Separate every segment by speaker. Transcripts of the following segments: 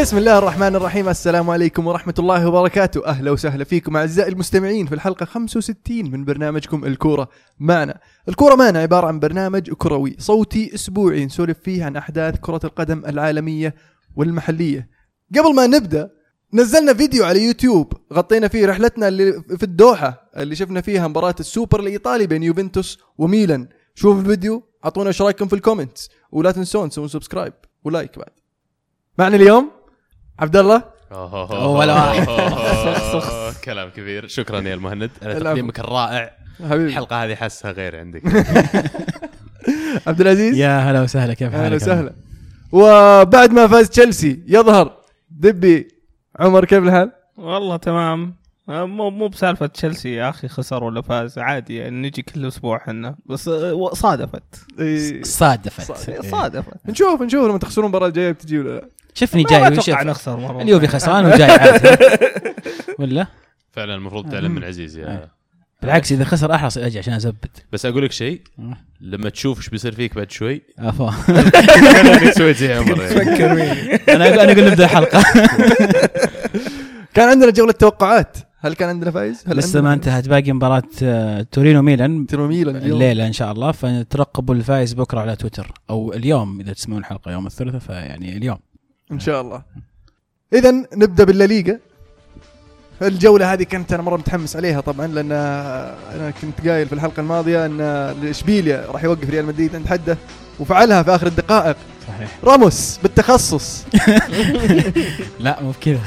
Speaker 1: بسم الله الرحمن الرحيم. السلام عليكم ورحمة الله وبركاته. أهلا وسهلا فيكم أعزائي المستمعين في الحلقة 65 من برنامجكم الكورة معنا. الكورة معنا عبارة عن برنامج كروي صوتي أسبوعي نسولف فيه عن أحداث كرة القدم العالمية والمحلية. قبل ما نبدأ نزلنا فيديو على يوتيوب غطينا فيه رحلتنا اللي في الدوحة اللي شفنا فيها مباراة السوبر الإيطالي بين يوفنتوس وميلان. شوفوا الفيديو أعطونا إيش رأيكم في ال comments ولا تنسون تسوون subscribe ولايك بعد. معنا اليوم عبد الله
Speaker 2: ولا واحد.
Speaker 3: كلام كبير. شكرا يا المهند. على. تقديمك الرائع.
Speaker 1: حبيبي.
Speaker 3: الحلقة هذه حسها غير عندك.
Speaker 1: عبد العزيز
Speaker 2: يا هلا وسهلا كيف حالك؟
Speaker 1: أهلا وسهلا. وبعد ما فاز تشيلسي يظهر دبي. عمر كيف الحال؟
Speaker 4: والله تمام. مو مو بسالفة تشيلسي يا أخي خسر ولا فاز عادي يعني نجي كل أسبوع إحنا. بس آه، صادفت.
Speaker 1: إيه.
Speaker 2: صادفت.
Speaker 4: صادفت.
Speaker 1: نشوف نشوف لما تخسرون المباراه الجاية بتجي ولا لا.
Speaker 2: شفني
Speaker 4: ما
Speaker 2: جاي أتوقع
Speaker 4: نخسر مرة.
Speaker 2: اليوفي خسران وجاي عاد. ولا؟
Speaker 3: فعلا المفروض تعلم من عزيز يا
Speaker 2: بالعكس إذا خسر أحرص أجي عشان ازبد
Speaker 3: بس أقول لك شيء لما تشوف إيش بيصير فيك بعد شوي.
Speaker 2: عفوا.
Speaker 3: سويت زي عمر.
Speaker 2: أنا أقول نبدأ الحلقة.
Speaker 1: كان عندنا جولة توقعات. هل كان عندنا فايز؟ هل
Speaker 2: لسه ما انتهت باقي مباراة آه، تورينو ميلان.
Speaker 1: ترى ميلان
Speaker 2: الليلة إن شاء الله. فترقبوا الفايز بكرة على تويتر. أو اليوم إذا تسمعون الحلقة يوم الثلاثاء فيعني اليوم.
Speaker 1: إن شاء الله. اذا نبدأ بالليغا. الجولة هذه كنت أنا مرة متحمس عليها طبعا لأن أنا كنت قايل في الحلقة الماضية إن إشبيليا راح يوقف ريال مدريد عند حده وفعلها في آخر الدقائق.
Speaker 2: صحيح.
Speaker 1: راموس بالتخصص.
Speaker 2: لا مو بكذا.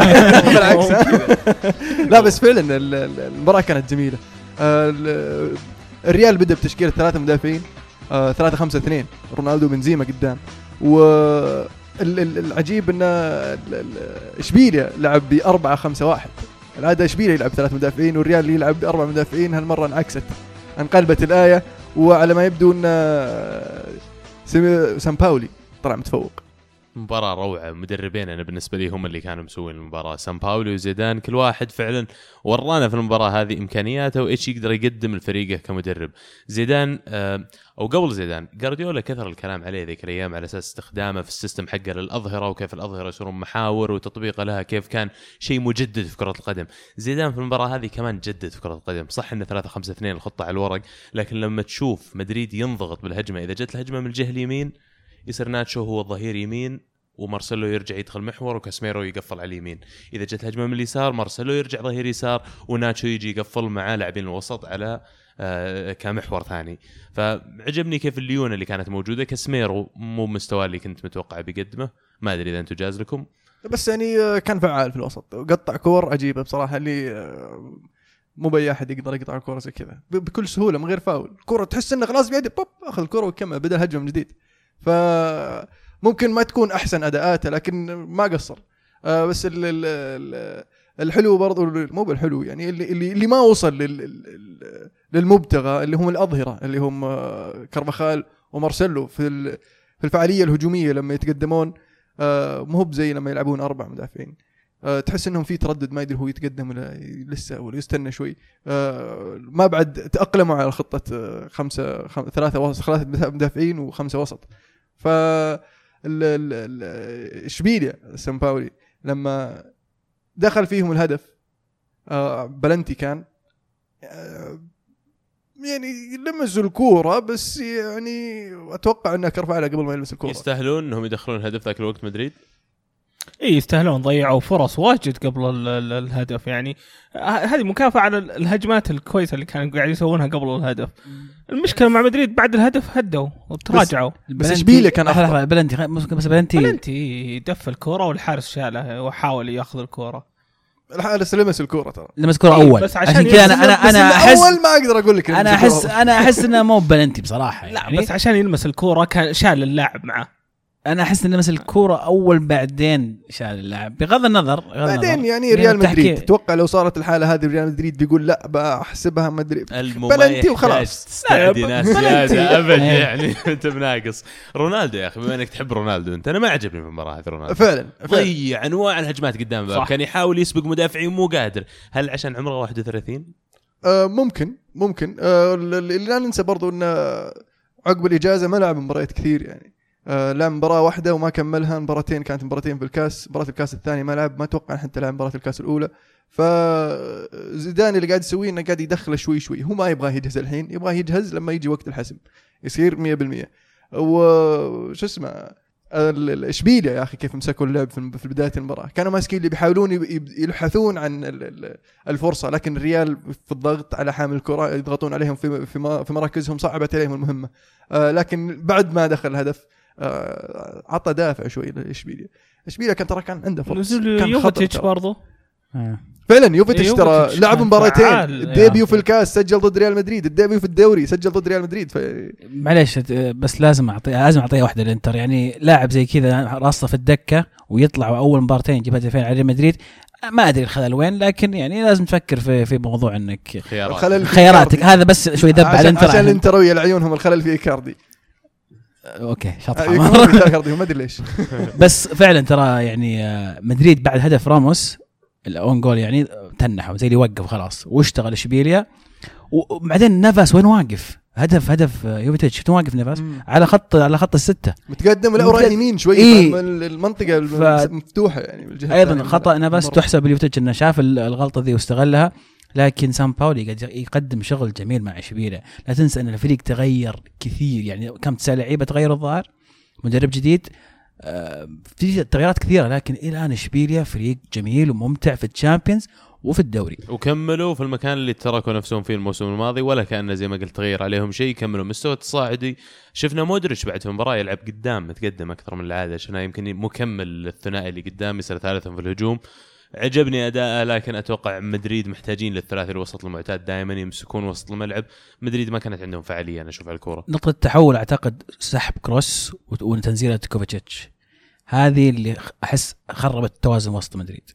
Speaker 1: بالعكس؟ لا بس فعلا ال- ال- المباراة كانت جميلة. آه، ال- الريال بدأ بتشكيلة ثلاثة مدافعين. آه، ثلاثة خمسة اثنين. رونالدو بنزيما قدام. و ال- ال- العجيب ان إشبيليا لعب بأربعة خمسة واحد. العادة إشبيليا يلعب ثلاث مدافعين والريال يلعب بأربع مدافعين. هالمرة انعكست. انقلبت الآية. وعلى ما يبدو إن سان باولي طلع متفوق
Speaker 3: مباراة روعة مدربين أنا بالنسبة لي هم اللي كانوا مسوين المباراة سان باولو وزيدان كل واحد فعلا ورانا في المباراة هذه إمكانياته وإيش يقدر يقدم لفريقه كمدرب. زيدان آه، أو قبل زيدان جارديولا كثر الكلام عليه ذيك الأيام على أساس استخدامه في السيستم حقه للأظهرة وكيف الأظهرة يصيرون محاور وتطبيقه لها كيف كان شيء مجدد في كرة القدم. زيدان في المباراة هذه كمان جدد في كرة القدم، صح إنه 3 5 2 الخطة على الورق، لكن لما تشوف مدريد ينضغط بالهجمة إذا جت الهجمة من الجهة اليمين يصير ناتشو هو الظهير يمين ومارسيلو يرجع يدخل محور وكاسميرو يقفل على اليمين إذا جت هجمه من اليسار مارسيلو يرجع ظهير يسار وناتشو يجي يقفل مع لاعبين الوسط على كمحور ثاني. فعجبني كيف الليونة اللي كانت موجودة. كاسميرو مو مستواه اللي كنت متوقع بيقدمه ما أدري إذا أنتم جاز لكم.
Speaker 1: بس يعني آه، كان فعال في الوسط. قطع كور عجيبة بصراحة اللي آه، مو بأي أحد يقدر يقطع كورة زي كذا. بكل سهولة من غير فاول. الكره تحس انه خلاص بيده بوب أخذ الكره وكمل بدأ هجمه من جديد. ف ممكن ما تكون أحسن أداءاته لكن ما قصر. آه، بس ال ال ال الحلو برضو مو بالحلو يعني اللي اللي, ما وصل لل- للمبتغى اللي هم الأظهرة اللي هم آه، كربخال ومارسيلو في في الفعالية الهجومية لما يتقدمون آه، مو بزي لما يلعبون أربع مدافعين. آه، تحس إنهم في تردد ما يدري هو يتقدم ولا لسه ولا يستنى شوي. ما بعد تأقلموا على خطة خمسة خم... ثلاثة وسط ثلاثة مدافعين وخمسة وسط. ف إشبيليا سان باولي لما دخل فيهم الهدف بلنتي كان يعني لمسوا الكورة بس يعني أتوقع إنه كرفع قبل ما يلمس الكورة.
Speaker 3: يستاهلون إنهم يدخلون هدف ذاك الوقت مدريد؟
Speaker 4: إي يستاهلون. ضيعوا فرص واجد قبل ال- ال- الهدف. يعني هذه مكافأة على ال- الهجمات الكويسة اللي كانوا قاعد يسوونها قبل الهدف. المشكلة مع مدريد بعد الهدف هدوا وتراجعوا.
Speaker 1: بس إشبيليا كان.
Speaker 2: لحظة، بلنتي بس بلنتي.
Speaker 4: بلنتي دف الكورة والحارس شاله وحاول ياخذ الكورة.
Speaker 1: الحارس لمس الكورة ترى.
Speaker 2: لمس كرة
Speaker 4: إيه،
Speaker 2: أول.
Speaker 4: بس عشان
Speaker 2: عشان كذا أنا
Speaker 1: أنا
Speaker 2: أنا احس
Speaker 1: أول ما أقدر أقول لك أنا
Speaker 2: احس. أنا أحس إنه مو بلنتي بصراحة
Speaker 4: لا
Speaker 2: يعني.
Speaker 4: بس عشان يلمس الكورة كان شال اللاعب معه.
Speaker 2: أنا أحس انه لمس الكورة أول بعدين شال اللاعب بغض النظر بغض
Speaker 1: بعدين
Speaker 2: النظر.
Speaker 1: يعني ريال مدريد تتوقع لو صارت الحالة هذه ريال مدريد بيقول لا بحسبها مدري
Speaker 3: المو
Speaker 1: بلنتي وخلاص.
Speaker 3: تستعدي ناس. زياده أبد
Speaker 2: إيه.
Speaker 3: يعني أنت بناقص رونالدو يا أخي بما إنك تحب رونالدو أنت أنا ما عجبني في المباراة هذه رونالدو
Speaker 1: فعلا
Speaker 3: ضيع أنواع الهجمات قدام الباب. كان يحاول يسبق مدافعين مو قادر هل عشان عمره 31
Speaker 1: آه ممكن ممكن آه اللي لا ننسى برضو إن عقب الإجازة ما لعب مباريات كثير يعني لعب مباراة واحدة وما كملها مباراتين كانت مباراتين في الكاس مباراة الكاس الثانية ما لعب ما أتوقع حتى لعب مباراة الكاس الأولى. فزيدان اللي قاعد يسويه إنه قاعد يدخله شوي شوي هو ما يبغاه يجهز الحين يبغاه يجهز لما يجي وقت الحسم يصير 100% وش اسمه إشبيليا يا أخي كيف مسكوا اللعب في بداية المباراة. كانوا ماسكين اللي بيحاولون يب- يب- يبحثون عن ال- ال- الفرصة لكن الريال في الضغط على حامل الكرة يضغطون عليهم في مراكزهم صعبت عليهم المهمة. آه لكن بعد ما دخل الهدف آه عطى دافع شوي لإشبيليا إشبيليا كان ترى كان عنده فرص خطر
Speaker 4: يوفيتش
Speaker 1: ترى.
Speaker 4: برضه
Speaker 2: آه.
Speaker 1: فعلا يوفيتش ترى
Speaker 4: يوفيتش
Speaker 1: لعب مباراتين
Speaker 4: فعال.
Speaker 1: ال
Speaker 4: debut
Speaker 1: في الكاس سجل ضد ريال مدريد ال debut في الدوري سجل ضد ريال مدريد ف...
Speaker 2: معليش بس لازم اعطي لازم اعطيها واحدة للإنتر يعني لاعب زي كذا راسه في الدكة ويطلع أول مبارتين يجيب هدفين على ريال مدريد ما أدري الخلل وين لكن يعني لازم تفكر في في موضوع إنك
Speaker 3: خيارات
Speaker 2: خياراتك. هذا بس شوي ذب على
Speaker 1: عشان,
Speaker 2: الإنتر
Speaker 1: عشان
Speaker 2: عشان-
Speaker 1: الانتراوية لعيونهم الخلل في إيكاردي
Speaker 2: أوكي
Speaker 1: آه، إيكاردي إيكاردي ما أدري ليش
Speaker 2: بس فعلا ترى يعني آه، مدريد بعد هدف راموس ال own goal يعني آه، تنحوا زي اللي وقف خلاص واشتغل إشبيليا وبعدين نافاس وين واقف؟ هدف هدف آه، يوفيتش شفت واقف نافاس على خط على خط الستة
Speaker 1: متقدم لا وراء
Speaker 2: متقدم.
Speaker 1: يمين شوي
Speaker 2: إيه.
Speaker 1: المنطقة
Speaker 2: ف-
Speaker 1: مفتوحه يعني
Speaker 2: أيضا. خطأ
Speaker 1: مرة.
Speaker 2: تحسب ليوفيتش إنه شاف ال- الغلطة ذي واستغلها لكن سامباولي قاعد يقدم شغل جميل مع اشبيليا لا تنسى أن الفريق تغير كثير. يعني كم تسع لعيبة تغيروا الظاهر؟ مدرب جديد. آه، في تغييرات كثيرة لكن إلى الآن إشبيليا فريق جميل وممتع في ال Champions وفي الدوري.
Speaker 3: وكملوا في المكان اللي تركوا نفسهم فيه الموسم الماضي ولا كأن زي ما قلت تغير عليهم شيء. كملوا. مستوى تصاعدي شفنا مودريتش بعد في المباراه يلعب قدام متقدم أكثر من العادة. شفناه يمكن مكمل للثنائي اللي قدام يصير ثالثا في الهجوم. عجبني اداءه لكن أتوقع مدريد محتاجين للثلاثي الوسط المعتاد دائما يمسكون وسط الملعب. مدريد ما كانت عندهم فعاليه أنا أشوف على الكورة.
Speaker 2: نقطة تحول أعتقد سحب كروس وت- وتنزيله كوفاسيتش هذه اللي أحس خربت توازن وسط مدريد.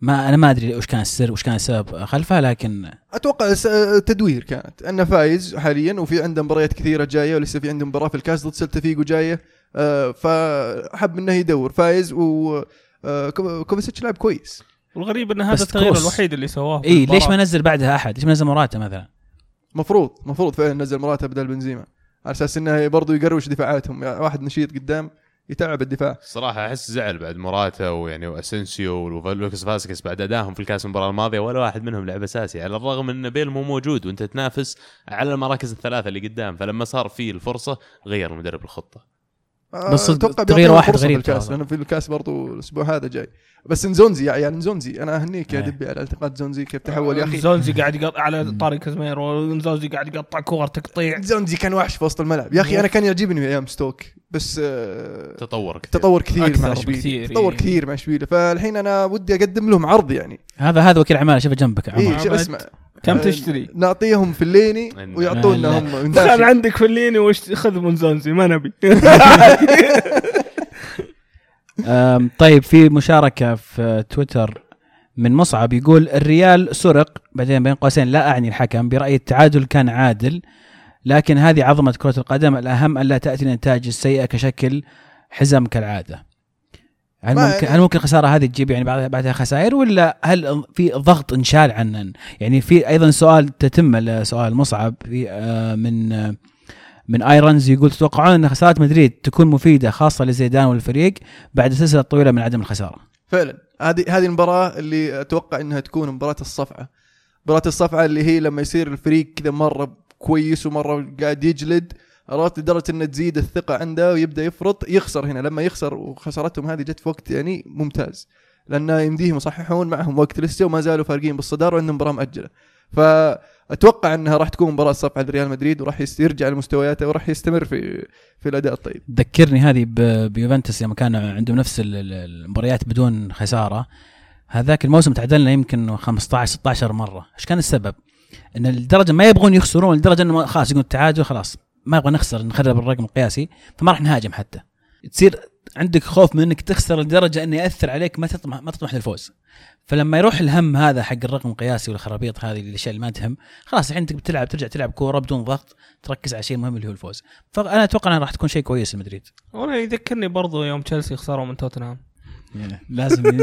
Speaker 2: ما أنا ما أدري وش كان السر وش كان السبب خلفها لكن
Speaker 1: أتوقع س- تدوير كانت. أنه فايز حاليا وفي عنده مباريات كثيرة جاية ولسه في عنده مباراة في الكاس ضد سلتا فيجو جاية. آه، فحب إنه يدور. فايز و آه، كو- كوفاسيتش لاعب كويس
Speaker 4: والغريب إن هذا التغيير
Speaker 2: كروس.
Speaker 4: الوحيد اللي سواه
Speaker 2: اي ليش. ما نزل بعدها أحد؟ ليش ما نزل موراتا مثلا؟
Speaker 1: مفروض مفروض فعلا نزل موراتا بدل بنزيما على أساس إنه برضو يقروش دفاعاتهم يعني واحد نشيط قدام يتعب الدفاع
Speaker 3: صراحة أحس زعل بعد موراتا ويعني واسنسيو ولوكاس فاسكس بعد ادائهم في الكاس المباراة الماضية ولا واحد منهم لعب أساسي على الرغم إن بيل مو موجود وأنت تنافس على المراكز الثلاثة اللي قدام فلما صار في الفرصة غير المدرب الخطة
Speaker 1: آه،
Speaker 2: بس
Speaker 1: أتوقع
Speaker 2: تغيير واحد غريب
Speaker 1: الكاس. لأنه في الكاس برضو الأسبوع هذا جاي. بس نزونزي يا عيال نزونزي أنا أهنيك يا
Speaker 2: إيه.
Speaker 1: دبي على التقاط زونزي كيف تحول يا أخي.
Speaker 4: زونزي قاعد يقطع على طارق كازميرو زونزي قاعد يقطع كور تقطيع.
Speaker 1: زونزي كان وحش في وسط الملعب. يا أخي أنا كان يعجبني أيام ستوك بس آه،
Speaker 3: تطور كثير.
Speaker 1: تطور كثير مع
Speaker 4: بكثير،
Speaker 1: تطور
Speaker 4: إيه.
Speaker 1: كثير مع اشبيليا فالحين أنا ودي أقدم لهم عرض يعني.
Speaker 2: هذا هذا وكيل اعمال شوفه جنبك. عمر.
Speaker 1: شو اسمع.
Speaker 4: كم
Speaker 1: آه،
Speaker 4: تشتري؟
Speaker 1: نعطيهم
Speaker 3: إن-
Speaker 1: ويعطونا. هم ندافع.
Speaker 4: عندك فليني وش خذ من زونزي ما نبي
Speaker 2: طيب في مشاركة في تويتر من مصعب يقول الريال سرق بعدين بين قوسين لا أعني الحكم برأيي التعادل كان عادل لكن هذه عظمة كرة القدم الأهم أن لا تأتي النتائج السيئة كشكل حزم كالعادة هل
Speaker 1: ما
Speaker 2: ممكن
Speaker 1: يعني-
Speaker 2: هل ممكن الخساره هذه تجيب يعني بعدها بعدها خسائر ولا هل في ضغط انشال عنا يعني في أيضا سؤال تتم سؤال مصعب في آه، من آه، من ايرونز يقول تتوقعون أن خسارة مدريد تكون مفيدة خاصة لزيدان والفريق بعد سلسلة طويلة من عدم الخسارة؟
Speaker 1: فعلا. هذه هذه المباراة اللي أتوقع إنها تكون مباراة الصفعة. مباراة الصفعة اللي هي لما يصير الفريق كذا مرة كويس ومرة قاعد يجلد عرفت؟ لدرجة إنه تزيد الثقة عنده ويبدأ يفرط يخسر هنا. لما يخسر وخسارتهم هذه جت في وقت يعني ممتاز. لأن يمديهم يصححون معهم وقت لسه وما زالوا فارقين بالصدارة وعندهم مباراة مؤجلة. فأتوقع إنها راح تكون مباراة صفعة لريال مدريد وراح يرجع لمستوياته وراح يستمر في في الأداء الطيب.
Speaker 2: ذكرني هذه بيوفنتوس لما كانوا عندهم نفس ال- ال- المباريات بدون خسارة. هذاك الموسم تعادلنا يمكن 15 16 مرة. إيش كان السبب؟ إن الدرجه ما يبغون يخسرون لدرجة إنه خلاص يقول التعادل خلاص. ما يبغى نخسر نخرب الرقم القياسي فما راح نهاجم حتى. تصير عندك خوف من إنك تخسر لدرجة إنه يأثر عليك ما تطمح ما تطمح للفوز. فلما يروح الهم هذا حق الرقم القياسي والخرابيط هذه الأشياء اللي ما تهم خلاص الحين انت بتلعب ترجع تلعب كورة بدون ضغط تركز على شيء مهم اللي هو الفوز. فأنا أتوقع إنها راح تكون شيء كويس لمدريد.
Speaker 4: وأنا يذكرني برضو يوم تشيلسي خسروا من توتنهام.
Speaker 2: لازم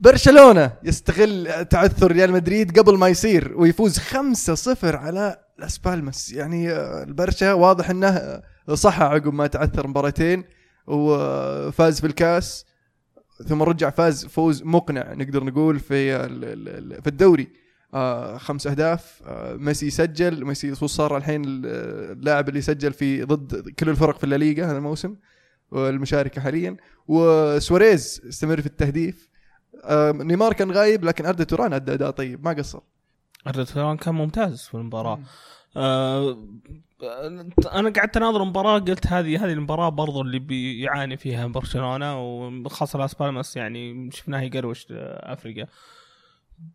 Speaker 1: برشلونة يستغل تعثر ريال مدريد قبل ما يصير ويفوز 5-0 على لاس بالماس يعني آه، البرشا واضح إنه آه، صحى عقب ما تعثر مباراتين وفاز في الكاس ثم رجع فاز فوز مقنع نقدر نقول في في الدوري. آه خمس أهداف ميسي سجل ميسي صار الحين ال- اللاعب اللي سجل في ضد كل الفرق في الليغا هذا الموسم والمشاركة حاليا. وسواريز استمر في التهديف. نيمار كان غايب لكن أردا توران أدى أداء طيب ما قصر.
Speaker 4: توران كان ممتاز في المباراة. آه أنا قعدت أناظر المباراة قلت هذه هذه المباراة برضو اللي بيعاني فيها برشلونة وخاصة لاس بالماس يعني شفناه يقروش أفريقيا.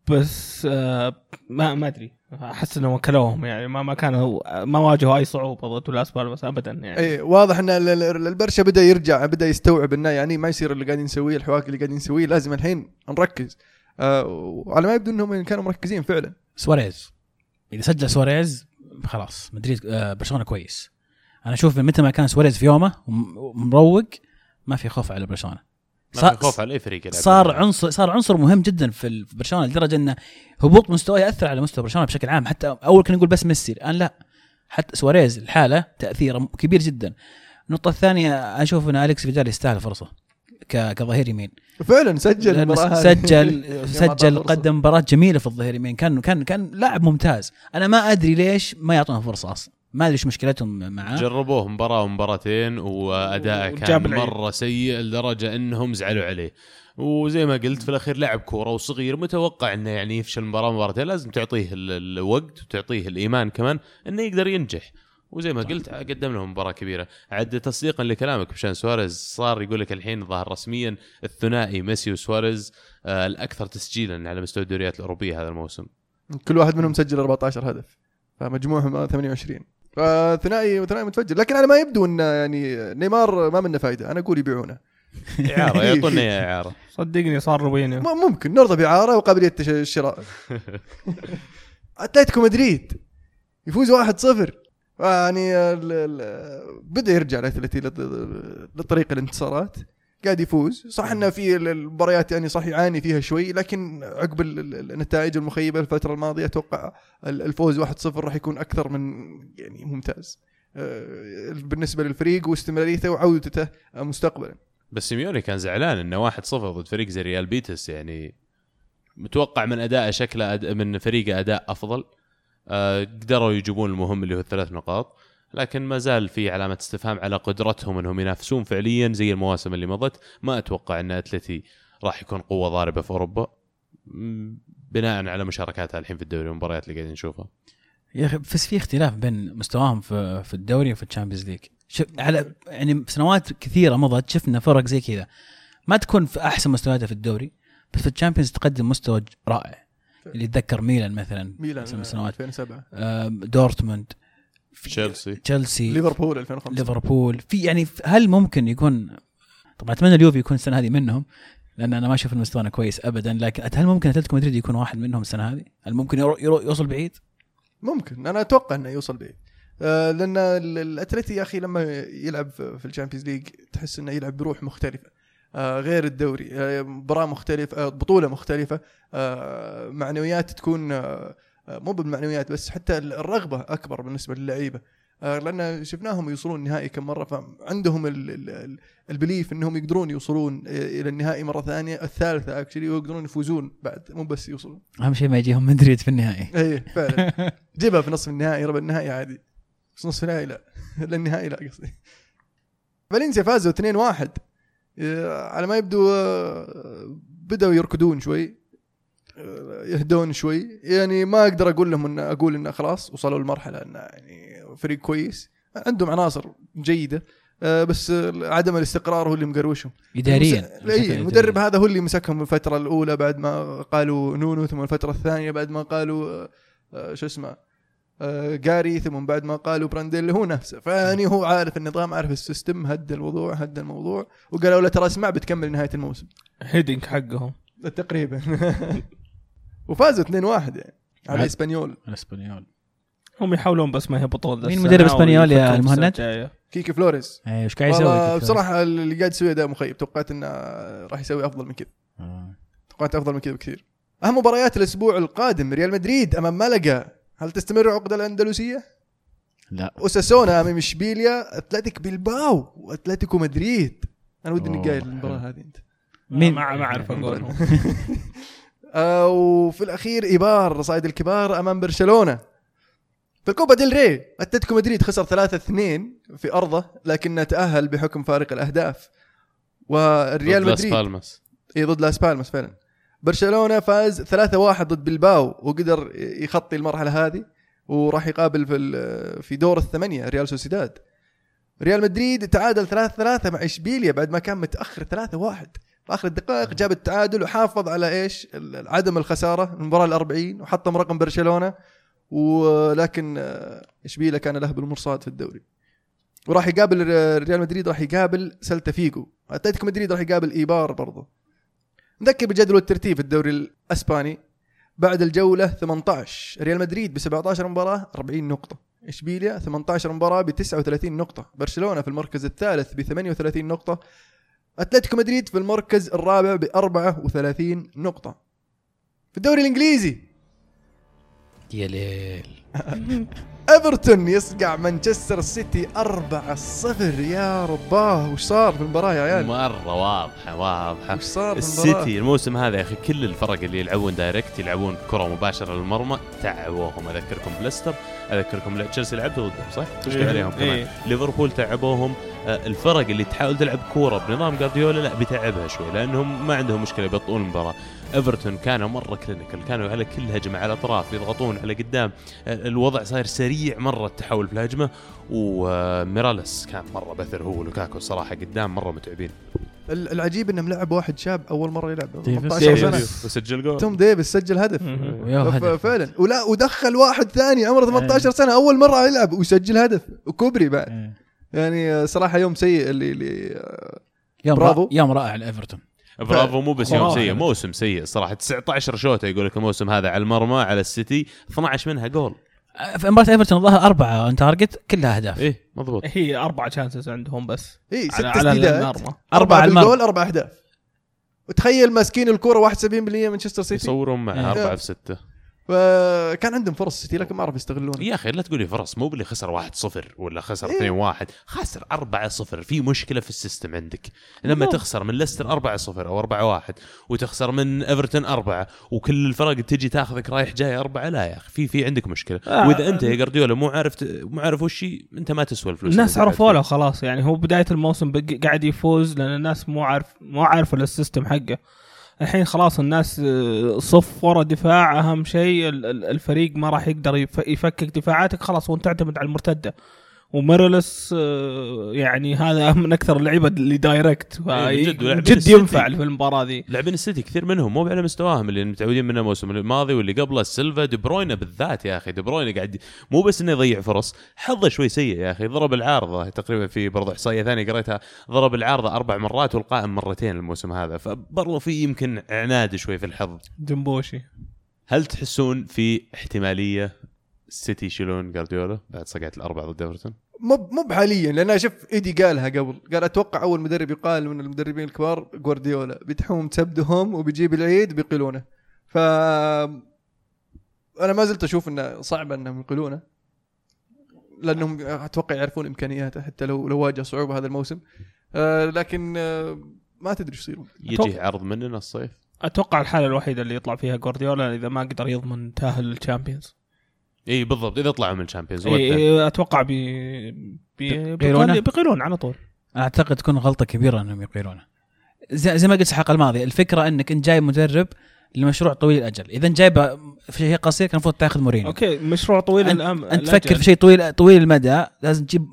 Speaker 4: بس آه ما ما أدري. أحس إنهم وكلوهم يعني ما ما كانوا ما واجهوا أي صعوبة ضد لاس بالماس ابدا يعني.
Speaker 1: اي واضح إن ال- ال- البرشا بدأ يرجع بدأ يستوعب إنه يعني ما يصير اللي قاعدين نسويه الحواك اللي قاعدين نسويه لازم الحين نركز. آه وعلى ما يبدو إنهم كانوا مركزين فعلا.
Speaker 2: سواريز. إذا سجل سواريز خلاص مدريد آه، برشلونة كويس. أنا أشوف متى ما كان سواريز في يومه وم- ومروق ما في خوف على برشلونة.
Speaker 3: ما
Speaker 2: صار-
Speaker 3: في خوف على أي فريق
Speaker 2: صار. عنصر صار عنصر مهم جدا في برشلونة لدرجة انه هبوط مستواه يأثر على مستوى برشلونة بشكل عام. حتى أول كنا نقول بس ميسي الآن لا. حتى سواريز الحالة تأثيره كبير جدا. النقطة الثانية أشوف إن أليكس فيدال يستاهل فرصة. كظهير يمين.
Speaker 1: فعلا سجل.
Speaker 2: سجل سجل. قدم مباراة جميلة في الظهير يمين. كان كان كان لاعب ممتاز. أنا ما أدري ليش ما يعطونه فرصة أصلا. ما أدري إيش مشكلتهم معاه.
Speaker 3: جربوه مباراة ومباراتين واداءه كان. مرة سيء لدرجة إنهم زعلوا عليه. وزي ما قلت في الأخير لاعب كورة وصغير متوقع إنه يعني يفشل مباراة مباراتين. لازم تعطيه ال- الوقت وتعطيه الإيمان كمان إنه يقدر ينجح. وزي ما قلت قدم لهم مباراة كبيرة. عاد تصديقا لكلامك بشان سواريز. صار يقول لك الحين ظهر رسميا الثنائي ميسي وسواريز آه الأكثر تسجيلا على مستوى الدوريات الأوروبية هذا الموسم.
Speaker 1: كل واحد منهم سجل 14 هدف فمجموعهم 28 فثنائي ثنائي متفجر. لكن على ما يبدو إن يعني نيمار ما منه فائده أنا أقول يبيعونه.
Speaker 3: إعارة يعطونا اياه إعارة.
Speaker 4: صدقني صار روبينيو.
Speaker 1: ممكن. نرضى بإعارة وقابلية الشراء. أتلتيكو مدريد. يفوز 1-0 يعني بدأ يرجع الاتلتي لل- لطريق الانتصارات. قاعد يفوز. صح إنه في ال- المباريات يعني صح يعاني فيها شوي لكن عقب ال- ال- النتائج المخيبة الفترة الماضية أتوقع ال- الفوز 1-0 راح يكون أكثر من يعني ممتاز. آه، بالنسبة للفريق واستمراريته وعودته مستقبلا.
Speaker 3: بس سيميوني كان زعلان إنه 1-0 ضد فريق زي ريال بيتس يعني متوقع من اداءه شكله. من فريقه أداء أفضل. قدروا يجيبون المهم اللي هو الثلاث نقاط لكن ما زال في علامة استفهام على قدرتهم إنهم ينافسون فعليا زي المواسم اللي مضت. ما أتوقع إن أتلتي راح يكون قوة ضاربة في أوروبا بناء على مشاركاتها الحين في الدوري والمباريات اللي قاعدين نشوفها.
Speaker 2: يا أخي بس في اختلاف بين مستواهم في الدوري وفي ال Champions League. على يعني سنوات كثيرة مضت شفنا فرق زي كذا. ما تكون في أحسن مستوياتها في الدوري بس في ال Champions تقدم مستوى رائع. اللي يتذكر ميلان مثلا
Speaker 1: ميلان
Speaker 2: من سنوات.
Speaker 1: 2007
Speaker 2: آم، دورتموند.
Speaker 3: تشيلسي.
Speaker 2: تشيلسي.
Speaker 1: ليفربول 2005
Speaker 2: ليفربول. في يعني هل ممكن يكون طبعا أتمنى اليوفي يكون السنة هذه منهم لأن أنا ما أشوف ان مستوانا كويس ابدا لكن هل ممكن أتلتيكو مدريد يكون واحد منهم السنة هذه؟ هل ممكن يرو يرو يوصل بعيد؟
Speaker 1: ممكن. أنا أتوقع إنه يوصل بعيد. آه لأن ال- الأتلتي يا أخي لما يلعب في ال Champions League تحس إنه يلعب بروح مختلفة. غير الدوري. آه مباراة مختلفة آه بطولة مختلفة. آه معنويات تكون آه آه، مو بالمعنويات بس حتى الرغبة أكبر بالنسبة للعيبة. آه لأن شفناهم يوصلون النهائي كم مرة فعندهم ال- ال- ال- ال belief إنهم يقدرون يوصلون آه، إلى النهائي مرة ثانية الثالثة actually ويقدرون يفوزون بعد مو بس يوصلون.
Speaker 2: أهم شيء ما يجيهم مدريد في النهائي.
Speaker 1: اي فعلا. جيبها في نصف النهائي ربع النهائي عادي. بس نصف النهائي لا. للنهائي لا قصدي. فالنسيا فازوا 2-1 آه، على ما يبدو آه، بدأوا يركضون شوي آه، يهدون شوي. يعني ما أقدر أقول لهم ان أقول انه خلاص وصلوا لمرحلة انه يعني فريق كويس. عندهم عناصر جيدة آه، بس آه، عدم الاستقرار هو اللي مقروشهم.
Speaker 2: اداريا
Speaker 1: إي المدرب هذا هو اللي مسكهم الفترة الأولى بعد ما قالوا نونو ثم الفترة الثانية بعد ما قالوا آه، آه، شو اسمه آه، جاري ثم بعد ما قالوا برانديل هو نفسه. فيعني هو عارف النظام عارف ال system هدى الموضوع هدى الموضوع وقالوا له ترى اسمع بتكمل نهاية الموسم.
Speaker 4: هيدينك حقهم.
Speaker 1: تقريبا. وفازوا 2-1 يعني على. إسبانيول.
Speaker 2: الاسبانيول
Speaker 4: هم يحاولون بس ما يهبطون
Speaker 2: مين مدرب إسبانيول يا المهند؟
Speaker 1: كيكي فلوريس.
Speaker 2: إيش إيه، قاعد يسوي؟
Speaker 1: بصراحة اللي قاعد يسويه اداء مخيب توقعت إنه راح يسوي أفضل من كذا.
Speaker 2: آه.
Speaker 1: توقعت أفضل من كذا بكثير. أهم مباريات الأسبوع القادم ريال مدريد أمام ملقا هل تستمر عقدة الأندلسية؟
Speaker 2: لا.
Speaker 1: أوساسونا امام اشبيليا أتلتيك بلباو وأتلتيكو مدريد. أنا ودي إني
Speaker 3: أوه،
Speaker 1: قايل المباراه هذه أنت.
Speaker 2: مين-
Speaker 4: ما ما أعرف اقولهم
Speaker 1: آه وفي الأخير إيبار صايد الكبار أمام برشلونة. في الكوبا ديل ري أتلتيكو مدريد خسر 3 2 في أرضه لكنه تأهل بحكم فارق الأهداف. والريال
Speaker 3: ضد لاس
Speaker 1: مدريد.
Speaker 3: بالماس.
Speaker 1: اي ضد لاس بالماس فعلا. برشلونة فاز 3-1 ضد بلباو وقدر يخطي المرحلة هذه وراح يقابل في ال- في دور الثمانية ريال سوسيداد. ريال مدريد تعادل 3-3 مع إشبيليا بعد ما كان متأخر 3-1 في آخر الدقائق جاب التعادل وحافظ على إيش؟ ال- عدم الخسارة المباراة ال40 وحطم رقم برشلونة. ولكن آه، إشبيليا كان له بالمرصاد في الدوري. وراح يقابل ر- ريال مدريد راح يقابل سلتا فيجو. أتلتيكو مدريد راح يقابل إيبار برضه. نذكر بجدول الترتيب في الدوري الإسباني. بعد الجولة 18 ريال مدريد ب 17 مباراة 40 نقطة. إشبيليا 18 مباراة ب 39 نقطة. برشلونة في المركز الثالث ب 38 نقطة. أتلتيكو مدريد في المركز الرابع ب 34 نقطة. في الدوري الإنجليزي.
Speaker 2: يا ليل.
Speaker 1: ايفرتون يصقع مانشستر سيتي 4-0 يا رباه وش صار في المباراة يا عيال؟
Speaker 3: مرة واضحة واضحة.
Speaker 1: وش صار
Speaker 3: السيتي الموسم هذا يا أخي كل الفرق اللي يلعبون direct يلعبون كرة مباشرة للمرمى. تعبوهم. أذكركم بليستر أذكركم لا- تشيلسي لعبت ضدهم صح؟ وش
Speaker 4: إيه،
Speaker 3: عليهم كمان؟
Speaker 4: إيه.
Speaker 3: ليفربول تعبوهم. آه، الفرق اللي تحاول تلعب كورة بنظام جارديولا لا بتعبها شوي لأنهم ما عندهم مشكلة يبطئون المباراة. إيفرتون كانوا مرة clinical كانوا على كل هجمة على الاطراف يضغطون على قدام. آه، الوضع صاير سريع مرة التحول في الهجمة. وميراليس كان مرة بثر هو ولوكاكو الصراحه قدام مرة متعبين.
Speaker 1: ال- العجيب إنهم لعب واحد شاب أول مرة يلعب
Speaker 2: ديفيس.
Speaker 1: 18
Speaker 4: سنة.
Speaker 3: وسجل جول.
Speaker 1: توم ديفيس سجل هدف. فعلا. ولا ودخل واحد ثاني عمره 18 سنة أول مرة يلعب ويسجل هدف. وكوبري بعد.
Speaker 2: إيه.
Speaker 1: يعني صراحة يوم سيء اللي اللي
Speaker 2: يوم
Speaker 1: برافو.
Speaker 2: رائع يوم رائع لإيفرتون.
Speaker 3: برافو مو بس يوم. سيء موسم سيء صراحة. 19 شوطة يقول لك الموسم هذا على المرمى على السيتي 12 منها جول.
Speaker 2: في مباراة إيفرتون الظاهر أربعة on target كلها أهداف.
Speaker 3: إيه مضبوط.
Speaker 4: هي أربع chances عندهم بس.
Speaker 1: اي ست
Speaker 4: على, المرمى.
Speaker 2: أربعة
Speaker 1: بالجول
Speaker 2: المرمى.
Speaker 1: أربع أهداف. وتخيل ماسكين الكورة 71% مانشستر سيتي.
Speaker 3: يصورون مع
Speaker 2: إيه.
Speaker 3: 4 في 6
Speaker 1: فكان عندهم فرص سيتي لكن ما عرفوا يستغلونها
Speaker 3: يا أخي لا تقولي فرص مو باللي خسر 1-0 ولا خسر
Speaker 1: إيه.
Speaker 3: 2-1 خسر 4-0 في مشكلة في ال system عندك لما
Speaker 4: بالضبط.
Speaker 3: تخسر من ليستر 4-0 أو 4-1 وتخسر من إيفرتون 4 وكل الفرق تجي تاخذك رايح جاي 4 لا يا أخي في في عندك مشكلة
Speaker 4: آه.
Speaker 3: وإذا أنت يا جارديولا مو عارف مو عارف وش أنت ما تسوى الفلوس
Speaker 4: الناس عرفوا له خلاص يعني هو بداية الموسم بق- قاعد يفوز لأن الناس مو عارف مو عارفة السيستم حقه الحين خلاص الناس آه، صف ورا دفاع أهم شيء ال- ال- الفريق ما راح يقدر يف- يفكك دفاعاتك خلاص وانت تعتمد على المرتدة. وميراليس آه، يعني هذا من أكثر اللعيبة اللي
Speaker 3: direct
Speaker 4: ضد
Speaker 3: السيتي.
Speaker 4: ينفع في المباراة ذي.
Speaker 3: لاعبين السيتي كثير منهم مو على مستواهم اللي متعودين منه الموسم الماضي واللي قبله سيلفا دي بروينا بالذات يا أخي. دي بروينا قاعد مو بس إنه يضيع فرص حظه شوي سيء يا أخي. ضرب العارضة تقريبا في برضه إحصائية ثانية قريتها. ضرب العارضة أربع مرات والقائم مرتين الموسم هذا. فبرضه في يمكن عناد شوي في الحظ.
Speaker 4: جنبوشي.
Speaker 3: هل تحسون في احتمالية السيتي يشيلون جارديولا بعد صقعة الأربعة ضد إيفرتون؟
Speaker 1: مو مو بحاليا لأن شوف إيدي قالها قبل. قال أتوقع أول مدرب يقال من المدربين الكبار جوارديولا. بتحوم تبدهم وبيجيب العيد بيقيلونه. ف أنا ما زلت أشوف إنه صعب إنهم يقيلونه. لأنهم أتوقع يعرفون إمكانياته حتى لو لو واجه صعوبة هذا الموسم. آه لكن آه ما تدري إيش يصير
Speaker 3: يجي عرض مننا الصيف؟
Speaker 4: أتوقع الحالة الوحيدة اللي يطلع فيها جوارديولا إذا ما قدر يضمن تأهل لل Champions
Speaker 3: اي بالضبط إذا طلعوا من ال Champions
Speaker 4: إيه، إيه، أتوقع بي بي
Speaker 2: بيقيلونه؟
Speaker 4: بيقيلون- على طول.
Speaker 2: أعتقد تكون غلطة كبيرة إنهم يقيلونه زي, زي ما قلت الحلقة الماضية الفكرة إنك انت جايب مدرب لمشروع طويل الاجل إذا جايبه في شيء قصير كان المفروض تاخذ مورينيو.
Speaker 4: okay مشروع طويل
Speaker 2: انت,
Speaker 4: الأم...
Speaker 2: أنت تفكر في شيء طويل طويل المدى لازم تجيب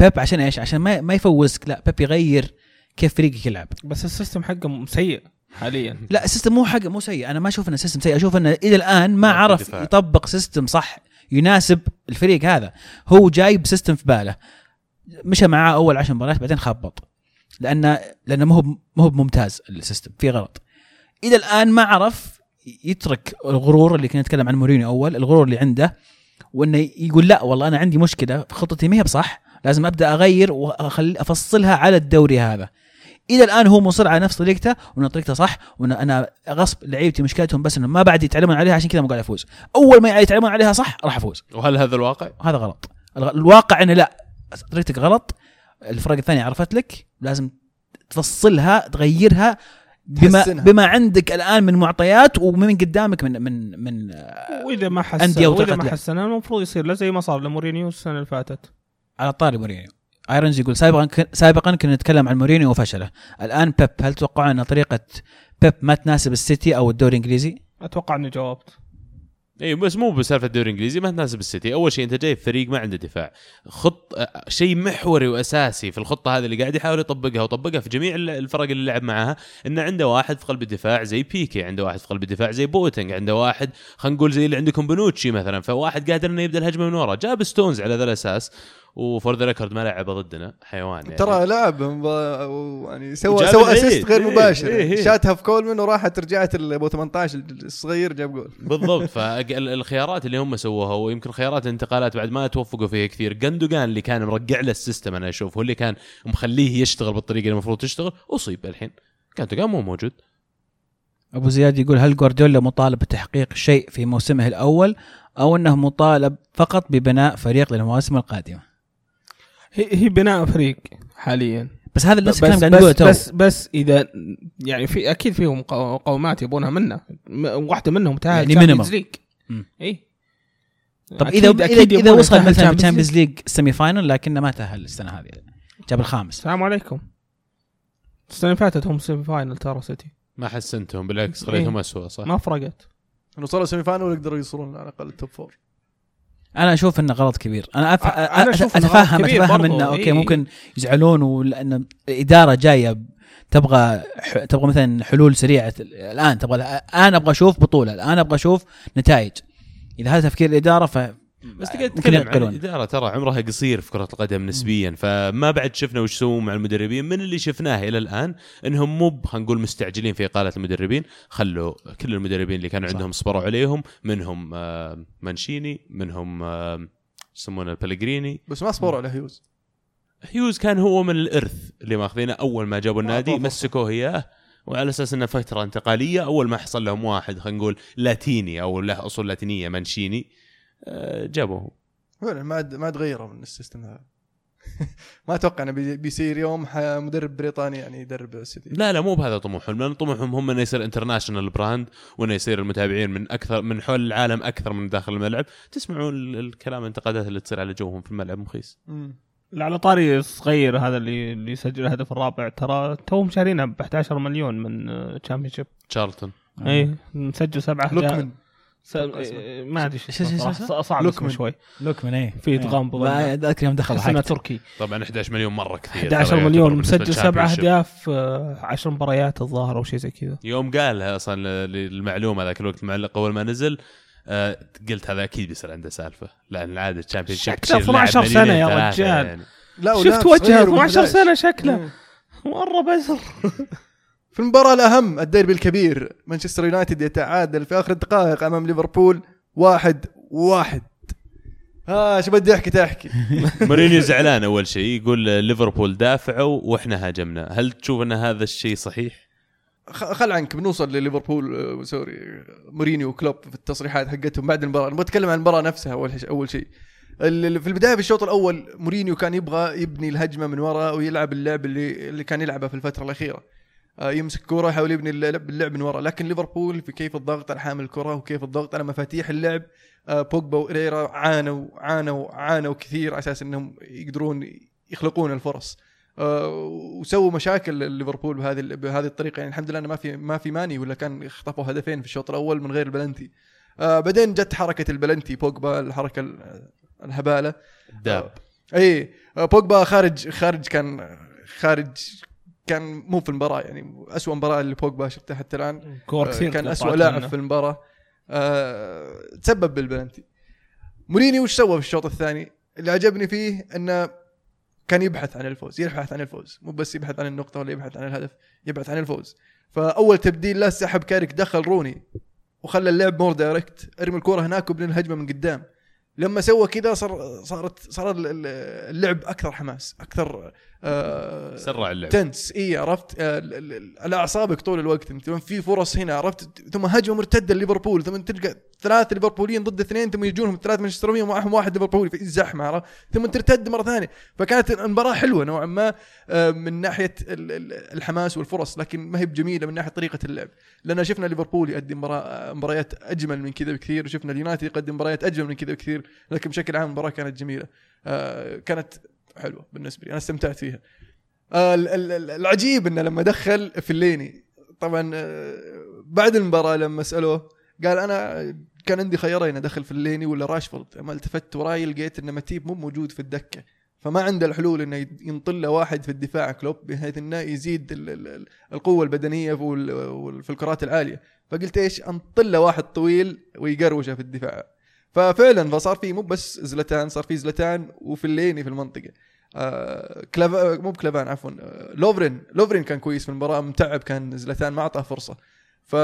Speaker 2: بيب عشان إيش؟ عشان ما ما يفوزك. لا بيب يغير كيف فريقك يلعب.
Speaker 4: بس ال system حقه سيء حاليا.
Speaker 2: لا ال system مو حق مو سيء. أنا ما أشوف انه system سيء. أشوف انه إلى الآن ما عرف. يطبق system صح. يناسب الفريق هذا. هو جايب system في باله. مشى معاه أول عشر مباريات بعدين خبط لأنه لأنه ما هو ما هو ممتاز ال system في غلط. إلى الآن ما عرف يترك الغرور اللي كنا نتكلم عن مورينيو أول الغرور اللي عنده وإنه يقول لا والله أنا عندي مشكلة خطتي ما هي بصح. لازم أبدأ أغير واخلي أفصلها على الدوري هذا. إلى الآن هو مصر على نفس طريقته وأن طريقته صح وأن أنا غصب لعيبتي مشكلتهم بس انهم ما بعد يتعلمون عليها عشان كذا ما قاعد أفوز أول ما يتعلمون عليها صح راح أفوز
Speaker 3: وهل هذا الواقع؟
Speaker 2: هذا غلط الواقع إنه لا طريقتك غلط الفرق الثانية عرفت لك لازم تفصلها تغيرها بما
Speaker 1: تحسنها.
Speaker 2: بما عندك الآن من معطيات ومن قدامك من من من
Speaker 4: وإذا ما حسن
Speaker 2: أندية وإذا
Speaker 4: ما. حسن المفروض يصير له زي ما صار لمورينيو السنة اللي فاتت
Speaker 2: على طاري مورينيو آيرونز يقول سابقا سابقا كنا نتكلم عن مورينيو وفشله. الآن بيب هل تتوقعون أن طريقة بيب ما تناسب السيتي أو الدوري الإنجليزي؟
Speaker 4: أتوقع أني جاوبت.
Speaker 3: إي بس مو بسالفة الدوري الإنجليزي ما تناسب السيتي، أول شيء أنت جايب فريق ما عنده دفاع، خط شيء محوري وأساسي في الخطة هذه اللي قاعد يحاول يطبقها وطبقها في جميع ال- الفرق اللي لعب معها، إنه عنده واحد في قلب الدفاع زي بيكي، عنده واحد في قلب الدفاع زي بواتنج، عنده واحد خلينا نقول زي اللي عندكم بونوتشي مثلا، فواحد قادر إنه يبدأ الهجمة من ورا، جاب ستونز على ذا الأساس. و for the record ما لعب ضدنا حيوان يعني
Speaker 1: ترى لعب يعني سوى سوى. assist غير
Speaker 3: إيه،
Speaker 1: مباشر
Speaker 3: إيه، إيه.
Speaker 1: شاتها في كولمن وراحت رجعت ابو 18 الصغير جاب جول
Speaker 3: بالضبط فالخيارات اللي هم سووها ويمكن خيارات الانتقالات بعد ما توفقوا فيها كثير جندوجان اللي كان مرقع له ال system أنا أشوف هو اللي كان مخليه يشتغل بالطريقة اللي المفروض تشتغل أصيب الحين جندوجان مو موجود
Speaker 2: أبو زياد يقول هل جوارديولا مطالب بتحقيق شيء في موسمه الأول أو أنه مطالب فقط ببناء فريق للمواسم القادمة؟
Speaker 4: هي, هي بناء فريق حاليا.
Speaker 2: بس هذا
Speaker 4: بس
Speaker 2: نفس الكلام قاعد نقوله
Speaker 4: بس, بس بس إذا يعني في أكيد فيهم قو- مقومات يبونها منه. م- واحدة منهم تاهل
Speaker 2: يعني minimum. league.
Speaker 4: اي
Speaker 2: طب اذا اذا, إذا وصل مثلا في الشامبيونز ليج السيمي فاينل لكنه ما تأهل السنة هذه. جاب الخامس.
Speaker 4: السلام عليكم. السنة اللي فاتت هم semi final ترى سيتي
Speaker 3: ما حسنتهم بالعكس خليتهم اسوء صح؟
Speaker 4: ما فرقت.
Speaker 1: إنه وصلوا semi final ويقدروا يوصلون على الأقل ال top
Speaker 2: four أنا أشوف إنه غلط كبير. أنا أف...
Speaker 4: أنا أشوف
Speaker 2: اتفهم اتفهم إنه okay
Speaker 4: إيه.
Speaker 2: ممكن يزعلون ولان الاداره جاية تبغى ح... تبغى مثلا حلول سريعة الآن تبغى الان أبغى أشوف بطولة الآن أبغى أشوف نتائج. إذا هذا تفكير الإدارة ف
Speaker 3: بس تقعد تتكلم عن. الاداره ترى عمرها قصير في كرة القدم نسبيا. فما بعد شفنا وش سووا مع المدربين. من اللي شفناه إلى الآن إنهم مو خلينا نقول مستعجلين في إقالة المدربين. خلوا كل المدربين اللي كانوا. عندهم صبروا عليهم. منهم آه، مانشيني منهم آه، يسمونه بلغريني
Speaker 1: بس ما صبروا على هيوز.
Speaker 3: هيوز كان هو من الإرث اللي ماخذينه. أول ما جابوا النادي
Speaker 1: أعطوه فرصة.
Speaker 3: مسكوه إياه. وعلى أساس إنه فترة انتقالية أول ما حصل لهم واحد خلينا نقول لاتيني أو له أصول لاتينية مانشيني. آه، جابوه.
Speaker 1: فعلا ما ما عاد غيروا من ال system هذا. ما أتوقع إنه بي- بيصير يوم مدرب بريطاني يعني يدرب السيتي.
Speaker 3: لا لا مو بهذا طموحهم لأن طموحهم هم إنه يصير international brand وإنه يصير المتابعين من أكثر من حول العالم أكثر من داخل الملعب. تسمعوا ال- الكلام الانتقادات اللي تصير على جوهم في الملعب مخيس.
Speaker 4: على طاري صغير هذا اللي اللي يسجل الهدف الرابع ترى توهم شارينه ب 11 مليون من Championship
Speaker 3: تشارلتون.
Speaker 4: اي مسجل سبعة أهداف.
Speaker 1: لوكمن
Speaker 4: ما أدري
Speaker 2: إيش- إيش- إيش-
Speaker 4: صراحة. صعب
Speaker 1: لوكمان.
Speaker 4: اسمه شوي
Speaker 2: لوكمان إيه
Speaker 4: في إدغام بظن.
Speaker 2: ذاك يوم دخل ضحكت.
Speaker 4: تركي
Speaker 3: طبعا 11 مليون مرة كثير
Speaker 4: 11
Speaker 3: ترى
Speaker 4: مليون مسجل سبع. أهداف 10 مباريات الظاهر أو شيء زي كذا
Speaker 3: يوم قالها أصلا للمعلومة ذاك الوقت المعلق اول ما نزل آه قلت هذا أكيد بيصير عنده سالفة لأن العادة ال Championship
Speaker 4: شكله 12 سنة يا رجال.
Speaker 3: يعني.
Speaker 1: لا
Speaker 4: شفت وجهه
Speaker 1: صغير
Speaker 4: 12
Speaker 1: و11.
Speaker 4: سنة شكله. مرة بزر
Speaker 1: في المباراة الأهم الديربي الكبير مانشستر يونايتد يتعادل في آخر الدقائق أمام ليفربول واحد واحد. ها شو بدي أحكي تحكي.
Speaker 3: مورينيو زعلان أول شيء يقول ليفربول دافعوا وإحنا هاجمنا. هل تشوف أن هذا الشيء صحيح؟
Speaker 1: خل عنك بنوصل لليفربول آه، sorry مورينيو وكلوب في التصريحات حقتهم بعد المباراة. نبغى نتكلم عن المباراة نفسها أول شيء أول شيء. في البداية في الشوط الأول مورينيو كان يبغى يبني الهجمة من وراء ويلعب اللعب اللي اللي كان يلعبه في الفترة الأخيرة. آه، يمسك كرة يحاول يبني اللعب, من وراء لكن ليفربول في كيف الضغط على حامل الكرة وكيف الضغط على مفاتيح اللعب آه، بوجبا وإريرا عانوا عانوا عانوا كثير على أساس إنهم يقدرون يخلقون الفرص. آه، وسووا مشاكل ليفربول بهذه بهذه الطريقة. يعني الحمد لله ما في ما في ماني ولا كان خطفوا هدفين في الشوط الأول من غير البلنتي. آه، بعدين جت حركة البلنتي بوجبا الحركة ال- الهبالة.
Speaker 3: داب.
Speaker 1: اي آه، بوجبا خارج خارج كان خارج كان مو في المباراة يعني اسوء مباراة اللي بوجبا شفتها حتى
Speaker 4: الآن.
Speaker 1: آه، كان أسوأ لاعب. في المباراة. آه، تسبب بالبلنتي مورينيو وش سوى في الشوط الثاني؟ اللي عجبني فيه إنه كان يبحث عن الفوز يبحث عن الفوز. مو بس يبحث عن النقطة ولا يبحث عن الهدف يبحث عن الفوز. فأول تبديل لا سحب كاريك دخل روني وخلى اللعب more direct ارمي الكرة هناك وابني الهجمة من قدام. لما سوى كذا صار صارت صار ال- ال- اللعب أكثر حماس أكثر آه
Speaker 3: سرع اللعب.
Speaker 1: تنس. إي عرفت؟ آه، على أعصابك طول الوقت. انت في فرص هنا عرفت؟ ثم هجمة مرتدة لليفربول. ثم تلقى ثلاث ليفربوليين ضد اثنين ثم يجونهم ثلاث مانشستريين ومعهم واحد ليفربولي في زحمه عرفت؟ ثم ترتد مرة ثانية. فكانت المباراة حلوة نوعا ما آه، من ناحية ال- ال- الحماس والفرص لكن ما هي بجميلة من ناحية طريقة اللعب. لأن شفنا ليفربول يقدم مباراة مباريات أجمل من كذا بكثير وشفنا اليونايتد يقدم مباريات أجمل من كذا بكثير لكن بشكل عام المباراة كانت جميلة. آه، كانت حلوة بالنسبة لي أنا استمتعت فيها. آه، ال- ال- ال- العجيب إنه لما دخل فليني طبعا آه، بعد المباراة لما سألوه قال أنا كان عندي خيارين أدخل فليني ولا راشفورد؟ أما التفت وراي لقيت إن ماتيب مو موجود في الدكة. فما عنده الحلول إنه ينطل له واحد في الدفاع كلوب بحيث إنه يزيد ال- ال- ال- القوة البدنية في الكرات العالية. فقلت إيش؟ أنطل له واحد طويل ويقروشه في الدفاع. ففعلا فصار في مو بس زلاتان صار في زلاتان وفليني في المنطقة. آه كلافا مو بكلافان عفوا. آه لوفرين. لوفرين كان كويس في المباراة متعب كان زلاتان ما أعطاه فرصة. ف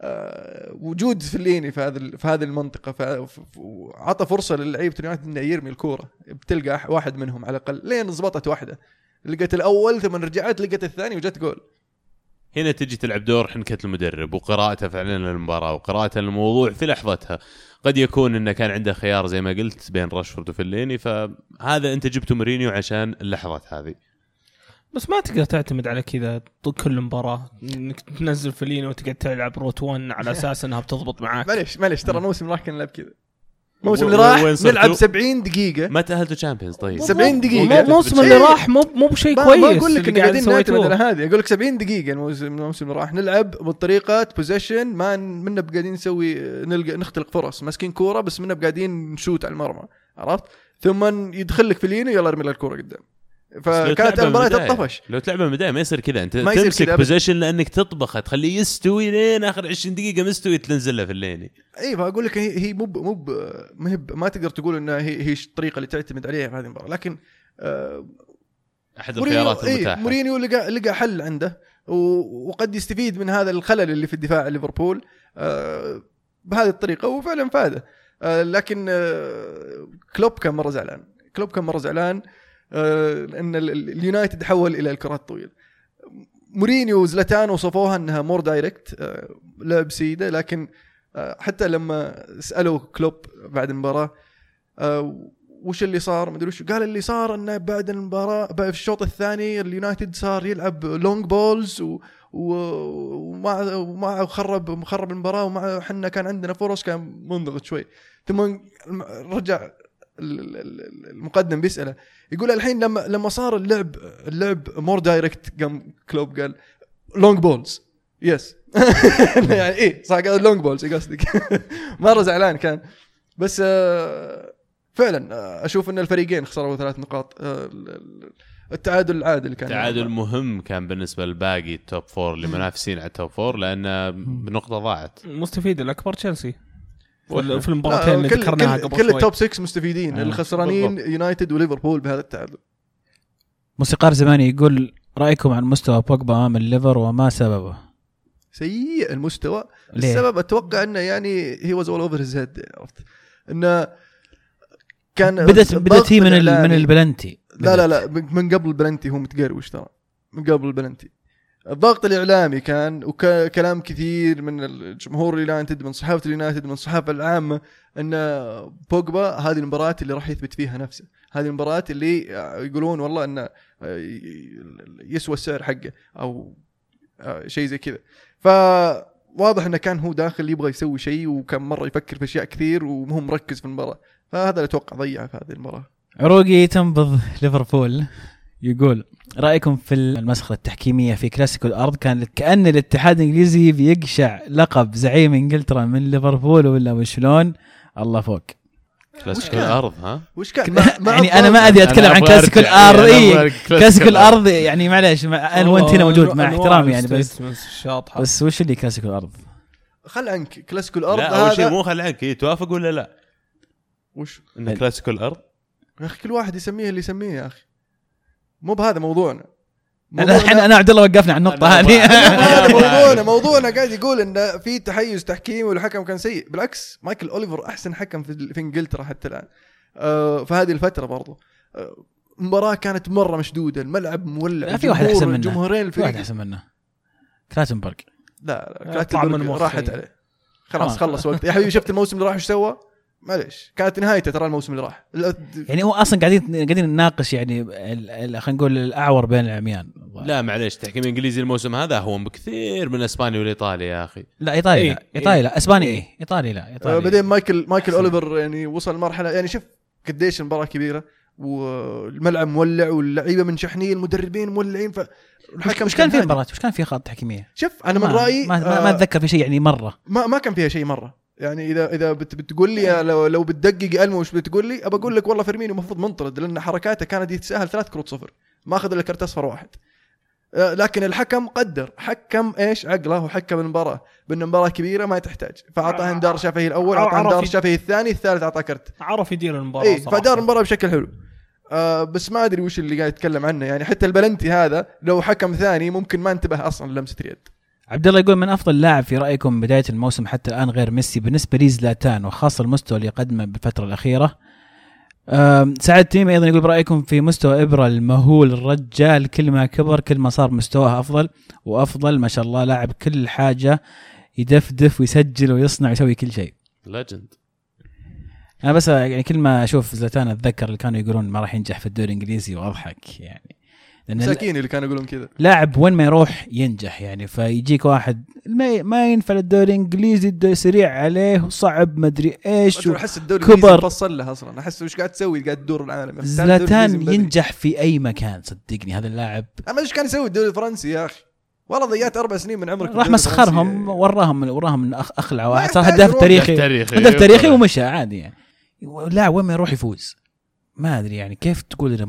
Speaker 1: آه وجود فليني في هذا في هذه المنطقة ف- ف- ف- عطى فرصة للعيبة اليونايتد إنه يرمي الكورة. بتلقى واحد منهم على الأقل لين زبطت واحدة. لقيت الأول ثم رجعت لقيت الثاني وجت جول.
Speaker 3: هنا تجي تلعب دور حنكة المدرب وقراءته فعلا للمباراة وقراءته للموضوع في لحظتها. قد يكون إنه كان عنده خيار زي ما قلت بين راشفورد وفليني فهذا أنت جبته مورينيو عشان اللحظات هذه.
Speaker 4: بس ما تقدر تعتمد على كذا كل مباراة إنك تنزل فليني وتقعد تلعب route 1 على أساس إنها بتضبط معاك.
Speaker 1: معليش معليش ترى الموسم راح كنا نلعب كذا. الموسم اللي راح
Speaker 3: وين صرتوا؟
Speaker 1: نلعب 70 دقيقة.
Speaker 3: ما تأهلتوا Champions طيب.
Speaker 1: 70 دقيقة.
Speaker 4: مو- الموسم اللي. راح مو مو بشيء
Speaker 1: ما,
Speaker 4: كويس
Speaker 1: ما أقول لك
Speaker 4: اللي
Speaker 1: ان قاعدين نعتمد. على هذه. أقول لك 70 دقيقة الموسم الموسم اللي راح. نلعب بطريقه possession ما منا بقاعدين نسوي نلقى نختلق فرص. ماسكين كورة بس منا بقاعدين نشوت على المرمى. عرفت؟ ثم يدخل لك فيلايني يلا ارمي له الكورة قدام. فكانت
Speaker 3: تلعبها المباراة
Speaker 1: تطفش.
Speaker 3: لو تلعب من البدايه ما يصير كذا. أنت
Speaker 1: ما
Speaker 3: تمسك. position لأنك تطبخه تخليه يستوي لين آخر 20 دقيقة مستوي تنزل له في فيلايني
Speaker 1: إي فأقول لك هي مو مو ما تقدر تقول إنها هي هي الطريقة اللي تعتمد عليها في هذه المباراة. لكن آه،
Speaker 3: أحد
Speaker 1: مورينيو
Speaker 3: الخيارات
Speaker 1: إيه
Speaker 3: المتاحة.
Speaker 1: مورينيو لقى لقى حل عنده وقد يستفيد من هذا الخلل اللي في الدفاع ليفربول آه، بهذه الطريقة وفعلا فاده. آه، لكن آه، كلوب كان مرة زعلان. كلوب كان مرة زعلان. آه، إن ال- ال- اليونايتد حول إلى الكرات الطويله مورينيو وزلاتان وصفوها إنها more direct آه، لعب سيدة لكن آه، حتى لما سألوا كلوب بعد المباراة آه، وش اللي صار؟ ما أدري وش. قال اللي صار إنه بعد المباراة في الشوط الثاني اليونايتد صار يلعب long balls و وما وما خرب مخرب المباراة ومع إحنا كان عندنا فرص كان منضغط شوي. ثم رجع المقدم بيسأله يقول الحين لما لما صار اللعب اللعب more direct قام كلوب قال long balls yes يعني إيه صح قال long balls قصدك؟ مرة زعلان كان. بس آه، فعلا آه، أشوف إن الفريقين خسروا ثلاث نقاط آه، ال- ال- التعادل العادل كان
Speaker 3: تعادل مهم كان بالنسبة للباقي ال top four اللي منافسين على ال top four لأن بنقطة ضاعت.
Speaker 4: المستفيد الأكبر تشيلسي. في المباراتين اللي
Speaker 1: كل
Speaker 4: ذكرناها قبل
Speaker 1: كل
Speaker 4: شوي.
Speaker 1: ال top 6 مستفيدين.
Speaker 2: آه.
Speaker 1: الخسرانين يونايتد وليفربول بهذا التعادل
Speaker 2: موسيقار زماني يقول رأيكم عن مستوى بوجبا أمام الليفر وما سببه؟
Speaker 1: سيء المستوى.
Speaker 2: ليه؟
Speaker 1: السبب أتوقع إنه يعني هي was all over his head عرفت؟ إنه كان
Speaker 2: بدت بدت هي من من البلنتي.
Speaker 1: لا لا لا من قبل البلنتي هو متقروش ترى. من قبل البلنتي. الضغط الإعلامي كان وكلام كثير من الجمهور اليونايتد من صحافة اليونايتد من الصحافه العامة إن بوجبا هذه المباراة اللي راح يثبت فيها نفسه. هذه المباراة اللي يقولون والله انه يسوى السعر حقه أو شيء زي كذا. فواضح إنه كان هو داخل يبغى يسوي شيء وكان مرة يفكر في أشياء كثير ومو مركز في المباراة. فهذا اللي أتوقع ضيعه في هذه المباراة.
Speaker 2: عروقي تنبض ليفربول. يقول رأيكم في المسخرة التحكيمية في كلاسيكو الأرض؟ كان كأن الاتحاد الإنجليزي بيقشع لقب زعيم إنجلترا من ليفربول ولا وشلون؟ الله فوق.
Speaker 3: كلاسيكو؟ الأرض ها؟
Speaker 1: وش كان؟
Speaker 2: يعني أنا ما ابي
Speaker 3: أتكلم
Speaker 2: عن
Speaker 3: أبغى
Speaker 2: كلاسيكو.
Speaker 3: الأرض
Speaker 2: اي كلاسيكو الأرض. يعني معلش مع- أنا وأنت هنا موجود مع احترامي يعني بس بس وش اللي كلاسيكو الأرض؟
Speaker 1: خل عنك كلاسيكو الأرض
Speaker 3: لا أول شيء مو خل عنك إيه، توافق ولا لا؟
Speaker 1: وش؟
Speaker 3: إن كلاسيكو الأرض؟
Speaker 1: يا أخي كل واحد يسميه اللي يسميه يا أخي. مو بهذا موضوعنا.
Speaker 2: أنا الحين أنا وعبد الله وقفنا على
Speaker 3: النقطة
Speaker 2: هذه.
Speaker 1: موضوعنا موضوعنا قاعد يقول إن في تحيز تحكيمي والحكم كان سيء. بالعكس مايكل أوليفر أحسن حكم في, في إنجلترا حتى الآن. آه في هذه الفترة برضو. آه مباراة كانت مرة مشدودة. الملعب مولع.
Speaker 2: لا، في واحد أحسن منه.
Speaker 1: جمهورين
Speaker 2: في واحد أحسن منه. كلاتنبرغ
Speaker 1: لا لا كلاتنبرغ. راحت عليه. خلاص. خلص وقت. يا حبيبي شفت الموسم اللي راح إيش سوى؟ معليش. كانت نهايته ترى الموسم اللي راح.
Speaker 2: يعني هو أصلا قاعدين قاعدين نناقش يعني ال- ال- خلينا نقول الأعور بين العميان.
Speaker 3: لا معليش تحكيم الانجليزي الموسم هذا هو بكثير من اسبانيا والإيطالي يا أخي.
Speaker 2: لا إيطالي
Speaker 4: إيه،
Speaker 2: لا إيطالي
Speaker 4: إيه.
Speaker 2: لا. إسباني
Speaker 4: إيه.
Speaker 2: إيه. إيطالي لا.
Speaker 1: آه،
Speaker 2: ايطالي
Speaker 1: بعدين مايكل مايكل
Speaker 2: أحسن.
Speaker 1: أوليفر يعني وصل مرحله يعني شوف قديش المباراة كبيرة والملعب مولع واللعيبة منشحنين المدربين مولعين فالحكم
Speaker 2: وش كان في. مباراة؟ وش كان في خط تحكيميه
Speaker 1: شوف أنا من رأيي
Speaker 2: ما, ما,
Speaker 1: آه،
Speaker 2: ما أتذكر في شيء يعني مرة.
Speaker 1: ما ما كان فيها شيء مرة. يعني إذا إذا بت بتقول لي لو, لو بتدقق المو وش بتقول لي أبى أقول لك والله فيرمينو المفروض منطرد لأن حركاته كانت يتساهل ثلاث كروت صفر ما أخذ إلا كرت اصفر واحد. آه، لكن الحكم قدر حكم إيش؟ عقله وحكم المباراة بأن المباراة كبيرة ما تحتاج. فأعطاه انذار شفهي الأول أعطاه
Speaker 4: عرف
Speaker 1: انذار شفهي الثاني الثالث أعطاه كرت.
Speaker 4: عرف يدير
Speaker 1: المباراة
Speaker 4: صراحة.
Speaker 1: فدار المباراة بشكل حلو. آه بس ما أدري وش اللي قاعد يتكلم عنه يعني حتى البلنتي هذا لو حكم ثاني ممكن ما انتبه أصلا لمسة اليد.
Speaker 2: عبد الله يقول من أفضل لاعب في رأيكم بداية الموسم حتى الآن غير ميسي بالنسبة لي زلاتان وخاصة المستوى اللي قدمه بالفترة الأخيرة. سعد تيمي أيضا يقول برأيكم في مستوى إبرة المهول الرجال كل ما كبر كل ما صار مستواه أفضل وأفضل ما شاء الله لاعب كل حاجة يدفدف ويسجل ويصنع ويسوي كل شيء.
Speaker 3: legend
Speaker 2: أنا بس يعني كل ما أشوف زلاتان أتذكر اللي كانوا يقولون ما راح ينجح في الدوري الإنجليزي وأضحك يعني.
Speaker 1: مساكين اللي كانوا يقولون كذا.
Speaker 2: لاعب وين ما يروح ينجح يعني فيجيك واحد ما, ما ينفع الدوري الإنجليزي الدوري سريع عليه وصعب مدري إيش
Speaker 1: رجل أحس الدوري
Speaker 2: كبر.
Speaker 1: الإنجليزي مفصل له أصلا. أحس وش قاعد تسوي؟ قاعد تدور العالم.
Speaker 2: زلاتان. ينجح في أي مكان صدقني هذا اللاعب.
Speaker 1: أما إيش كان يسوي؟ الدوري الفرنسي يا أخي. والله ضيعت أربع سنين من عمرك
Speaker 2: راح مسخرهم. وراهم وراهم من أخ اخلع
Speaker 1: ما
Speaker 2: واحد صار هداف. تاريخي هداف تاريخي ومشى عادي يعني. لاعب وين ما يروح يفوز. ما أدري يعني كيف تقول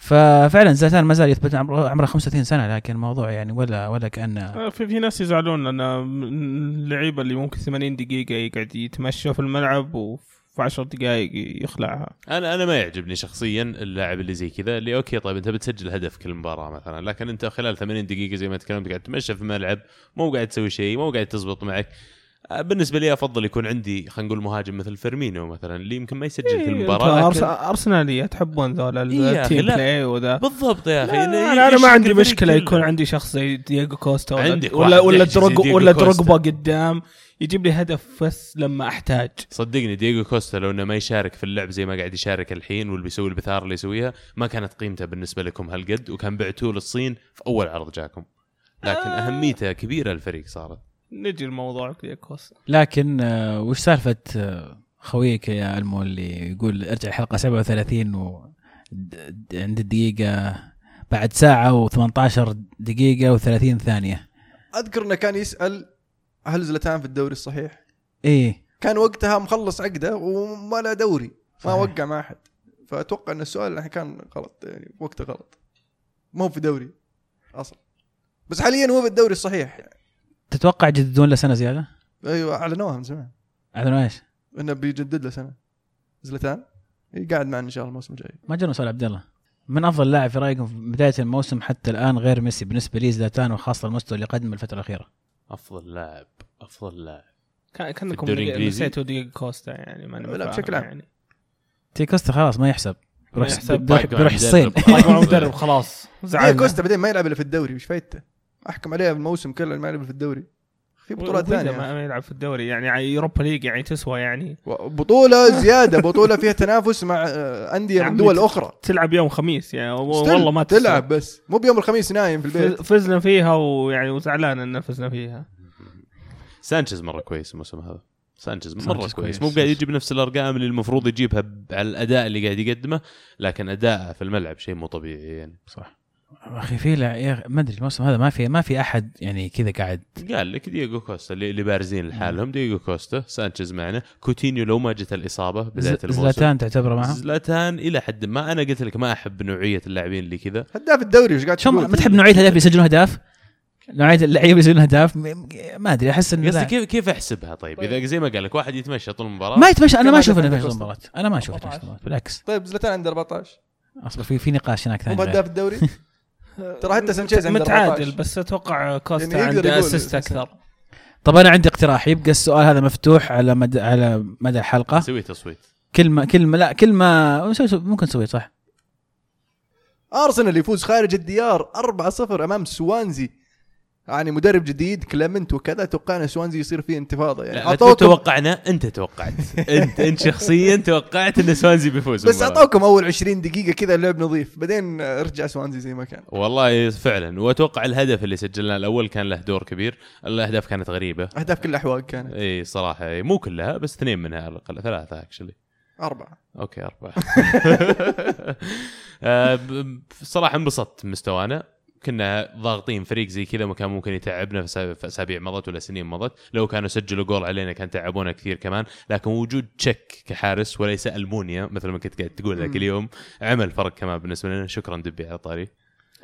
Speaker 2: ففعلا زلاتان ما زال يثبت عمره عمره 35 سنة لكن الموضوع يعني ولا ولا كانه
Speaker 4: آه، في في ناس يزعلون لأن اللعيبة اللي ممكن 80 دقيقة يقعد يتمشى في الملعب وفي 10 دقائق يخلعها.
Speaker 3: أنا أنا ما يعجبني شخصيا اللاعب اللي زي كذا اللي okay طيب أنت بتسجل هدف كل مباراة مثلا لكن أنت خلال 80 دقيقة زي ما تكلمت قاعد تمشى في الملعب مو قاعد تسوي شيء مو قاعد تزبط معك. بالنسبة لي أفضل يكون عندي خلينا نقول مهاجم مثل فيرمينو مثلا اللي يمكن ما يسجل
Speaker 4: إيه،
Speaker 3: في المباراه لكن
Speaker 4: أرسنالية تحبون ذولا
Speaker 3: إيه
Speaker 4: ال
Speaker 3: team
Speaker 4: play وذا
Speaker 3: بالضبط يا أخي
Speaker 4: أنا أنا
Speaker 3: يشكل
Speaker 4: ما عندي مشكلة
Speaker 3: كله.
Speaker 4: يكون عندي شخص زي دييغو كوستا ولا
Speaker 3: عندك
Speaker 4: ولا ولا دروج ولا. دروجبا قدام يجيب لي هدف بس لما أحتاج
Speaker 3: صدقني دييغو كوستا لو إنه ما يشارك في اللعب زي ما قاعد يشارك الحين واللي بيسوي البثار اللي يسويها ما كانت قيمته بالنسبة لكم هالقد وكان بعتوه للصين في أول عرض جاكم لكن
Speaker 4: آه.
Speaker 3: أهميته كبيرة الفريق صارت
Speaker 4: نجي الموضوع كوستا
Speaker 2: لكن آه، وش سالفة آه، خويك يا ألمو اللي يقول ارجع الحلقة 37 و عند الدقيقة بعد ساعة و18 دقيقة و30 ثانية.
Speaker 1: أذكر إنه كان يسأل هل زلتان في الدوري الصحيح؟
Speaker 2: إيه.
Speaker 1: كان وقتها مخلص عقده وما له دوري ما
Speaker 2: صحيح.
Speaker 1: وقع مع أحد. فأتوقع إن السؤال الحين كان غلط يعني وقته غلط. ما هو في دوري أصلا. بس حاليا هو بالدوري الصحيح.
Speaker 2: تتوقع يجددون له سنه زيادة؟
Speaker 1: أيوه أعلنوها من زمان.
Speaker 2: أعلنوا إيش؟
Speaker 1: إنه بيجدد له سنة. زلتان. قاعد معنا إن شاء الله الموسم الجاي.
Speaker 2: ما جانا سؤال عبد الله. من أفضل لاعب في رأيكم في بداية الموسم حتى الآن غير ميسي بالنسبة لي زلاتان وخاصة المستوى اللي قدمه الفترة الأخيرة؟
Speaker 3: أفضل لاعب أفضل لاعب.
Speaker 4: كان
Speaker 3: كأنكم؟
Speaker 4: نسيتوا دييغو كوستا يعني ما
Speaker 1: لا، بشكل عام.
Speaker 4: يعني.
Speaker 2: دييغو كوستا خلاص ما يحسب. بيروح. بيروح, الصين.
Speaker 3: مدرب.
Speaker 4: خلاص. زعلنا.
Speaker 1: كوستا بعدين ما يلعب إلا في الدوري مش فايته أحكم عليه الموسم كله ما يلعب في الدوري. في بطولات ثانية.
Speaker 4: ما ما يلعب في الدوري. يعني يوروبا league يعني تسوى يعني.
Speaker 1: بطولة زيادة بطولة فيها تنافس مع آه، أندية
Speaker 4: يا
Speaker 1: من دول أخرى.
Speaker 4: تلعب يوم خميس يعني. والله ما تسوى.
Speaker 1: تلعب بس. مو بيوم الخميس نايم في البيت.
Speaker 4: فزنا فيها ويعني وزعلان إن فزنا فيها.
Speaker 3: سانشيز مرة كويس الموسم هذا. سانشيز مرة
Speaker 2: سانشيز
Speaker 3: كويس,
Speaker 2: كويس.
Speaker 3: مو قاعد يجيب نفس الأرقام اللي المفروض يجيبها على الأداء اللي قاعد يقدمه لكن اداءه في الملعب شيء مو طبيعي يعني.
Speaker 2: صح. أخي في لا- ما أدري الموسم هذا ما في ما في أحد يعني كذا قاعد.
Speaker 3: قال لك دييغو كوستا اللي, بارزين لحالهم دييغو كوستا سانشيز معنا كوتينيو لو ما جت الإصابة
Speaker 2: بداية
Speaker 3: الموسم.
Speaker 2: زلاتان تعتبره معه؟
Speaker 3: زلاتان إلى حد ما أنا قلت لك ما أحب نوعية اللاعبين اللي كذا.
Speaker 1: هداف الدوري وش قاعد تقول؟
Speaker 2: ما تحب نوعية الاهداف اللي يسجلون اهداف نوعية اللعيبة اللي يسجلون اهداف ما أدري أحس انه
Speaker 3: قصدي. كيف كيف أحسبها طيب؟ إذا زي ما قال لك واحد يتمشى طول المباراة.
Speaker 2: ما يتمشى
Speaker 1: أنا
Speaker 2: ما أشوف
Speaker 1: إنه
Speaker 2: يفوز
Speaker 1: أصلاً؟
Speaker 2: المباراه أنا ما أشوف
Speaker 4: 14.
Speaker 2: المباراه بالعكس
Speaker 1: طيب زلاتان عنده 14
Speaker 2: أصبر في في نقاش هناك
Speaker 1: مو
Speaker 2: ثاني
Speaker 1: هداف الدوري؟ ترى حتى سانشيز عنده
Speaker 4: متعادل
Speaker 1: 14.
Speaker 4: بس أتوقع كوستا
Speaker 1: يعني
Speaker 4: عنده
Speaker 1: assist.
Speaker 4: أكثر.
Speaker 2: طب أنا عندي اقتراح يبقى السؤال هذا مفتوح على مدى على مدى الحلقة.
Speaker 3: سوي تصويت.
Speaker 2: كلمه كلمه لا كلمه ممكن نسوي صح؟
Speaker 1: أرسنال يفوز خارج الديار 4-0 أمام سوانزي. يعني مدرب جديد كليمنت وكذا توقعنا سوانزي يصير فيه انتفاضة. يعني
Speaker 3: لا لا
Speaker 1: أعطوكم-
Speaker 3: توقعنا أنت توقعت. أنت أنت شخصيا توقعت إن سوانزي بيفوز
Speaker 1: بس. أعطوكم أول 20 دقيقة كذا اللعب نظيف بعدين رجع سوانزي زي ما كان.
Speaker 3: والله فعلا. وأتوقع الهدف اللي سجلناه الأول كان له دور كبير. الأهداف كانت غريبة.
Speaker 1: أهداف كل الأحوال كانت.
Speaker 3: إي صراحة. مو كلها بس اثنين منها على الأقل. ثلاثة actually
Speaker 1: أربعة.
Speaker 3: okay أربعة. آه، صراحة انبسطت بمستوانا كنا ضاغطين فريق زي كذا ما كان ممكن يتعبنا في اسابيع مضت ولا سنين مضت. لو كانوا سجلوا جول علينا كان تعبونا كثير كمان. لكن وجود تشيك كحارس وليس ألمونيا مثل ما كنت قاعد تقول ذاك. اليوم عمل فرق كمان بالنسبة لنا. شكرا دبي على طاري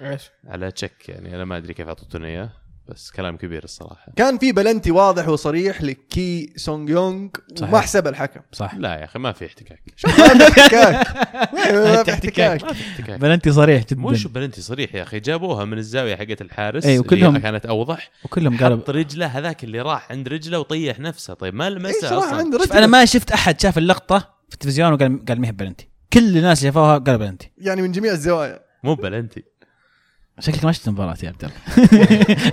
Speaker 4: إيش؟
Speaker 3: على تشيك يعني أنا ما أدري كيف أعطيتونا إياه. بس كلام كبير الصراحة.
Speaker 1: كان في بلنتي واضح وصريح لكي سونغ يونغ. وما حسب الحكم.
Speaker 2: صح.
Speaker 3: لا يا أخي ما في احتكاك.
Speaker 1: شوف ما في احتكاك. ما في احتكاك.
Speaker 3: ما في احتكاك.
Speaker 2: بلنتي صريح جدا.
Speaker 3: مو شو بلنتي صريح يا أخي جابوها من الزاوية حقت الحارس
Speaker 2: أي، وكلهم-
Speaker 3: اللي كانت أوضح.
Speaker 2: وكلهم قالوا
Speaker 3: حط رجله هذاك اللي راح عند رجله وطيح نفسه. طيب ما
Speaker 1: اي صراحة
Speaker 2: أصلا؟
Speaker 1: رجل
Speaker 2: أنا ما شفت أحد شاف اللقطة في التلفزيون وقال قال ما هي بلنتي. كل الناس اللي شافوها قالوا بلنتي.
Speaker 1: يعني من جميع الزوايا.
Speaker 3: مو بلنتي.
Speaker 2: شكلك ما شفت المباراة يا عبد الله.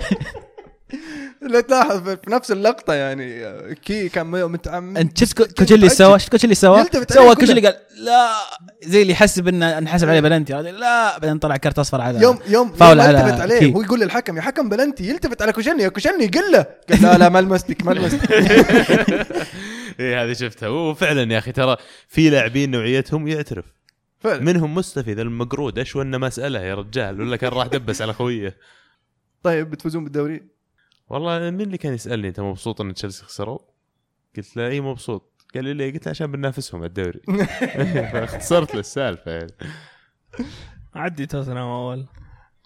Speaker 1: لا تلاحظ في نفس اللقطة يعني كي كان متعمد
Speaker 2: أنت شفت كو- كوشيلني سوى شفت كوشيلني سوى
Speaker 1: يلتفت
Speaker 2: سوى كوشيلني
Speaker 1: كله.
Speaker 2: قال لا. زي اللي يحسب انه انحسب عليه بلنتي. هذا لا. بعدين طلع كرت أصفر على
Speaker 1: يوم يوم
Speaker 2: فاول
Speaker 1: يوم
Speaker 2: على
Speaker 1: التفت عليه
Speaker 2: كي.
Speaker 1: هو يقول للحكم يا حكم بلنتي. يلتفت على كوشيلني يا كوشيلني قل له قال لا لا ما لمستك ما لمستك.
Speaker 3: اي إيه، هذه شفتها. وفعلا يا أخي ترى في لاعبين نوعيتهم يعترف.
Speaker 1: فعلا.
Speaker 3: منهم ذا المقرود إيش وأنه مساله يا رجال؟ ولا كان راح دبس على خويه
Speaker 1: طيب بتفوزون بالدوري؟
Speaker 3: والله مين اللي كان يسألني؟ أنت مبسوط إن تشيلسي خسروا؟ قلت له إي مبسوط. قال لي ليه؟ قلت له عشان بننافسهم على الدوري. اختصرت له السالفة يعني.
Speaker 4: عدي توتنهام أول.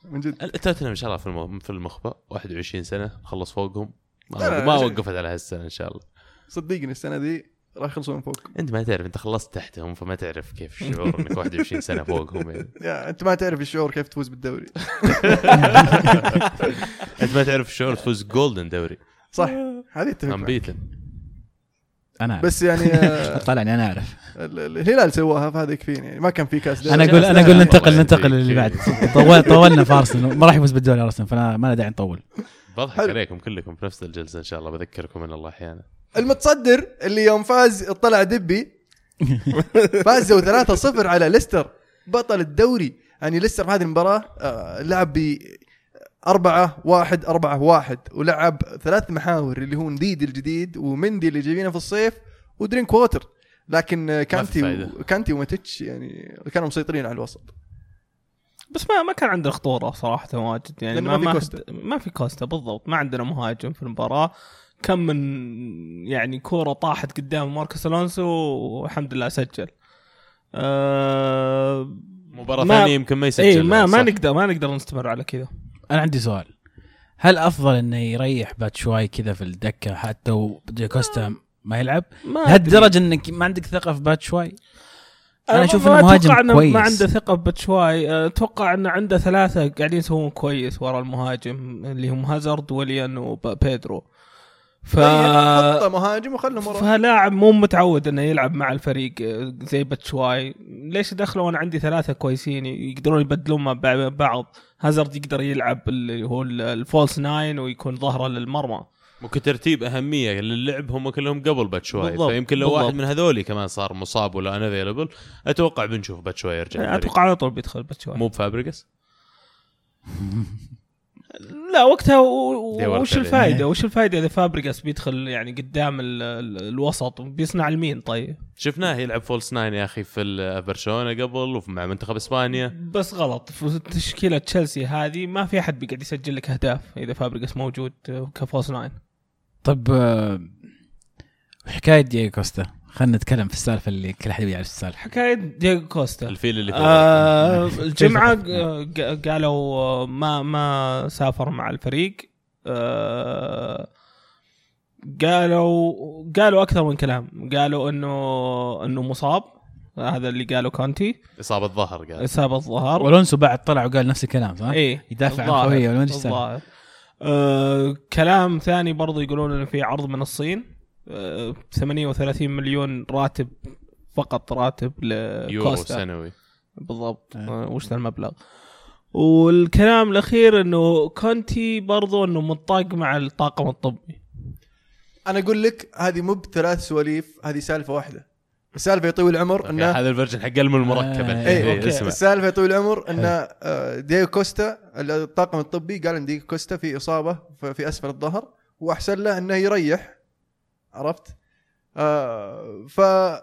Speaker 1: من جد.
Speaker 3: توتنهام إن شاء الله في الم- في المخبأ. 21 سنة خلص فوقهم. ما, ما. وقفت على هالسنة إن شاء الله.
Speaker 1: صدقني السنة دي راح يخلصون من فوق.
Speaker 3: أنت ما تعرف أنت خلصت تحتهم فما تعرف كيف الشعور إنك 21 سنة فوقهم يعني.
Speaker 1: يا أنت ما تعرف الشعور كيف تفوز بالدوري.
Speaker 3: أنت ما تعرف الشعور تفوز جولدن دوري.
Speaker 1: صح. هذه اتفق معك.
Speaker 3: انبيتن
Speaker 2: أنا أعرف.
Speaker 1: بس يعني
Speaker 2: طلعني أنا أعرف.
Speaker 1: ال- ال- الهلال سواها فهذا يكفيني يعني. ما كان في كاس
Speaker 2: أنا أقول أنا
Speaker 3: أقول
Speaker 2: ننتقل. ننتقل للي بعد. طول طولنا في أرسنال. ما راح يفوز بالدوري أرسنال فما ما له داعي نطول
Speaker 3: بضحك. عليكم كلكم في نفس الجلسة إن شاء الله. بذكركم من الله أحيانا.
Speaker 1: المتصدر اللي يوم فاز طلع دبي. فازوا 3-0 على ليستر. بطل الدوري. يعني ليستر في هذه المباراة آه، لعب ب 4 1 4 1 ولعب ثلاث محاور اللي هو نديدي الجديد ومندي اللي جايبينه في الصيف ودرينكووتر. لكن كانتي. و... كانتي وماتيتش يعني كانوا مسيطرين على الوسط.
Speaker 4: بس ما ما كان عنده خطورة صراحة واجد. يعني
Speaker 1: ما في
Speaker 4: ما
Speaker 1: كوستا.
Speaker 4: ما في كوستا بالضبط. ما عندنا مهاجم في المباراة. كم من يعني كورة طاحت قدام ماركوس ألونسو والحمد لله سجل. آه
Speaker 3: مباراة
Speaker 4: ما-
Speaker 3: ثانية يمكن ما يسجل
Speaker 4: اي ما ما؟ نقدر ما نقدر نستمر على كذا.
Speaker 2: أنا عندي سؤال. هل أفضل إنه يريح باتشواي كذا في الدكة حتى دييغو كوستا ما يلعب؟
Speaker 4: ما
Speaker 2: لهالدرجة إنك ما عندك ثقة في باتشواي أنا أشوف
Speaker 4: ما
Speaker 2: إنه مهاجم كويس.
Speaker 4: ما عنده ثقة بباتشواي أه، أتوقع إنه عنده ثلاثة قاعدين يسوون كويس ورا المهاجم اللي هم هازارد وليان وبيدرو ف
Speaker 1: حط مهاجم وخلهم ورا
Speaker 4: فلاعب مو متعود إنه يلعب مع الفريق أه، زي باتشواي. ليش دخلوا؟ وأنا عندي ثلاثة كويسين يقدرون يبدلون مع بع- بعض. هازارد يقدر يلعب اللي هو ال- ال false nine ويكون ظهره للمرمى.
Speaker 3: ممكن ترتيب أهمية للعب هم كلهم قبل باتشواي.
Speaker 4: بالضبط،
Speaker 3: فيمكن لو
Speaker 4: بالضبط.
Speaker 3: واحد من هذولي كمان صار مصاب ولا unavailable أتوقع بنشوف باتشواي يرجع.
Speaker 4: أتوقع على طول بيدخل باتشواي.
Speaker 3: مو بفابريجاس
Speaker 4: لا وقتها
Speaker 3: دي
Speaker 4: وش. الفائده وش الفائده إذا فابريجاس بيدخل يعني قدام ال ال الوسط بيصنع المين؟ طيب.
Speaker 3: شفناه يلعب false nine يا أخي في برشلونة قبل ومع منتخب إسبانيا.
Speaker 4: بس غلط. في تشكيلة تشيلسي هذه ما في أحد بيقعد يسجل لك أهداف إذا فابريجاس موجود ك false nine
Speaker 2: طب آه، حكايه دييغو كوستا. خلينا نتكلم في السالفة اللي كل أحد يعرف السالفة.
Speaker 4: حكاية دييغو كوستا.
Speaker 3: الفيل اللي في
Speaker 4: آه الجمعة ق- قالوا آه، ما ما سافر مع الفريق. آه قالوا قالوا أكثر من كلام. قالوا إنه إنه مصاب. هذا اللي قاله كونتي.
Speaker 3: إصابة ظهر قال.
Speaker 4: إصابة ظهر.
Speaker 2: والونسو بعد طلع وقال نفس الكلام صح؟
Speaker 4: إيه.
Speaker 2: يدافع عن خويه ولا إيش السالفة؟
Speaker 4: الظاهر. آه كلام ثاني برضو يقولون إنه في عرض من الصين. آه 38 مليون راتب فقط راتب
Speaker 3: يورو سنوي.
Speaker 4: بالضبط.
Speaker 2: آه.
Speaker 4: آه، وش ذا المبلغ؟ والكلام الأخير إنه كونتي برضو إنه مطاق مع الطاقم الطبي.
Speaker 1: أنا أقول لك هذه مو بثلاث سواليف هذه سالفة واحدة. السالفة يا طويل العمر إنه
Speaker 3: هذا الفرجن حق قلم المركب
Speaker 2: آه،
Speaker 3: الحين.
Speaker 1: إيه،
Speaker 3: إيه،
Speaker 1: السالفة يا طويل العمر ان آه، دييغو كوستا الطاقم الطبي قال إن دييغو كوستا في إصابة في أسفل الظهر وأحسن له إنه يريح. عرفت؟ آه ف ال-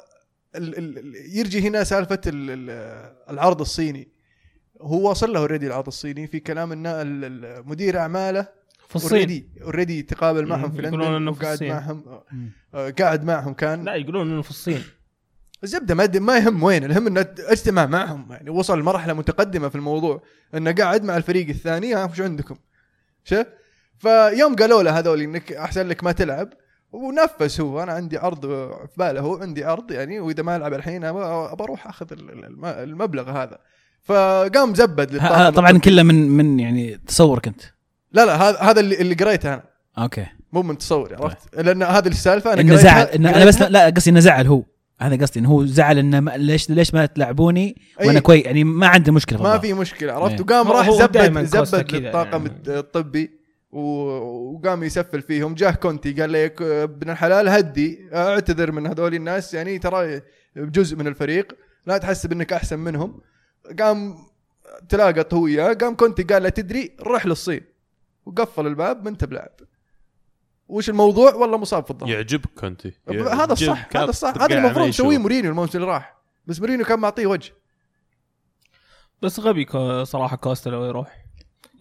Speaker 1: ال- ال- يرجي هنا سالفة ال- ال- العرض الصيني. هو وصل له already العرض الصيني. في كلام إن مدير أعماله
Speaker 4: في الصين.
Speaker 1: already already تقابل معهم في
Speaker 4: يقولون
Speaker 1: لندن
Speaker 4: إنه في
Speaker 1: وقاعد
Speaker 4: الصين.
Speaker 1: معهم
Speaker 2: مم.
Speaker 1: آه، قاعد معهم كان.
Speaker 4: لا يقولون إنه في الصين.
Speaker 1: الزبدة ما ما يهم وين. الهم إنه اجتمع معهم. يعني وصل لمرحله متقدمة في الموضوع. إنه قاعد مع الفريق الثاني. ها وش عندكم؟ شوف فيوم قالوا له هذول إنك أحسن لك ما تلعب. ونفس هو أنا عندي عرض في باله هو عندي عرض يعني وإذا ما ألعب الحين أبى أروح أخذ ال- الم- المبلغ هذا فقام زبد للطاقم
Speaker 2: طبعا. كله من من يعني تصورك انت
Speaker 1: لا لا هذا هذا اللي, اللي قريته أنا
Speaker 2: أوكي
Speaker 1: مو من تصوري عرفت لأن هذه السالفة
Speaker 2: أنا
Speaker 1: قريتها-
Speaker 2: زعل إنه أنا بس لا قصدي إنه زعل هو هذا قصدي إنه هو زعل إنه ما ليش ليش ما تلعبوني وأنا
Speaker 1: أي.
Speaker 2: كويس يعني ما عنده مشكلة
Speaker 1: ما. في مشكلة عرفت
Speaker 2: إيه.
Speaker 1: وقام راح زبد زبد للطاقم
Speaker 4: يعني.
Speaker 1: الطبي وقام يسفل فيهم. جاه كونتي قال لي "ك- ابن الحلال هدي اعتذر من هذول الناس. يعني ترى جزء من الفريق لا تحسب انك أحسن منهم. قام تلاقط هو وياه قام كونتي قال له تدري روح للصين. وقفل الباب ما انت بلاعب وش الموضوع؟ والله مصاب في الظهر
Speaker 3: يعجبك كونتي.
Speaker 1: هذا الصح هذا الصح. هذا المفروض يسويه مورينيو الموسم اللي راح. بس مورينيو كان معطيه وجه.
Speaker 4: بس غبي صراحة كوستا لو يروح.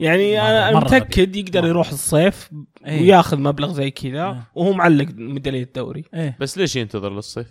Speaker 4: يعني أنا متأكد يقدر. يروح الصيف
Speaker 2: إيه.
Speaker 4: وياخذ مبلغ زي كذا
Speaker 2: إيه.
Speaker 4: وهو معلق ميدالية الدوري
Speaker 2: إيه
Speaker 3: بس ليش ينتظر للصيف؟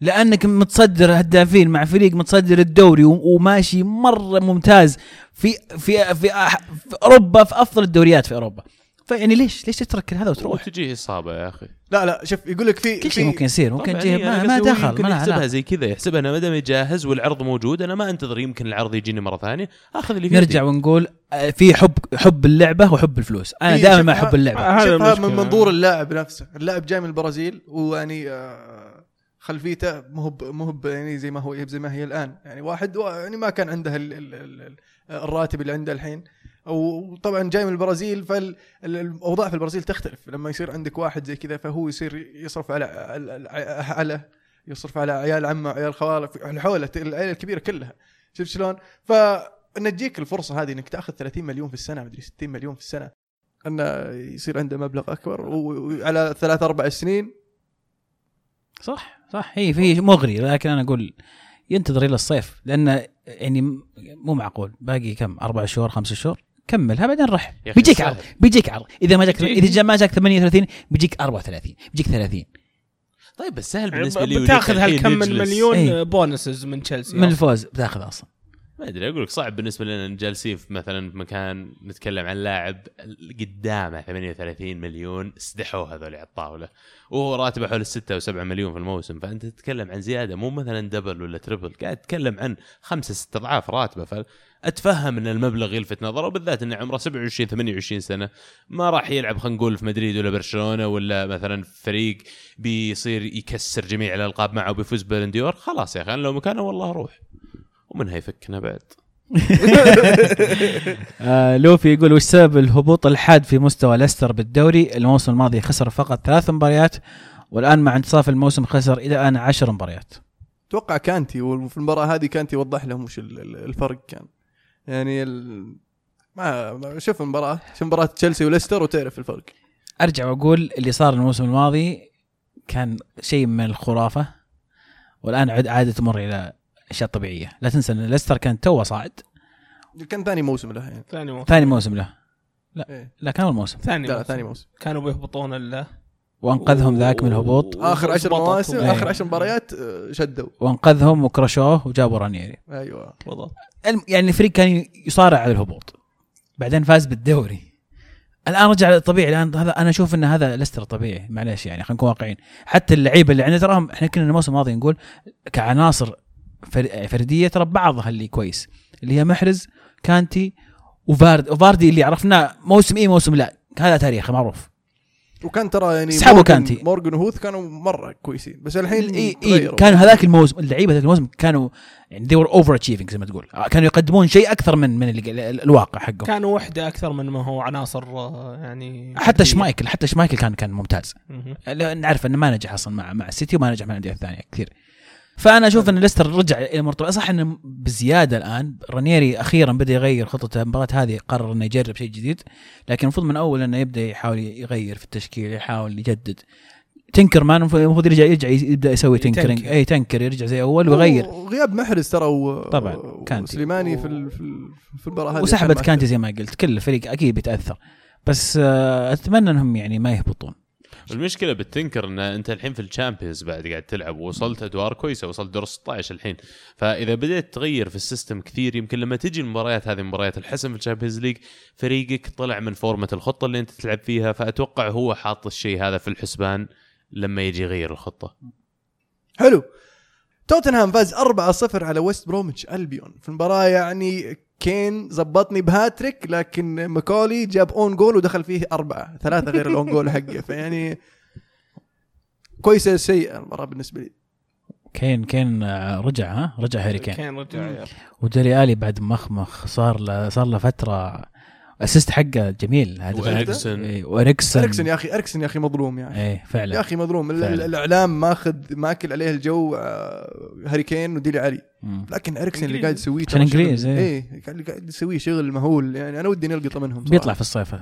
Speaker 2: لأنك متصدر هدافين مع فريق متصدر الدوري وماشي مرة ممتاز في في في, أح- في أوروبا في أفضل الدوريات في أوروبا فيعني ليش ليش تترك كل هذا وتروح؟
Speaker 3: وتجيه إصابة يا أخي.
Speaker 1: لا لا شوف يقول لك في
Speaker 2: كل شيء ممكن يصير ممكن تجيه
Speaker 3: إيه،
Speaker 2: ما, ما دخل
Speaker 3: يمكن
Speaker 2: ما
Speaker 3: يحسبها. زي كذا يحسبها إنه ما دام جاهز والعرض موجود أنا ما أنتظر يمكن العرض يجيني مرة ثانية. آخذ اللي في
Speaker 2: نرجع. ونقول آه، في حب حب اللعبة وحب الفلوس. أنا
Speaker 1: في-
Speaker 2: دائما ما أحب اللعبة.
Speaker 4: هذا.
Speaker 1: من منظور اللاعب نفسه. اللاعب جاي من البرازيل ويعني آه، خلفيته مو مو يعني زي ما هو زي ما هي الآن. يعني واحد يعني ما كان عنده ال- ال- ال- الراتب اللي عنده الحين. وطبعا جاي من البرازيل فالاوضاع في البرازيل تختلف. لما يصير عندك واحد زي كذا فهو يصير يصرف على على- يصرف على عيال عمه عيال خوالة حوله العيله الكبيرة كلها. شفت شلون؟ فان تجيك الفرصة هذه إنك تأخذ 30 مليون في السنة مدري 60 مليون في السنة. انه يصير عنده مبلغ أكبر وعلى ثلاث أربع سنين.
Speaker 2: صح صح. هي في مغري. لكن أنا أقول ينتظر إلى الصيف لأنه يعني مو معقول. باقي كم؟ أربع شهور خمس شهور؟ كملها بعدين رح بيجيك. عرض بيجيك عرض إذا ما جاك. إذا ما جاك 38 بيجيك 34 بيجيك 30
Speaker 3: طيب بس سهل بالنسبة لي
Speaker 4: بتاخذ هالكم من
Speaker 3: نجلس.
Speaker 4: مليون
Speaker 2: إيه.
Speaker 4: bonuses من تشيلسي
Speaker 2: من الفوز بتاخذ أصلا
Speaker 3: ما أدري أقول لك صعب بالنسبة لنا جالسين في مثلا في مكان نتكلم عن لاعب قدامه 38 مليون استدحوه هذول على الطاولة. وهو راتبه حول 6 و7 مليون في الموسم. فأنت تتكلم عن زيادة مو مثلا double ولا triple قاعد تتكلم عن خمسة ست أضعاف راتبه. فأتفهم إن المبلغ يلفت نظره وبالذات إنه عمره 27 28 سنة. ما راح يلعب خلينا نقول في مدريد ولا برشلونة ولا مثلا فريق بيصير يكسر جميع الألقاب معه وبيفوز بالون ديور خلاص يا أخي أنا لو مكانه والله أروح ومنها يفكنا بعد.
Speaker 2: آه لوفي يقول وش سبب الهبوط الحاد في مستوى ليستر بالدوري؟ الموسم الماضي خسر فقط ثلاث مباريات والآن مع انتصاف الموسم خسر إلى الآن عشر مباريات.
Speaker 1: أتوقع كانتي وفي المباراة هذه كانتي وضح لهم وش ال- ال- الفرق كان. يعني ال... ما شوف المباراة شوف مباراة تشيلسي وليستر وتعرف الفرق.
Speaker 2: أرجع وأقول اللي صار الموسم الماضي كان شيء من الخرافة والآن عاد عادت تمر إلى أشياء طبيعية. لا تنسى إن ليستر كان توه صاعد.
Speaker 1: كان ثاني موسم له يعني.
Speaker 4: ثاني موسم.
Speaker 2: ثاني موسم له.
Speaker 1: إيه.
Speaker 2: لا كان أول موسم.
Speaker 4: ثاني
Speaker 1: لا
Speaker 4: موسم.
Speaker 1: ثاني موسم.
Speaker 4: كانوا بيهبطون ال
Speaker 2: وانقذهم ذاك من الهبوط.
Speaker 1: آخر عشر. مواسم
Speaker 2: إيه.
Speaker 1: آخر عشر مباريات آه، شدوا.
Speaker 2: وانقذهم وكرشوه وجابوا رانيري.
Speaker 1: أيوه.
Speaker 4: بالضبط.
Speaker 2: الم- يعني الفريق كان يصارع على الهبوط. بعدين فاز بالدوري. الآن رجع للطبيعي الآن هذا أنا أشوف إن هذا ليستر طبيعي. معليش يعني خلينا نكون واقعيين. حتى اللعيبة اللي عندنا تراهم إحنا كنا الموسم الماضي نقول كعناصر فردية ترى بعضها اللي كويس اللي هي محرز كانتي وفارد وفاردي اللي عرفناه موسم إيه موسم لا هذا تاريخه معروف
Speaker 1: وكان ترى يعني
Speaker 2: سحبوا كانتي.
Speaker 1: مورجان وهوث كانوا مرة كويسين بس الحين
Speaker 2: اي. اي كانوا هذاك الموسم اللعيبة ذاك الموسم كانوا يعني they were over achieving زي ما تقول آه، كانوا يقدمون شيء أكثر من من ال- ال- الواقع حقهم
Speaker 4: كانوا وحدة أكثر من ما هو عناصر آه، يعني
Speaker 2: حتى. شمايكل حتى شمايكل كان كان ممتاز نعرف إنه ما نجح أصلا مع مع السيتي وما نجح مع الأندية الثانية كثير فأنا أشوف إن ليستر رجع إلى مرتبة. صح إنه بزيادة الآن. رانيري أخيرا بدأ يغير خطته. المباراة هذه قرر إنه يجرب شيء جديد. لكن المفروض من أول إنه يبدأ يحاول يغير في التشكيل يحاول يجدد. Tinker man المفروض يرجع يرجع يبدأ يسوي tinkering
Speaker 4: يتنكر.
Speaker 2: أي tinker يرجع زي أول ويغير.
Speaker 1: وغياب محرز ترى و...
Speaker 2: طبعاً، كانتي.
Speaker 1: وسليماني في. في, ال... في المباراة هذه
Speaker 2: وسحبت
Speaker 1: كان
Speaker 2: كانتي زي ما قلت. كل الفريق أكيد بيتأثر. بس آه، أتمنى إنهم يعني ما يهبطون.
Speaker 3: المشكلة بال tinker إن أنت الحين في ال Champions بعد قاعد تلعب ووصلت أدوار كويسة وصلت دور 16 الحين. فإذا بديت تغير في ال system كثير يمكن لما تجي المباريات هذه مباريات الحسم في ال Champions League فريقك طلع من form ة الخطة اللي أنت تلعب فيها فأتوقع هو حاط الشيء هذا في الحسبان لما يجي يغير الخطة.
Speaker 1: حلو. توتنهام فاز 4-0 على ويست بروميتش ألبيون. في المباراة يعني كين زبطني بهاتريك لكن ماكولي جاب own goal ودخل فيه أربعة. ثلاثة غير ال own goal حقه. فيعني كويسه سيئه المباراة بالنسبة لي.
Speaker 2: كين كين آه، رجع ها؟ رجع هاري كين.
Speaker 4: كان رجع
Speaker 2: وديلي آلي بعد مخمخ صار له صار له فترة assist حقه جميل هذا. إيه، واريكسن
Speaker 1: اريكسن يا أخي اريكسن يا أخي مظلوم يا أخي
Speaker 2: إيه
Speaker 1: يا
Speaker 2: فعلا
Speaker 1: أخي مظلوم
Speaker 2: فعلا.
Speaker 1: ال- الإعلام ماخذ ماكل عليه الجو آه، هاري كين وديلي علي
Speaker 2: مم.
Speaker 1: لكن اريكسن اللي. قاعد يسويه
Speaker 2: عشان
Speaker 1: شغل-
Speaker 2: إيه.
Speaker 1: إيه قاعد قاعد يسويه شغل مهول يعني أنا ودي نلقطه منهم صراحة.
Speaker 2: بيطلع في الصيف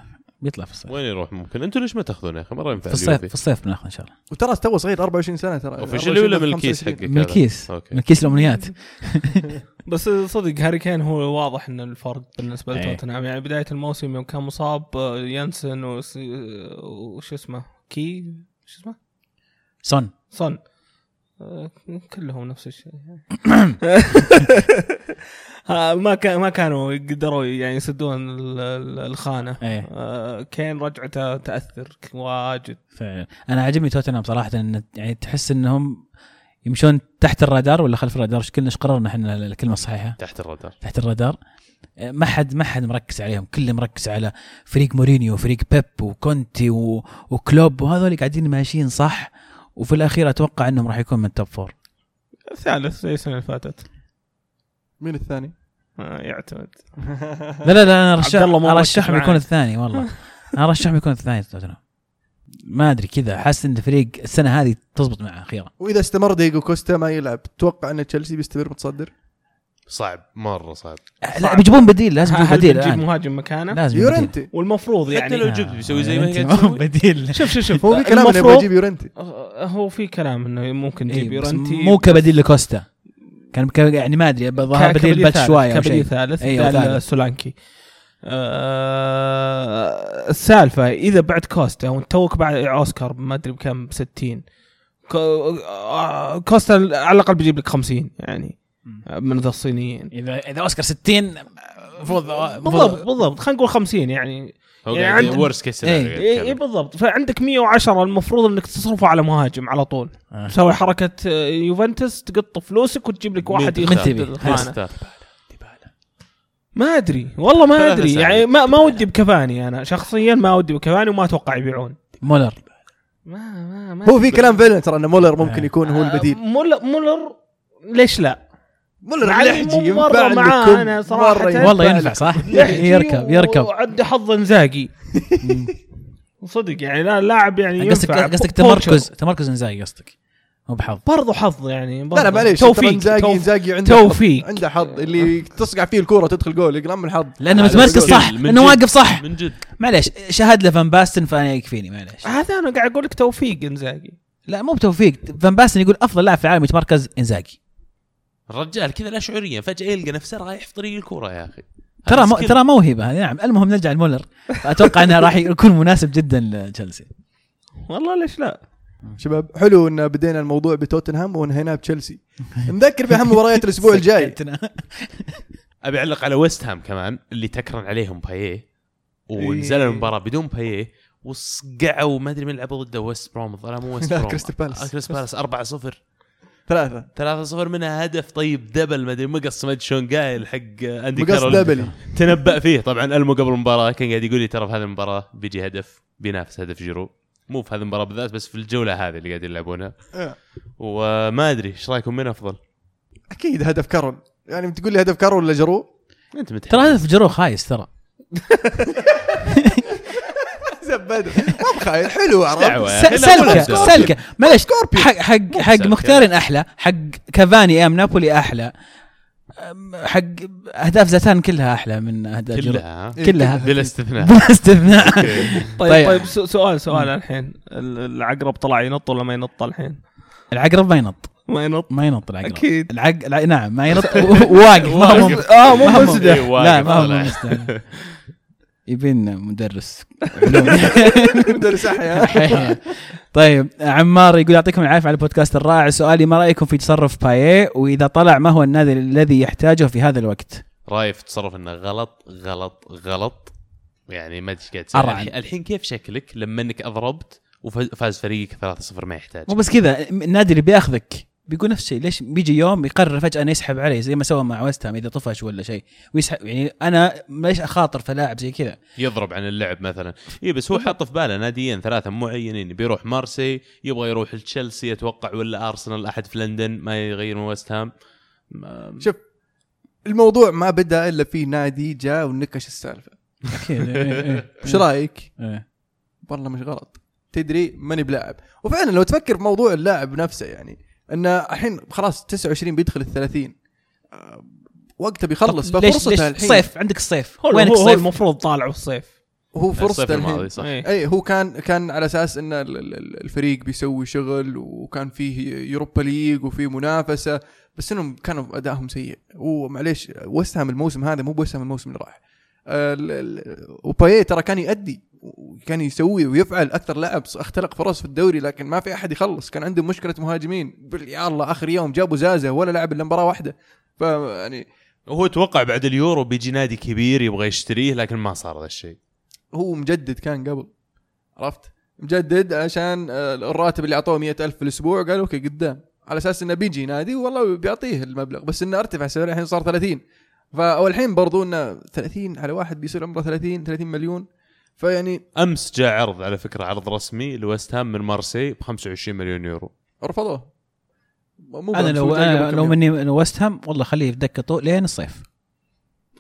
Speaker 2: بيطلع في الصيف.
Speaker 3: وين يروح ممكن؟ أنتم ليش ما تاخذونه يا أخي؟ مرة ينفع
Speaker 2: في الصيف في الصيف بناخذ إن شاء الله.
Speaker 1: وترى تو صغير 24 سنة ترى.
Speaker 3: اوفشلي ولا من
Speaker 1: 24
Speaker 3: الكيس
Speaker 1: 25.
Speaker 3: حقك
Speaker 2: من؟ الكيس.
Speaker 3: أوكي.
Speaker 2: من كيس الأمنيات.
Speaker 4: بس صدق هاري كين هو واضح إن الفرق بالنسبة
Speaker 2: إيه.
Speaker 4: لتوتنهام. يعني بداية الموسم يوم كان مصاب آه، يانسن وس- آه، وش اسمه؟ كي؟ شو اسمه؟
Speaker 2: سون.
Speaker 4: صن آه، كلهم نفس الشيء. ما كان ما كانوا يقدروا يعني يسدون ال- ال- الخانة.
Speaker 2: إيه.
Speaker 4: آه، كين رجعته تأثر واجد.
Speaker 2: فعلا. أنا عاجبني توتنهام صراحة إن يعني تحس إنهم يمشون تحت الرادار ولا خلف الرادار؟ إيش كلنا إيش قررنا إحنا الكلمة الصحيحة؟
Speaker 3: تحت الرادار.
Speaker 2: تحت الرادار. ما حد ما حد مركز عليهم كله مركز على فريق مورينيو وفريق بيب وكونتي و... وكلوب وهذول قاعدين ماشيين صح وفي الأخير أتوقع إنهم راح يكون من ال top four.
Speaker 4: الثالث زي السنة اللي فاتت.
Speaker 1: مين الثاني؟
Speaker 4: آه، يعتمد.
Speaker 2: لا لا لا أنا ارشح
Speaker 4: عبد الله مو مركز
Speaker 2: ارشحهم
Speaker 4: معاه.
Speaker 2: يكون الثاني والله. أنا ارشحهم يكون الثاني توتنهام ما أدري كذا. حاسس إن فريق السنة هذه تزبط معه أخيرا.
Speaker 1: وإذا استمر ديجو كوستا ما يلعب تتوقع إن تشيلسي بيستمر متصدر؟
Speaker 3: صعب مرة صعب.
Speaker 2: لا بيجيبون بديل لازم يجيبون بديل الآن.
Speaker 4: مهاجم مكانه؟
Speaker 2: لازم.
Speaker 1: يورنتي.
Speaker 4: والمفروض
Speaker 3: حتى
Speaker 4: يعني.
Speaker 3: لو جبت بيسوي زي ما
Speaker 2: هو
Speaker 3: تسوي
Speaker 2: بديل.
Speaker 4: شوف شوف شوف.
Speaker 1: هو في كلام إنه يجيب يورنتي.
Speaker 4: آه، هو في كلام إنه ممكن
Speaker 2: إيه بس
Speaker 4: يورنتي.
Speaker 2: مو كبديل لكوستا. كان يعني ما أدري ظهر بديل شوية أو
Speaker 4: كبديل
Speaker 2: شيء.
Speaker 4: ثالث
Speaker 2: أيوة،.
Speaker 4: سولانكي. آه السالفة إذا بعد كوستا وانت توك بعد أوسكار ما أدري بكم ب 60 كو- آه، كوستا على الأقل بيجيب لك 50 يعني من ذا الصينيين.
Speaker 2: اذا إذا أوسكار 60 المفروض
Speaker 4: بالضبط بالضبط. خلينا نقول 50 يعني.
Speaker 3: هو
Speaker 4: يعني عند-
Speaker 3: worst case
Speaker 2: إيه،
Speaker 4: اي إيه بالضبط. فعندك 110 المفروض إنك تصرفه على مهاجم على طول.
Speaker 2: آه.
Speaker 4: تسوي حركة آه، يوفنتوس تقط فلوسك وتجيب لك واحد يخدم. ما أدري. والله ما
Speaker 3: أدري.
Speaker 4: يعني ما ما ودي بكفاني أنا. شخصيا ما ودي بكفاني وما أتوقع يبيعون.
Speaker 2: مولر.
Speaker 4: ما ما ما
Speaker 1: هو في كلام فعلا ترى إن مولر ممكن
Speaker 2: آه.
Speaker 1: يكون هو البديل.
Speaker 4: آه، مولر مولر ليش لا؟
Speaker 1: مولر لحجي
Speaker 4: مرة
Speaker 1: ينفع. مرة ينفع.
Speaker 2: والله ينفع. صح؟ يركب يركب.
Speaker 4: وعنده حظ انزاقي صدق يعني لا لاعب يعني
Speaker 2: قصدك قصدك. تمركز تمركز انزاي قصدك مو بحظ.
Speaker 4: برضو حظ يعني
Speaker 1: لا لا
Speaker 4: برضو.
Speaker 1: معليش
Speaker 4: توفيق
Speaker 1: انزاجي
Speaker 4: توفيق.
Speaker 1: انزاجي عنده
Speaker 4: توفيق.
Speaker 1: حظ عنده حظ. اللي تصقع فيه الكورة تدخل جول يقلم من الحظ.
Speaker 3: لأنه
Speaker 2: متمركز صح. لأنه
Speaker 3: جد.
Speaker 2: واقف صح.
Speaker 3: من جد.
Speaker 2: معليش شهد له فان باستن فأنا يكفيني معليش.
Speaker 4: هذا أنا قاعد أقول لك توفيق انزاقي
Speaker 2: لا مو بتوفيق. فان باستن يقول أفضل لاعب في العالم يتمركز انزاجي.
Speaker 3: الرجال كذا لا شعوريا فجأة يلقى نفسه رايح في طريق الكورة يا أخي.
Speaker 2: ترى
Speaker 3: هذا
Speaker 2: مو. ترى موهبة. نعم المهم نرجع لمولر. أتوقع إنه راح يكون مناسب جدا لتشيلسي.
Speaker 4: والله ليش لا؟
Speaker 1: شباب حلو إن بدينا الموضوع بتوتنهام وانهيناه بتشيلسي. نذكر باهم مباريات الأسبوع الجاي.
Speaker 3: أبي أعلق على ويست هام كمان اللي تكرن عليهم بايه ونزل
Speaker 1: إيه.
Speaker 3: المباراة بدون بايه وصقعوا ما أدري مين لعبوا ضده ويست بروم مو ويست بروم
Speaker 1: كريستال بالاس.
Speaker 3: كريستال بالاس 4 0
Speaker 1: ثلاثة
Speaker 3: 3 0 منها هدف. طيب دبل ما أدري مقص ما أدري شلون قايل حق أندي
Speaker 1: مقص
Speaker 3: كارول
Speaker 1: دبلي
Speaker 3: تنبأ فيه. طبعا ألمو قبل المباراة كان قاعد يقول لي ترى في هذه المباراة بيجي هدف بينافس هدف جيرو. مو في هذه المباراة بالذات بس في الجولة هذه اللي قاعدين يلعبونها.
Speaker 1: آه.
Speaker 3: وما أدري إيش رأيكم؟ مين أفضل؟
Speaker 1: أكيد هدف كارول يعني بتقول لي هدف كارول ولا جرو
Speaker 3: انت متحمس
Speaker 2: ترى هدف جرو خايس ترى.
Speaker 1: ما بخايل حلو عرفت؟
Speaker 3: سلكة.
Speaker 2: سلكة. معلش. حق حق حق. مختارين أحلى. حق كافاني أيام نابولي أحلى. حق أهداف زلاتان كلها أحلى من أهداف جرو
Speaker 3: كلها؟ ها؟
Speaker 1: إيه،
Speaker 2: كلها.
Speaker 3: بلا استثناء.
Speaker 2: بلا استثناء.
Speaker 4: طيب.
Speaker 2: طيب.
Speaker 4: طيب سؤال سؤال الحين. ال- العقرب طلع ينط ولا ما ينط الحين؟
Speaker 2: العقرب ما ينط.
Speaker 4: ما ينط؟
Speaker 2: ما ينط العقرب.
Speaker 4: أكيد.
Speaker 2: العق... الع... نعم ما ينط. واقف ما هو.
Speaker 4: آه مو مسدح
Speaker 3: إيه،
Speaker 2: لا ما هو
Speaker 3: طالع.
Speaker 2: يبين مدرس. علوم.
Speaker 1: مدرس أحياء.
Speaker 2: طيب عمار يقول يعطيكم العافية على البودكاست الرائع. سؤالي ما رأيكم في تصرف بايه وإذا طلع ما هو النادي الذي يحتاجه في هذا الوقت؟
Speaker 3: رأيي في التصرف إنه غلط غلط غلط. يعني ما أدري إيش قاعد الحين كيف شكلك لما إنك أضربت وفاز فريقك 3-0 ما يحتاج؟
Speaker 2: مو بس كذا النادي اللي بياخذك. بيقول نفس الشيء ليش بيجي يوم يقرر فجأة إنه يسحب علي زي ما سوى مع ويست هام إذا طفش ولا شيء ويسحب يعني أنا ليش أخاطر في لاعب زي كذا؟
Speaker 3: يضرب عن اللعب مثلا. اي بس هو حط في باله ناديين ثلاثة معينين بيروح مارسي يبغى يروح تشيلسي أتوقع ولا أرسنال أحد في لندن ما يغير من ويست هام ما-
Speaker 1: شوف الموضوع ما بدأ إلا في نادي جاء ونكش السالفة.
Speaker 2: أكيد إيه، إيه،
Speaker 1: وش رأيك؟
Speaker 2: إيه.
Speaker 1: والله مش غلط. تدري ماني بلاعب. وفعلا لو تفكر في موضوع اللاعب نفسه يعني انه الحين خلاص 29 بيدخل ال 30 آه، وقته بيخلص ففرصته
Speaker 2: ليش
Speaker 1: الحين.
Speaker 2: الصيف عندك الصيف
Speaker 4: هو
Speaker 2: وينك الصيف
Speaker 4: المفروض طالع بالصيف
Speaker 1: هو
Speaker 3: الصيف
Speaker 1: فرصته
Speaker 3: الماضي
Speaker 1: الحين.
Speaker 3: صح.
Speaker 4: إيه.
Speaker 1: اي هو كان كان على أساس إن ال- ال- ال- الفريق بيسوي شغل وكان فيه Europa League وفيه منافسة بس إنهم كانوا ادائهم سيء. ومعليش وست هام الموسم هذا مو بوست هام الموسم اللي راح. ال- ال- وبايه ترى كان يأدي. وكان يسوي ويفعل أكثر لاعب اختلق فرص في الدوري لكن ما في أحد يخلص. كان عنده مشكلة مهاجمين. يا الله آخر يوم جابوا زازا ولا لعب إلا مباراة واحدة. فيعني
Speaker 3: وهو توقع بعد اليورو بيجي نادي كبير يبغى يشتريه لكن ما صار ذا الشيء.
Speaker 1: هو مجدد كان قبل. عرفت؟ مجدد عشان الراتب اللي أعطوه مئة ألف في الأسبوع قالوا أوكي قدام. على أساس إنه بيجي نادي والله بيعطيه المبلغ. بس إنه أرتفع سعره الحين صار 30 فالحين برضو إنه 30 على واحد بيصير عمره 30 30 مليون. فيعني
Speaker 3: أمس جاء عرض على فكرة عرض رسمي لويست هام من مارسي ب 25 مليون يورو.
Speaker 1: رفضوه. مو أنا
Speaker 2: لو
Speaker 1: كم
Speaker 2: لو. مني من ويست هام والله خليه في دكة طول لين الصيف.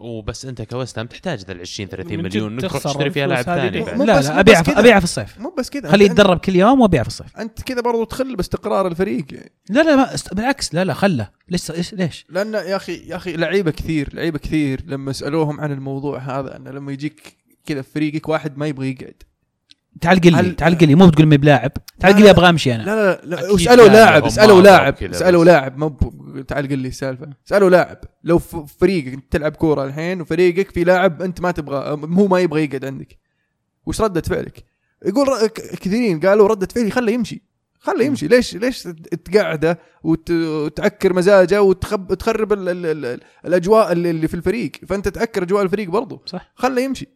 Speaker 3: وبس أنت كويست هام تحتاج ذا ال 20 30
Speaker 4: من
Speaker 3: مليون تروح تشتري فيها لاعب ثاني
Speaker 2: لا لا ابيعه. ابيعه في الصيف.
Speaker 1: مو بس كذا.
Speaker 2: خليه يتدرب كل يوم وابيعه في الصيف.
Speaker 1: أنت كذا برضو تخل باستقرار الفريق. يعني.
Speaker 2: لا لا ما است- بالعكس لا لا خله. لسه إيش ليش؟
Speaker 1: لأن يا أخي يا أخي لعيبة كثير لعيبة كثير لما سألوهم عن الموضوع هذا انه لما يجيك كذا في فريقك واحد ما يبغى يقعد
Speaker 2: تعال قل لي
Speaker 1: هل-
Speaker 2: قل لي مو بتقول ما بلاعب تعال
Speaker 1: لا،
Speaker 2: قل لي. أبغى امشي أنا
Speaker 1: لا لا لا
Speaker 3: كان
Speaker 1: لاعب
Speaker 3: اسألوا
Speaker 1: لاعب
Speaker 3: اسألوا.
Speaker 1: لاعب مو قل لي السالفة اسألوا لاعب لو في فريقك أنت تلعب كورة الحين وفريقك في لاعب أنت ما تبغى هو ما يبغى يقعد عندك وش ردة فعلك؟ يقول كثيرين قالوا ردة فعلي خله يمشي خله يمشي ليش ليش تقعده وت- وتعكر مزاجه وتخب تخرب ال ال ال الأجواء اللي اللي في الفريق فأنت تعكر أجواء الفريق برضو
Speaker 2: صح.
Speaker 1: خله يمشي.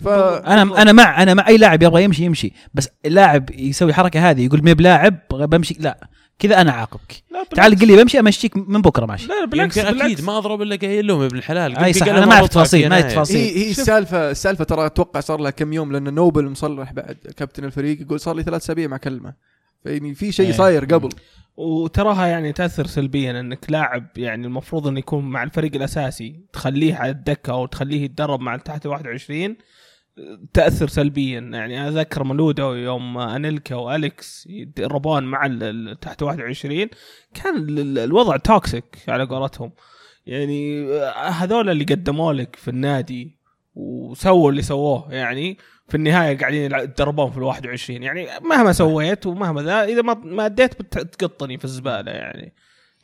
Speaker 1: ف
Speaker 2: أنا أنا مع أنا مع أي لاعب يبغى يمشي يمشي. بس اللاعب يسوي الحركه هذه يقول ما بلاعب بغى بمشي. لا. كذا أنا أعاقبك.
Speaker 4: لا
Speaker 2: تعال قل لي بمشي أمشيك من بكرة ماشي.
Speaker 4: لا بالعكس بالعكس
Speaker 3: أكيد ما أضرب إلا قايل لهم ابن الحلال. يمكن
Speaker 2: صح،
Speaker 3: لهم
Speaker 2: ما
Speaker 3: في
Speaker 2: تفاصيل، ما أعرف
Speaker 3: يناير.
Speaker 2: تفاصيل.
Speaker 1: هي هي السالفه السالفه ترى أتوقع صار لها كم يوم لأن نوبل مصلح بعد كابتن الفريق يقول صار لي ثلاث أسابيع ما اكلمه فيعني في شيء
Speaker 2: إيه.
Speaker 1: صاير قبل.
Speaker 4: وتراها يعني تأثر سلبيا إنك لاعب يعني المفروض إنه يكون مع الفريق الأساسي تخليه على الدكة أو تخليه يتدرب مع تحت 21 تأثر سلبيا. يعني أنا أذكر مالودا يوم أنيلكا والكس يتدربون مع تحت 21 كان ال- ال- الوضع toxic على قولتهم. يعني هذول اللي قدموا لك في النادي وسووا اللي سووه يعني في النهاية قاعدين يتدربون في ال 21 يعني مهما سويت ومهما ذا إذا ما ما أديت بتقطني في الزبالة يعني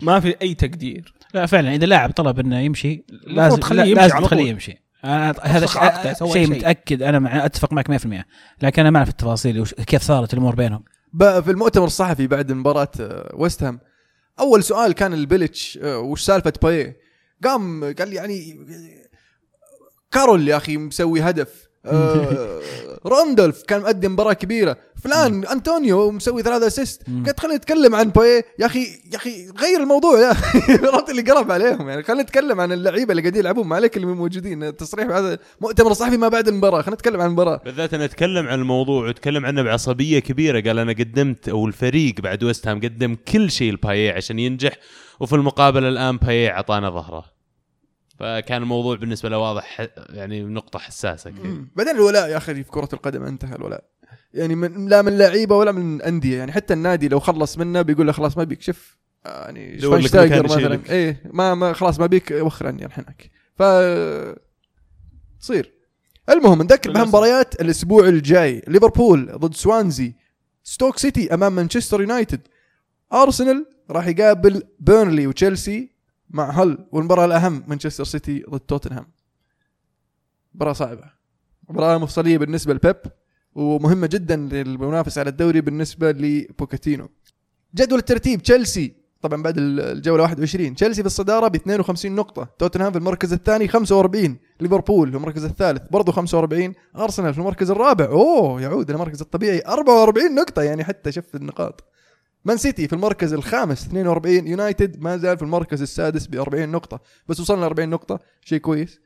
Speaker 4: ما في أي تقدير.
Speaker 2: لا فعلا إذا لاعب طلب إنه يمشي لازم
Speaker 4: تخليه يمشي
Speaker 2: لازم تخليه. يمشي. أنا هذا شيء
Speaker 4: شيء.
Speaker 2: متأكد أنا مع أتفق معك 100% لكن أنا ما أعرف التفاصيل كيف صارت الأمور بينهم.
Speaker 1: في المؤتمر الصحفي بعد مباراة آه، ويست هام أول سؤال كان لبيليتش آه، وش سالفة بايه قام قال لي يعني كارول يا أخي مسوي هدف. آه راندولف كان مقدم مباراة كبيرة. فلان أنطونيو مسوي ثلاثة
Speaker 2: assist.
Speaker 1: قلت خلينا نتكلم عن باي يا أخي يا أخي غير الموضوع يا أخي. اللي قرب عليهم يعني. خلينا نتكلم عن اللعيبة اللي قاعدين يلعبون. ما عليك اللي موجودين. تصريح بعد مؤتمر صحفي ما بعد المباراة. خلينا نتكلم عن المباراة.
Speaker 3: بالذات أنا أتكلم عن الموضوع وأتكلم عنه بعصبية كبيرة. قال أنا قدمت أو الفريق بعد ويست هام قدم كل شيء لبايي عشان ينجح. وفي المقابل الآن بايي أعطانا ظهره. فكان الموضوع بالنسبة له واضح يعني نقطة حساسة كثير.
Speaker 1: بعدين الولاء يا أخي في كرة القدم انتهى الولاء. يعني من لا من لعيبة ولا من أندية. يعني حتى النادي لو خلص منه بيقول له خلاص ما بيك شف آه، يعني شفاينشتايجر مثلا. إيه ما, ما خلاص ما بيك وخر عني الحين هناك. ف تصير. المهم نذكر بها
Speaker 4: للأسف.
Speaker 1: مباريات الأسبوع الجاي. ليفربول ضد سوانزي. ستوك سيتي أمام مانشستر يونايتد. أرسنال راح يقابل بيرنلي وتشيلسي. مع هل والمباراة الأهم مانشستر سيتي ضد توتنهام. مباراة صعبة. مباراة مفصلية بالنسبة لبيب ومهمة جدا للمنافس على الدوري بالنسبة لبوتشيتينو. جدول الترتيب تشيلسي طبعا بعد الجولة 21 تشيلسي في الصدارة ب 52 نقطة. توتنهام في المركز الثاني 45 ليفربول في المركز الثالث برضه 45 أرسنال في المركز الرابع أوه يعود المركز الطبيعي 44 نقطة. يعني حتى شف النقاط. مان سيتي في المركز الخامس 42 يونايتد ما زال في المركز السادس ب 40 نقطة. بس وصلنا 40 نقطة. شيء كويس.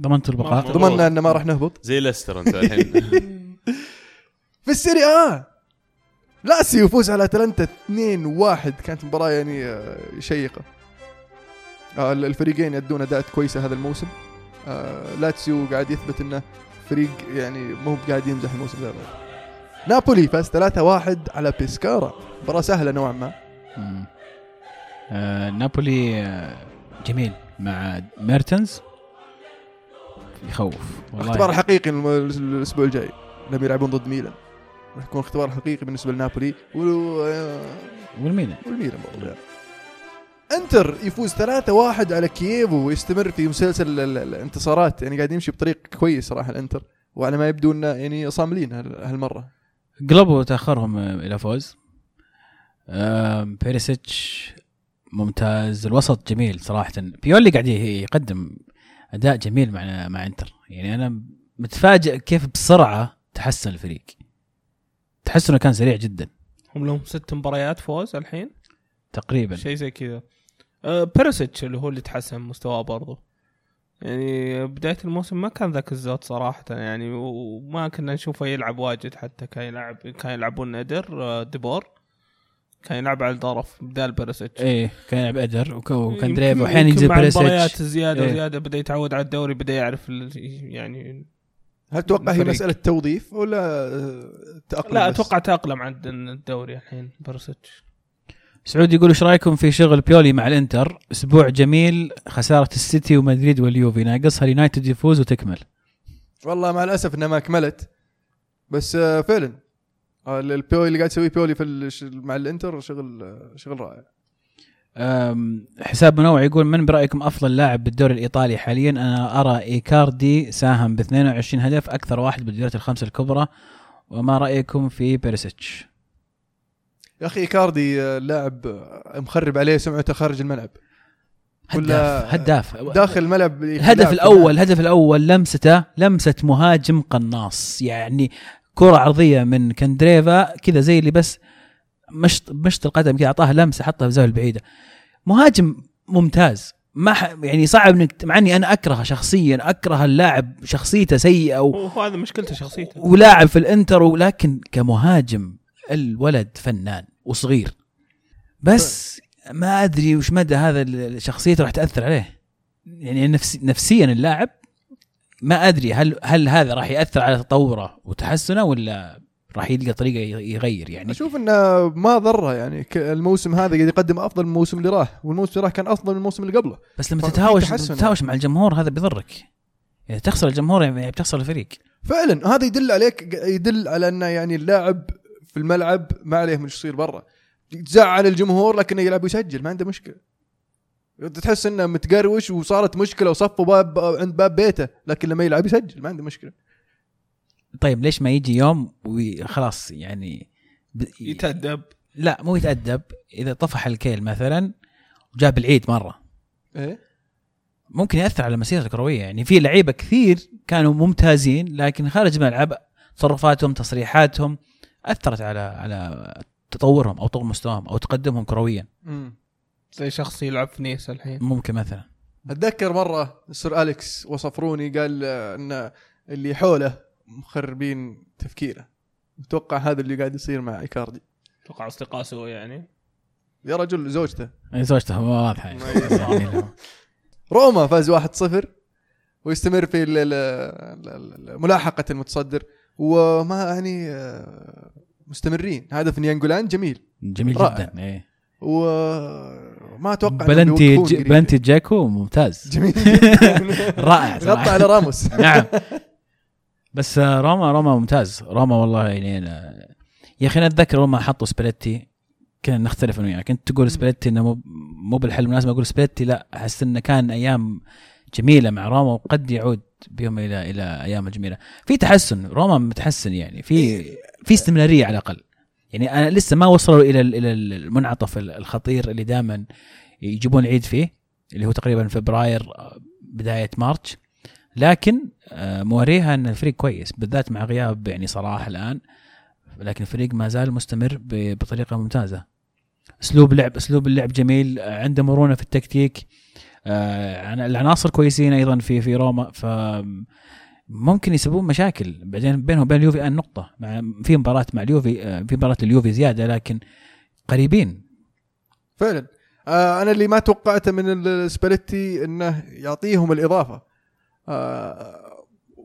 Speaker 2: ضمنت البقاء.
Speaker 1: ضمننا ان ما راح نهبط.
Speaker 3: زي ليستر أنت الحين.
Speaker 1: في السيري آ! لاتسيو يفوز على أتلانتا 2-1 كانت مباراة يعني آه، شيقة. آه، الفريقين يدون اداءات كويسة هذا الموسم. آه، لاتسيو قاعد يثبت إنه فريق يعني مو قاعد يمزح الموسم ذا نابولي فاز 3-1 على بيسكارا. مباراة سهلة نوعا ما.
Speaker 2: آه نابولي آه جميل مع ميرتنز. يخوف
Speaker 1: اختبار حقيقي الم- الأسبوع الجاي. لما يلعبون ضد ميلان. راح يكون اختبار حقيقي بالنسبة لنابولي. و- آه،
Speaker 2: والميلان.
Speaker 1: والميلان برضه انتر يفوز 3-1 على كييفو ويستمر في مسلسل ال- ال- الانتصارات. يعني قاعد يمشي بطريق كويس صراحة الانتر. وعلى ما يبدو إنه يعني صاملين هال- هالمرة.
Speaker 2: قلبوا تأخرهم آه، إلى فوز. آه بيريسيتش ممتاز الوسط جميل صراحة. بيولي قاعد يقدم أداء جميل مع مع إنتر. يعني أنا متفاجئ كيف بسرعة تحسن الفريق. تحسنه كان سريع جدا.
Speaker 4: هم لهم ست مباريات فوز الحين؟
Speaker 2: تقريبا.
Speaker 4: شيء زي كذا. بيرسيتش اللي هو اللي تحسن مستواه برضو. يعني بداية الموسم ما كان ذاك الزود صراحة يعني وما كنا نشوفه يلعب واجد حتى كان يلعب كان يلعبون نادر آه، ديبور كان يلعب على الظرف بدال بيرسيتش
Speaker 2: إيه كان يلعب أدر وك- وكان دريف واحيانا
Speaker 4: يمكن
Speaker 2: ينزل
Speaker 4: المباريات
Speaker 2: بيريسيتش
Speaker 4: زيادة
Speaker 2: إيه.
Speaker 4: زيادة بدأ يتعود على الدوري بدأ يعرف ال- يعني
Speaker 1: هل تتوقع هي. مسألة توظيف ولا آه، تأقلم
Speaker 4: لا
Speaker 1: بس؟
Speaker 4: أتوقع تأقلم عند الدوري الحين بيرسيتش
Speaker 2: سعود يقول إيش رأيكم في شغل بيولي مع الإنتر؟ أسبوع جميل خسارة السيتي ومدريد واليوفي ناقصها اليونايتد يفوز وتكمل.
Speaker 1: والله مع الأسف إنها ما كملت بس آه، فعلا. البيولي اللي قاعد يسويه بيولي في مع الإنتر شغل آه، شغل رائع.
Speaker 2: حساب منوع يقول من برأيكم أفضل لاعب بالدوري الإيطالي حاليا؟ أنا أرى إيكاردي ساهم ب 22 هدف أكثر واحد بالدوريات الخمسة الكبرى. وما رأيكم في بيريسيتش
Speaker 1: يا أخي إيكاردي آه، لاعب آه، مخرب عليه سمعته خارج الملعب.
Speaker 2: هداف هداف.
Speaker 1: داخل الملعب
Speaker 2: الهدف الأول الهدف الأول لمسته لمسة مهاجم قناص. يعني كرة عرضية من كندريفا كذا زي اللي بس مشط مشط القدم كذا أعطاها لمسة حطها في الزاويه البعيده مهاجم ممتاز. ما ح... يعني صعب إنك مع إني أنا أكرهه شخصيا أكره اللاعب شخصيته سيئه و...
Speaker 4: هو هذا مشكلته شخصيته.
Speaker 2: ولاعب في الإنتر ولكن كمهاجم الولد فنان وصغير. بس ما أدري وش مدى هذا شخصيته راح تأثر عليه. يعني نفسي نفسيا اللاعب ما أدري هل هل هذا راح يأثر على تطوره وتحسنه ولا راح يلقى طريقة يغير يعني؟
Speaker 1: أشوف إنه ما ضره يعني. الموسم هذا قاعد يقدم أفضل من الموسم اللي راح والموسم اللي راح كان أفضل من الموسم اللي قبله.
Speaker 2: بس لما تتهاوش. تتهاوش مع الجمهور هذا بيضرك. يعني تخسر الجمهور يعني بتخسر الفريق.
Speaker 1: فعلا هذا يدل عليك يدل على إنه يعني اللاعب في الملعب ما عليه من إيش يصير برا. تزعل الجمهور لكنه يلعب ويسجل ما عنده مشكلة. تحس إنه متقروش وصارت مشكلة وصفوا باب عند باب بيته لكن لما يلعب يسجل ما عنده مشكلة.
Speaker 2: طيب ليش ما يجي يوم وخلاص يعني ب...
Speaker 4: يتأدب؟
Speaker 2: لا مو يتأدب. إذا طفح الكيل مثلا وجاب العيد مرة.
Speaker 1: إيه.
Speaker 2: ممكن يأثر على مسيرته الكرويه يعني في لعيبة كثير كانوا ممتازين لكن خارج الملعب تصرفاتهم تصريحاتهم أثرت على على تطورهم أو تطور مستواهم أو تقدمهم كرويا.
Speaker 1: مم.
Speaker 4: زي شخص يلعب في نيس الحين.
Speaker 2: ممكن مثلا.
Speaker 1: أتذكر مرة سير أليكس وصف روني قال إن اللي حوله مخربين تفكيره. أتوقع هذا اللي قاعد يصير مع إيكاردي.
Speaker 4: أتوقع أصدقاء سوء يعني.
Speaker 1: يا رجل زوجته.
Speaker 2: يعني زوجته واضحه يعني.
Speaker 1: روما فاز 1-0 ويستمر في ملاحقة المتصدر. وما يعني آه، مستمرين. هدف ناينجولان جميل.
Speaker 2: جميل
Speaker 1: رائع.
Speaker 2: جدا إيه.
Speaker 1: وما أتوقع
Speaker 2: بلنتي ج-. بلنتي دجيكو ممتاز.
Speaker 1: جميل
Speaker 2: رائع
Speaker 1: غطى. على راموس.
Speaker 2: نعم. بس آه، روما روما ممتاز. روما والله يعني أنا يا أخي أنا أتذكر روما حطوا سباليتي كنا نختلف أنا وياك. انت تقول سباليتي إنه مو مو بالحل المناسب أقول سباليتي لا. أحس إنه كان أيام جميلة مع روما وقد يعود. بهم إلى إلى أيام الجميله في تحسن روما متحسن يعني. في في استمرارية على الأقل. يعني أنا لسه ما وصلوا إلى ال- إلى المنعطف الخطير اللي دائما يجيبون العيد فيه اللي هو تقريبا فبراير آه، بداية March. لكن آه، موريها إن الفريق كويس بالذات مع غياب يعني صلاح الآن. لكن الفريق ما زال مستمر بطريقة ممتازة. أسلوب لعب أسلوب اللعب جميل. عنده مرونة في التكتيك. العناصر كويسين أيضا في في روما ف ممكن يسببون مشاكل بعدين بينهم وبين اليوفي الان نقطة. مع في مباراة مع اليوفي آه، في مباراة اليوفي زيادة لكن قريبين.
Speaker 1: فعلا. آه أنا اللي ما توقعته من السباليتي إنه يعطيهم الإضافة. آه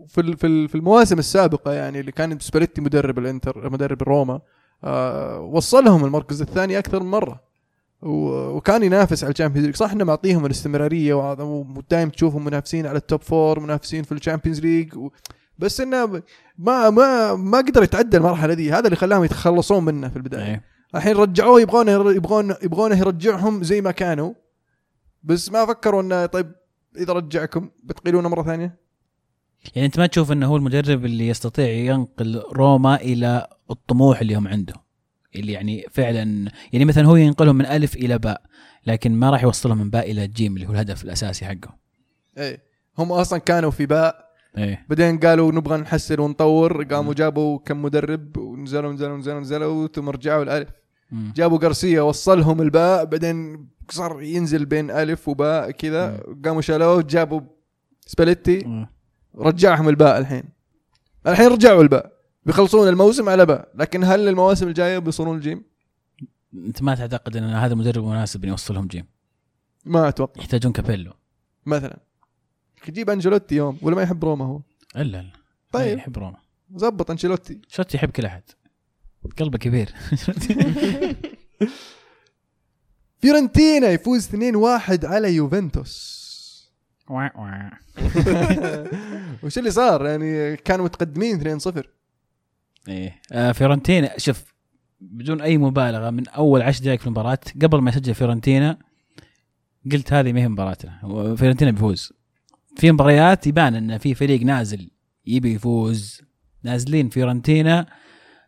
Speaker 1: في في ال- في المواسم السابقة يعني اللي كان سباليتي مدرب الإنتر مدرب الروما آه وصلهم المركز الثاني أكثر من مرة. وكان ينافس على ال Champions League. صح إنه معطيهم الاستمرارية وهذا- ودايم تشوفهم منافسين على ال top four منافسين في ال Champions League و... بس إنه ما ما ما قدر يتعدى المرحلة دي. هذا اللي خلاهم يتخلصون منه في البداية.
Speaker 2: إيه.
Speaker 1: الحين رجعوه يبغونه يبغون يبغونه يرجعهم زي ما كانوا. بس ما فكروا إنه طيب إذا رجعكم بتقيلونه مرة ثانية؟
Speaker 2: يعني أنت ما تشوف إنه هو المدرب اللي يستطيع ينقل روما إلى الطموح اللي هم عنده. اللي يعني فعلا يعني مثلا هو ينقلهم من ألف إلى باء لكن ما راح يوصلهم من باء إلى جيم اللي هو الهدف الأساسي حقه
Speaker 1: إيه. هم أصلا كانوا في باء
Speaker 2: إيه.
Speaker 1: بعدين قالوا نبغى نحسن ونطور قاموا جابوا كم مدرب ونزلوا نزلوا نزلوا نزلوا ثم رجعوا الالف
Speaker 2: مم.
Speaker 1: جابوا قارسيا وصلهم الباء بعدين صار ينزل بين ألف وباء كذا قاموا شالوه جابوا سباليتي. رجعهم الباء الحين. الحين رجعوا الباء. بيخلصون الموسم على باء. لكن هل المواسم الجاية بيصيرون الجيم؟
Speaker 2: انت ما تعتقد ان هذا المدرب مناسب ان يوصلهم جيم؟
Speaker 1: ما أتوقع.
Speaker 2: يحتاجون كابيلو.
Speaker 1: مثلا. جيب أنشيلوتي يوم ولا ما يحب روما هو.
Speaker 2: إلا لا
Speaker 1: طيب.
Speaker 2: يحب روما.
Speaker 1: زبط أنشيلوتي.
Speaker 2: شوت يحب كل أحد. قلبه كبير.
Speaker 1: فيورنتينا يفوز 2-1 على يوفنتوس. وش اللي صار؟ يعني كانوا متقدمين 2-0
Speaker 2: إيه. آه فيورنتينا شوف بدون أي مبالغة من أول 10 دقائق في المباراة قبل ما يسجل فيورنتينا قلت هذه ما هي مباراتنا. فيورنتينا بيفوز. في مباريات يبان إن في فريق نازل يبي يفوز. نازلين فيورنتينا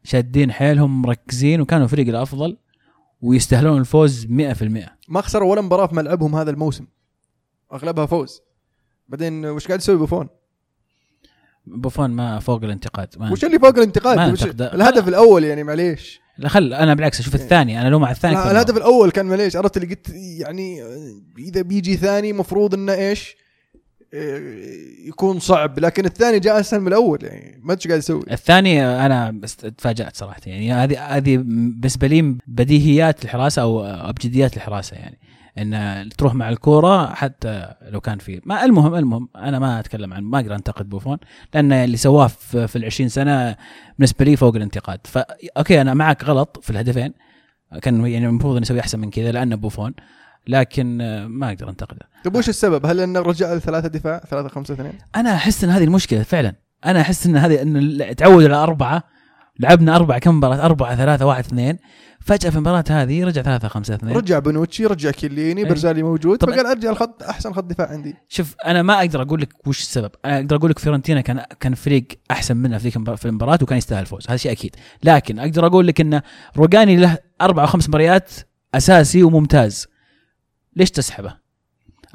Speaker 2: شادين حيلهم مركزين وكانوا الفريق الأفضل ويستاهلون الفوز 100%
Speaker 1: ما خسروا ولا مباراة في ملعبهم هذا الموسم. أغلبها فوز. بعدين وش قاعد يسوي بوفون؟
Speaker 2: بوفون ما فوق الانتقاد ما
Speaker 1: وش اللي فوق الانتقاد؟
Speaker 2: ما
Speaker 1: وش. الهدف الأول يعني معليش
Speaker 2: لا خل أنا بالعكس أشوف الثاني أنا لو مع الثاني
Speaker 1: لا، الهدف. الأول كان معليش عرفت اللي قلت يعني إذا بيجي ثاني مفروض إنه إيش؟ إيه، يكون صعب لكن الثاني جاء أسهل من الأول يعني ما أدري قاعد يسوي
Speaker 2: الثاني أنا بس تفاجأت صراحة يعني هذه هذه بالنسبة لي بديهيات الحراسة أو أبجديات الحراسة يعني إن تروح مع الكورة حتى لو كان في ما المهم المهم أنا ما أتكلم عن ما أقدر أنتقد بوفون لأن اللي سواه في في ال 20 سنة بالنسبة لي فوق الانتقاد. فا okay أنا معك غلط في الهدفين كان يعني المفروض نسوي أحسن من كذا لأنه بوفون لكن ما أقدر أنتقده.
Speaker 1: طيب وش السبب؟ هل انه رجع لثلاثة دفاع 3 5 2
Speaker 2: أنا أحس إن هذه المشكلة فعلا. أنا أحس إن هذه إن تعودوا على أربعة لعبنا اربعه كم مباراة؟ أربعة ثلاثة واحد اثنين. فجأة في المباراة هذه رجع ثلاثة خمسة اثنين.
Speaker 1: رجع بنوتشي رجع كيليني
Speaker 2: إيه.
Speaker 1: برزالي موجود
Speaker 2: طب
Speaker 1: فقال أرجع الخط أحسن خط دفاع عندي.
Speaker 2: شوف أنا ما أقدر أقول لك وش السبب. أنا أقدر أقول لك فيورنتينا كان كان فريق أحسن منه في في المباراة وكان يستاهل الفوز. هذا شيء أكيد. لكن أقدر أقول لك إن روجاني له أربع أو خمس مباريات أساسي وممتاز. ليش تسحبه؟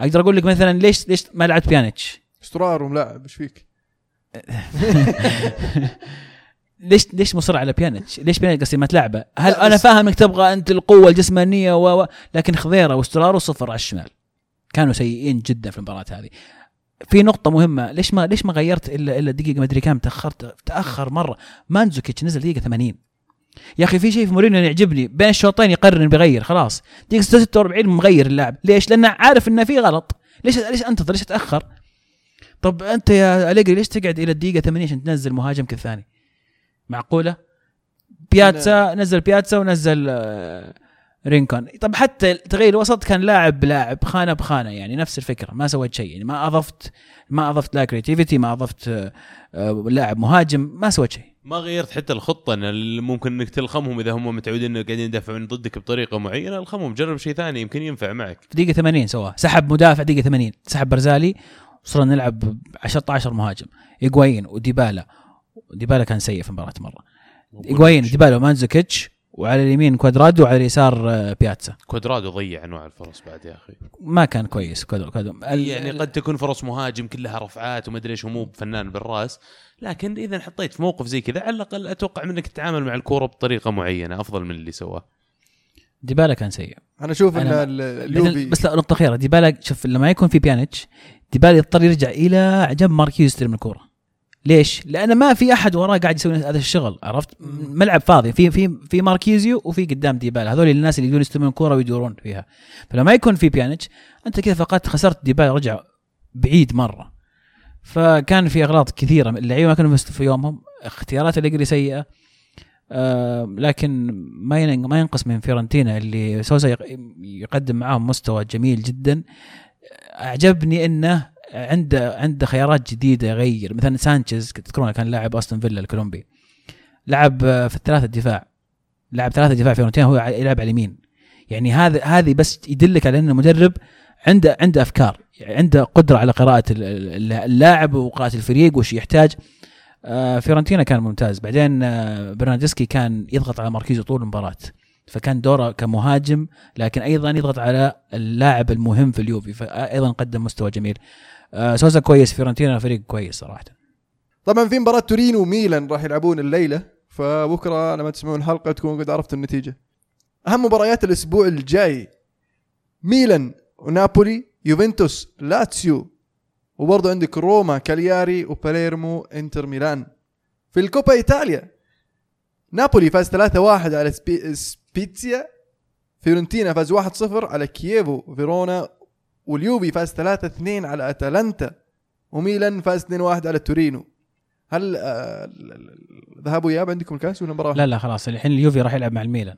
Speaker 2: أقدر أقول لك مثلا ليش ليش ما لعبت بيانيتش؟
Speaker 1: ستورارو ملاعب إيش فيك؟
Speaker 2: ليش ليش مصر على بيانيتش؟ ليش بيانيتش قصدي ما تلعبه؟ هل أنا فاهم انك تبغى أنت القوة الجسمانية و... لكن خضيرة وستورارو صفر على الشمال كانوا سيئين جدا في المباراة هذه في نقطة مهمة ليش ما ليش ما غيرت الا إلا دقيقة ما أدري كم تأخرت تأخر مرة مانزوكيتش نزل دقيقة 80 يا أخي في شيء في مورينيو يعجبني بين الشوطين يقرر بيغير خلاص دقيقة 46 مغير اللاعب ليش؟ لأنه عارف إنه في غلط ليش ليش أنتظر ليش تأخر؟ طب أنت يا أليجري ليش تقعد إلى الدقيقة 80 عشان تنزل مهاجمك الثاني؟ معقولة؟ بياتسا نزل بياتسا ونزل آه، رينكون. طب حتى تغيير الوسط كان لاعب بلاعب خانة بخانة يعني نفس الفكرة ما سويت شيء يعني ما أضفت ما أضفت لا creativity ما أضفت آه، آه، لاعب مهاجم ما سويت شيء.
Speaker 3: ما غيرت حتى الخطة إن اللي ممكن إنك تلخمهم إذا هم متعودين إنه قاعدين يدافعون ضدك بطريقة معينة الخمهم جرب شيء ثاني يمكن ينفع معك.
Speaker 2: في دقيقة 80 سواه. سحب مدافع دقيقة 80 سحب بارزالي وصرنا نلعب 10 مهاجم. هيجوايين وديبالا ديبالا كان سيء في المباراه مرة. هيجوايين ديبالا ومانزوكيتش وعلى اليمين كوادرادو وعلى اليسار آه، بياتسا.
Speaker 3: كوادرادو ضيع انواع الفرص بعد يا أخي.
Speaker 2: ما كان كويس كوادرادو ال-
Speaker 3: يعني قد تكون فرص مهاجم كلها رفعات وما أدري إيش ومو فنان بالرأس. لكن إذا حطيت في موقف زي كذا على الأقل أتوقع منك تتعامل مع الكورة بطريقة معينة أفضل من اللي سواه.
Speaker 2: ديبالا كان سيء. أنا
Speaker 1: أشوف إن اليوفي
Speaker 2: بس لا نقطة أخيرة. ديبالا شوف لما يكون في بيانيتش ديبالا يضطر يرجع إلى جنب ماركيزيو يستلم الكورة. ليش؟ لأن ما في أحد وراه قاعد يسوي هذا الشغل عرفت؟ ملعب فاضي في في في ماركيزيو وفي قدام ديبالا هذول الناس اللي يقدرون يستلمون الكوره ويدورون فيها. فلما يكون في بيانيتش أنت كذا فقدت خسرت ديبالا رجع بعيد مرة. فكان في أغلاط كثيرة اللعيبة ما كانوا في يومهم اختيارات اللي سيئة. آه لكن ما ما ينقص من فيورنتينا اللي سوزا يق- يقدم معاهم مستوى جميل جدا. أعجبني إنه عنده عنده خيارات جديدة يغير. مثلا سانشيز تذكرونه كان لاعب أستون فيلا الكولومبي. لعب في الثلاثة دفاع لعب ثلاثة دفاع فيورنتينا هو يلعب على اليمين. يعني هذا هذه بس يدلك على ان المدرب عنده عنده أفكار. يعني عنده قدرة على قراءة ال- ال- اللاعب وقراءة الفريق وش يحتاج. آه، فيورنتينا كان ممتاز. بعدين آه، برنارديسكي كان يضغط على ماركيزيو طول المباراة. فكان دوره كمهاجم لكن أيضا يضغط على اللاعب المهم في اليوفي فايضا قدم مستوى جميل. سوسا كويس فيورنتينا فريق كويس صراحة.
Speaker 1: طبعا في مباراة تورينو وميلان راح يلعبون الليلة فبكرة لما تسمعون الحلقة تكونوا قد عرفتوا النتيجة. أهم مباريات الأسبوع الجاي ميلان ونابولي يوفنتوس لاتسيو وبرضه عندك روما كالياري وباليرمو إنتر ميلان. في الكوبا إيطاليا نابولي فاز 3-1 على سبي... سبيتسيا فيورنتينا فاز 1-0 على كييفو فيرونا واليوفي فاز 3-2 على أتلانتا وميلان فاز 2-1 على تورينو. هل آه، ال- ال- ذهاب واياب عندكم الكاس ولا مباراة؟
Speaker 2: لا لا خلاص الحين اليوفي راح يلعب مع الميلان.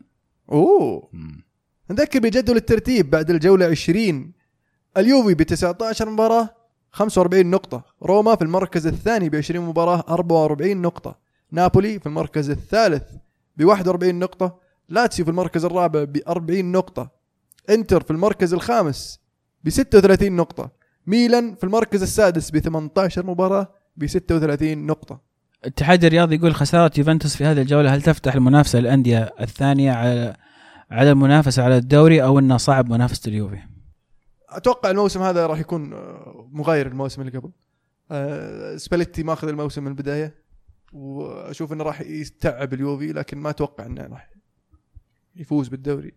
Speaker 1: أوه. نذكر بجدول الترتيب بعد الجولة 20 اليوفي ب 19 مباراه 45 نقطة، روما في المركز الثاني ب 20 مباراة 44 نقطة، نابولي في المركز الثالث ب 41 نقطة، لاتسيو في المركز الرابع ب 40 نقطة، إنتر في المركز الخامس ب 36 نقطة، ميلان في المركز السادس ب 18 مباراة ب 36 نقطة.
Speaker 2: الاتحاد الرياضي يقول خسارة يوفنتوس في هذه الجولة هل تفتح المنافسة للأندية الثانية على على المنافسة على الدوري أو انه صعب منافسة اليوفي؟
Speaker 1: أتوقع الموسم هذا راح يكون آه، مغاير الموسم اللي قبل آه، سباليتي ماخذ الموسم من البداية وأشوف إنه راح يتعب اليوفي لكن ما أتوقع إنه راح يفوز بالدوري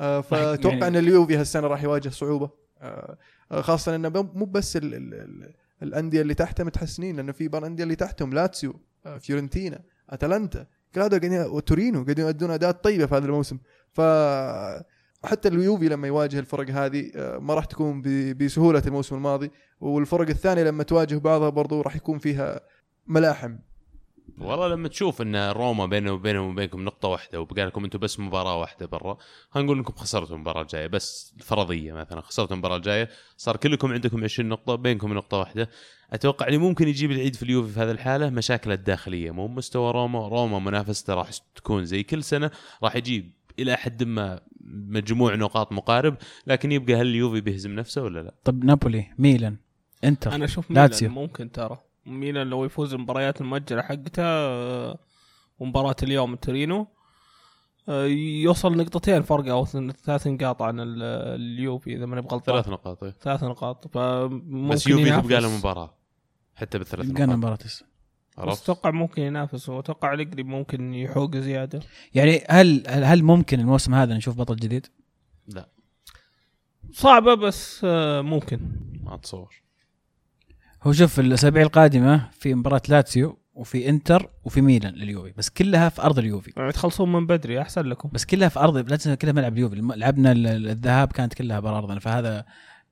Speaker 1: آه، فأتوقع
Speaker 2: يعني-
Speaker 1: أن اليوفي هالسنة راح يواجه صعوبة. آه، آه، خاصة أنه مو بس ال ال ال الأندية اللي تحته متحسنين لأنه في بعض الأندية اللي تحتهم لاتسيو فيورنتينا أتلانتا كل هذول قاعدين وتورينو قاعدين يؤدون أداءات طيبة في هذا الموسم. ف حتى اليوفي لما يواجه الفرق هذه ما راح تكون بسهولة الموسم الماضي. والفرق الثانية لما تواجه بعضها برضو راح يكون فيها ملاحم.
Speaker 3: والله لما تشوف إن روما بينه وبينهم وبينكم نقطة واحدة وبقى لكم أنتم بس مباراة واحدة برا خلينا نقول إنكم خسرتوا المباراة الجاية بس فرضية مثلا خسرتوا المباراة الجاية صار كلكم عندكم 20 نقطة بينكم نقطة واحدة أتوقع اللي ممكن يجيب العيد في اليوفي في هذه الحالة مشاكل الداخلية مو مستوى روما روما منافسته راح تكون زي كل سنة راح يجيب إلى حد ما مجموع نقاط مقارب لكن يبقى هل اليوفي بيهزم نفسه ولا لا؟
Speaker 2: طب نابولي ميلان إنتر
Speaker 4: أنا أشوف
Speaker 2: لاتسيو.
Speaker 4: ميلان ممكن ترى ميلان لو يفوز المباريات المؤجلة حقته آه، ومباراه اليوم تورينو آه، يوصل نقطتين فرق أو ثلاث نقاط عن ال- اليوفي إذا ماني بغلطان
Speaker 3: ثلاث نقاط إيه.
Speaker 4: ثلاث نقاط فممكن
Speaker 3: بس يوفي. تبقى له مباراة حتى بالثلاث
Speaker 2: يبقى
Speaker 3: نقاط
Speaker 2: مباراة تسعة.
Speaker 4: بس؟ أتوقع ممكن ينافس وأتوقع الجري ممكن يحوق زيادة
Speaker 2: يعني هل هل- هل ممكن الموسم هذا نشوف بطل جديد؟
Speaker 3: لا
Speaker 4: صعبة بس آه، ممكن
Speaker 3: ما أتصور
Speaker 2: هو شوف الأسابيع القادمة في مباراة لاتسيو وفي إنتر وفي ميلان لليوفي بس كلها في أرض اليوفي.
Speaker 4: يعني تخلصون من بدري أحسن لكم.
Speaker 2: بس كلها في أرض لا تنسى كلها ملعب اليوفي. لعبنا ال- ال- الذهاب كانت كلها برا أرضنا فهذا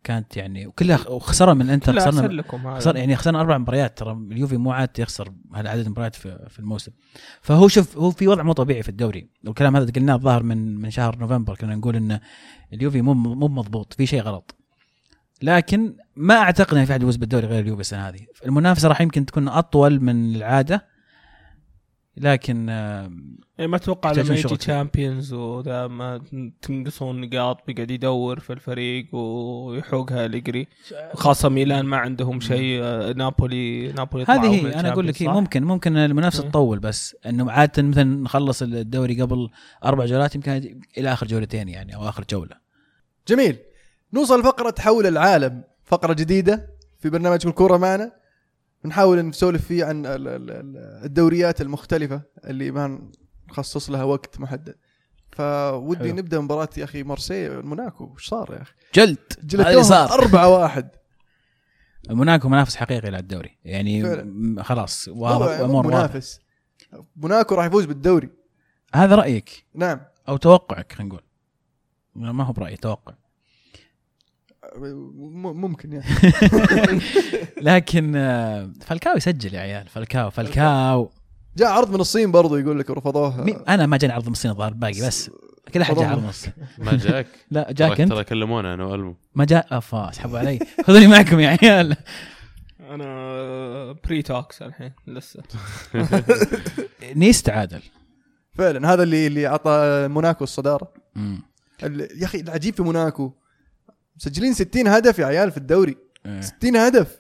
Speaker 2: كانت يعني وكلها وخسرنا من
Speaker 4: إنتر
Speaker 2: خسرنا خسر يعني خسرنا أربع مباريات ترى اليوفي مو عاد يخسر هالعدد المباريات في, في الموسم. فهو شوف هو في وضع مو طبيعي في الدوري. والكلام هذا قلناه الظاهر من من شهر نوفمبر كنا نقول إن اليوفي مو مو مضبوط في شيء غلط. لكن ما أعتقد ان في احد يفوز بالدوري غير اليوفي السنة هذه المنافسة راح يمكن تكون أطول من العادة لكن آه،
Speaker 4: يعني ما
Speaker 2: أتوقع
Speaker 4: لما يجي. تشامبيونز وذا ما تنقصون نقاط بيقعد يدور في الفريق ويحوقها الجري خاصة ميلان ما عندهم شيء آه، نابولي نابولي
Speaker 2: هذه
Speaker 4: من
Speaker 2: هي أنا أقول لك؟ ممكن ممكن
Speaker 4: المنافسة.
Speaker 2: تطول بس إنه عادة مثلا نخلص الدوري قبل أربع جولات يمكن إلى آخر جولتين يعني أو آخر جولة
Speaker 1: جميل نوصل لفقرة حول العالم. فقرة جديدة في برنامج الكورة معنا. نحاول نسولف فيه عن ال- ال- ال- الدوريات المختلفة اللي ما نخصص لها وقت محدد. فودي
Speaker 2: حلو.
Speaker 1: نبدأ مباراة يا أخي مارسي موناكو. وش صار يا أخي؟
Speaker 2: جلد. هذا اللي
Speaker 1: جلدوهم
Speaker 2: صار.
Speaker 1: 4 1
Speaker 2: موناكو منافس حقيقي للدوري يعني
Speaker 1: فعلا.
Speaker 2: خلاص واضح
Speaker 1: مو
Speaker 2: امور
Speaker 1: منافس. موناكو راح يفوز بالدوري.
Speaker 2: هذا رأيك؟
Speaker 1: نعم.
Speaker 2: أو توقعك خلينا نقول. ما هو برأيي توقع.
Speaker 1: ممكن يعني.
Speaker 2: لكن آه، فالكاو يسجل يا عيال فالكاو فالكاو.
Speaker 1: جاء عرض من الصين برضو يقول لك رفضوه
Speaker 2: أنا ما جاني عرض من الصين الظاهر باقي بس. كل أحد جاء. عرض من الصين.
Speaker 3: ما جاك؟
Speaker 2: لا جاك أنت.
Speaker 3: ترى كلمونا أنا وألمو.
Speaker 2: ما جاء؟ افا اسحبوا علي. خذوني معكم يا عيال.
Speaker 4: أنا بري توكس الحين لسه.
Speaker 2: نيس تعادل
Speaker 1: فعلا هذا اللي اللي أعطى موناكو الصدارة. يا أخي العجيب في موناكو مسجلين 60 هدف يا عيال في الدوري.
Speaker 2: إيه.
Speaker 1: 60 هدف.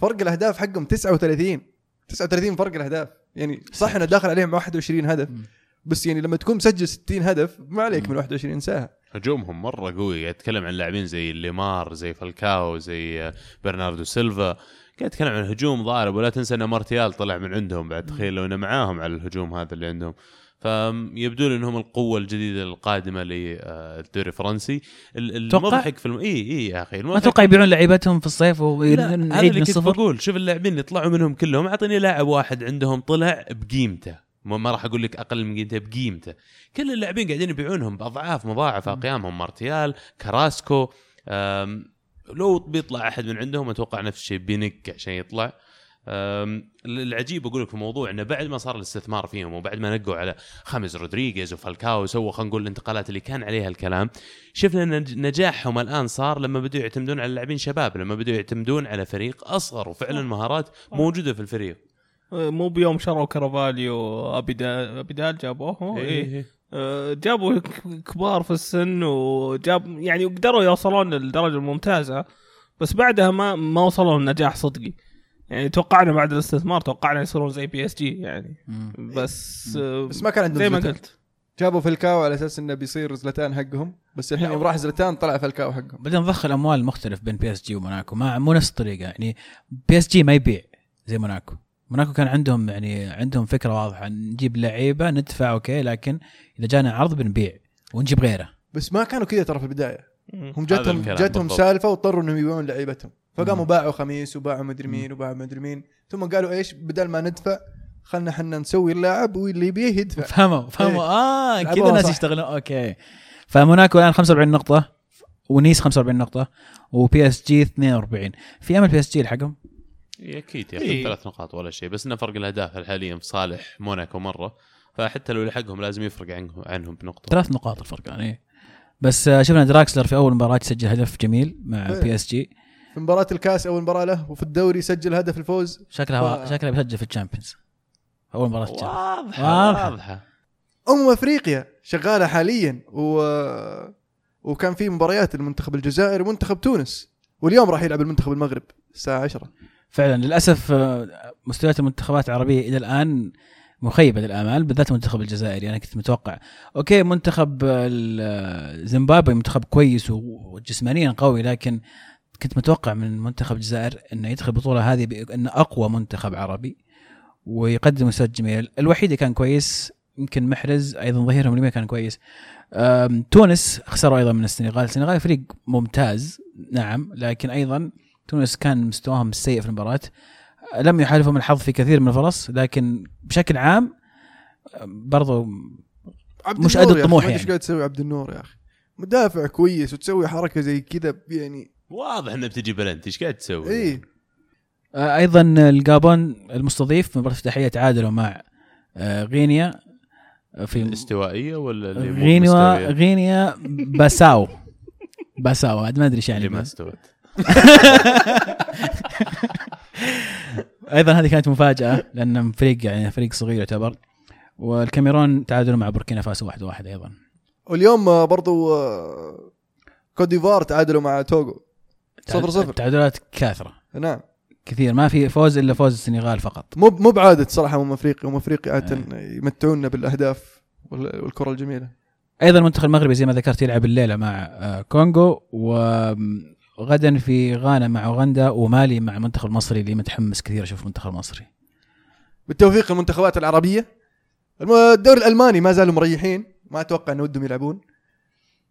Speaker 1: فرق الأهداف حقهم 39 39 فرق الأهداف. يعني صح إنه داخل عليهم 21 هدف.
Speaker 2: مم.
Speaker 1: بس يعني لما تكون مسجل 60 هدف ما عليك من 21 ساعة.
Speaker 3: هجومهم مرة قوي. قاعد أتكلم عن لاعبين زي ليمار زي فالكاو زي آه، برناردو سيلفا. قاعد أتكلم عن هجوم ضارب ولا تنسى إن مارتيال طلع من عندهم بعد. تخيل لو إنه معاهم على الهجوم هذا اللي عندهم. فيبدو لي إنهم القوة الجديدة القادمة للدوري الفرنسي. ال-
Speaker 2: توقع؟
Speaker 3: المضحك في الم... إي إي يا أخي
Speaker 2: ما أتوقع يبيعون لعيبتهم في الصيف ونعيد
Speaker 3: اللي
Speaker 2: من
Speaker 3: كنت
Speaker 2: الصفر؟
Speaker 3: بقول شوف اللاعبين اللي طلعوا منهم كلهم أعطيني لاعب واحد عندهم طلع بقيمته. ما راح أقول لك أقل من قيمته بقيمته. كل اللاعبين قاعدين يبيعونهم بأضعاف مضاعفة قيمهم مارتيال كراسكو لو بيطلع أحد من عندهم أتوقع نفس الشيء بينك عشان يطلع. العجيب أقول لك في الموضوع إنه بعد ما صار الاستثمار فيهم وبعد ما نقوا على خمس رودريغيز وفالكاو وسووا خلينا نقول الانتقالات اللي كان عليها الكلام شفنا إن نجاحهم الآن صار لما بدوا يعتمدون على لاعبين شباب لما بدوا يعتمدون على فريق أصغر وفعلا مهارات موجودة في الفريق.
Speaker 4: آه، مو بيوم شروا كرافاليو ابيدال أبيدال جابوه؟ إيه
Speaker 3: إيه.
Speaker 4: آه، جابوا ك- كبار في السن وجاب يعني قدروا يوصلون للدرجة الممتازة بس بعدها ما ما وصلوا لنجاح صدقي. يعني توقعنا بعد الاستثمار توقعنا يصيرون زي PSG يعني.
Speaker 2: مم.
Speaker 4: بس آه،
Speaker 1: بس ما كان عندهم
Speaker 4: زي ما. قلت.
Speaker 1: جابوا فالكاو على أساس إنه بيصير زلاتان حقهم بس الحين يوم راح زلاتان طلع فالكاو حقهم.
Speaker 2: بدنا ندخل اموال مختلف بين PSG وموناكو. ما مو نفس الطريقة. يعني PSG ما يبيع زي موناكو. موناكو كان عندهم يعني عندهم فكرة واضحة. نجيب لعيبة ندفع okay لكن إذا جانا عرض بنبيع ونجيب غيره.
Speaker 1: بس ما كانوا كذا ترى في البداية.
Speaker 4: مم.
Speaker 1: هم جاتهم جاتهم. سالفة واضطروا إنهم يبيعون لعيبتهم. فقاموا. باعوا خاميس وباعوا مدري مين وباعوا مدري مين. ثم قالوا إيش؟ بدل ما ندفع خلنا إحنا نسوي اللاعب واللي يبيه يدفع.
Speaker 2: فهموا فهموا.
Speaker 1: آه
Speaker 2: كذا الناس. يشتغلون. okay. فموناكو الآن 45 نقطة ونيس 45 نقطة و PSG 42 في أمل PSG يلحقهم
Speaker 3: إيه، أكيد ياخذ
Speaker 4: إيه.
Speaker 3: ثلاث نقاط ولا شيء بس إنه فرق الأهداف حاليا في صالح موناكو مرة. فحتى لو لحقهم لازم يفرق عنهم عنهم بنقطة.
Speaker 2: ثلاث نقاط الفرق يعني. بس آه، شفنا دراكسلر في أول مباراة يسجل هدف جميل مع
Speaker 1: إيه.
Speaker 2: بي اس جي
Speaker 1: في مباراة الكاس أول مباراة له وفي الدوري سجل هدف الفوز.
Speaker 2: شكلها
Speaker 1: ف-
Speaker 2: شكلها بيسجل في الشامبيونز. أول مباراة في
Speaker 3: واضحة
Speaker 2: واضحة.
Speaker 3: واضحة.
Speaker 1: امم أفريقيا شغالة حاليا و... وكان في مباريات المنتخب الجزائري ومنتخب تونس واليوم راح يلعب المنتخب المغرب الساعة 10
Speaker 2: فعلا للأسف آه، مستويات المنتخبات العربية إلى الآن مخيبة للآمال بالذات المنتخب الجزائري أنا كنت متوقع. أوكي منتخب ال- زيمبابوي منتخب كويس وجسمانيا قوي لكن كنت متوقع من منتخب الجزائر إنه يدخل البطوله هذه بانه أقوى منتخب عربي ويقدم مستوى جميل الوحيد كان كويس يمكن محرز أيضا ظهيرهم اليمين كان كويس. تونس خسروا أيضا من السنغال. السنغال فريق ممتاز نعم لكن أيضا تونس كان مستواهم سيء في المباراة. لم يحالفهم الحظ في كثير من الفرص لكن بشكل عام برضو مش قد الطموح يعني.
Speaker 1: إيش قاعد تسوي عبد النور يا أخي. مدافع كويس وتسوي حركة زي كذا يعني
Speaker 3: واضح إنه بتجي بلنتي إيش قاعد تسوي؟
Speaker 1: اي
Speaker 2: آه، أيضا الجابون المستضيف في مباراه الافتتاحيه تعادلوا مع آه، غينيا آه، في
Speaker 3: الاستوائية ولا اللي
Speaker 2: غينيا؟ غينيا بيساو. بيساو عاد ما أدري إيش
Speaker 3: اللي
Speaker 2: يعني
Speaker 3: ما استوت.
Speaker 2: أيضا هذه كانت مفاجأة لأن فريق يعني فريق صغير يعتبر. والكاميرون تعادلوا مع بوركينا فاسو واحد واحد أيضا.
Speaker 1: واليوم آه، برضو آه، كوت ديفوار تعادلوا مع توغو. صفر صفر.
Speaker 2: تعادلات كاثرة.
Speaker 1: نعم.
Speaker 2: كثير. ما في فوز إلا فوز السنغال فقط.
Speaker 1: مو مو بعادة صراحة أمم أفريقيا. أمم أفريقيا عادة يمتعونا بالأهداف وال- والكرة الجميلة.
Speaker 2: أيضا المنتخب المغربي زي ما ذكرت يلعب الليلة مع آه، كونغو وغدا في غانا مع أوغندا ومالي مع المنتخب المصري اللي متحمس كثير أشوف المنتخب المصري
Speaker 1: بالتوفيق المنتخبات العربية. الدوري الألماني ما زالوا مريحين. ما أتوقع ان ودهم يلعبون.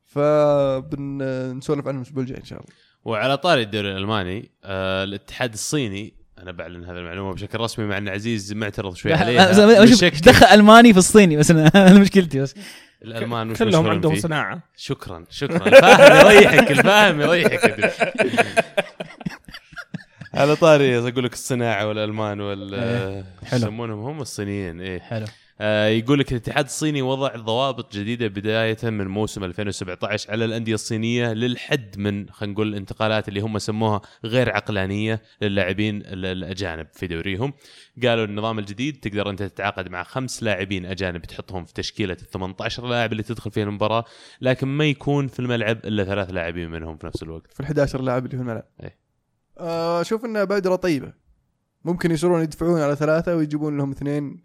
Speaker 1: فبنسولف عنهم الأسبوع الجاي إن شاء الله.
Speaker 3: وعلى طاري الدوري الألماني آه الاتحاد الصيني أنا بعلن هذه المعلومة بشكل رسمي مع إن عزيز معترض شوي عليها
Speaker 2: دخل ألماني في الصيني بس أنا- هذا مشكلتي بس.
Speaker 3: الألمان وش
Speaker 4: كلهم عندهم
Speaker 3: فيه؟
Speaker 4: صناعة.
Speaker 3: شكرا شكرا. الفاهم يريحك الفاهم يريحك على طاري أقول لك الصناعة والألمان وال
Speaker 2: إيه،.
Speaker 3: يسمونهم هم الصينيين إيه.
Speaker 2: حلو.
Speaker 3: يقول لك الاتحاد الصيني وضع ضوابط جديدة بداية من موسم 2017 على الأندية الصينية للحد من خلينا نقول الانتقالات اللي هم سموها غير عقلانية للاعبين ال- الأجانب في دوريهم. قالوا النظام الجديد تقدر أنت تتعاقد مع خمس لاعبين أجانب تحطهم في تشكيلة ال 18 لاعب اللي تدخل فيها المباراة لكن ما يكون في الملعب إلا ثلاث لاعبين منهم في نفس الوقت.
Speaker 1: في ال 11 لاعب اللي في الملعب. آه، أشوف إنها بادرة طيبة ممكن يصيرون يدفعون على ثلاثة ويجيبون لهم اثنين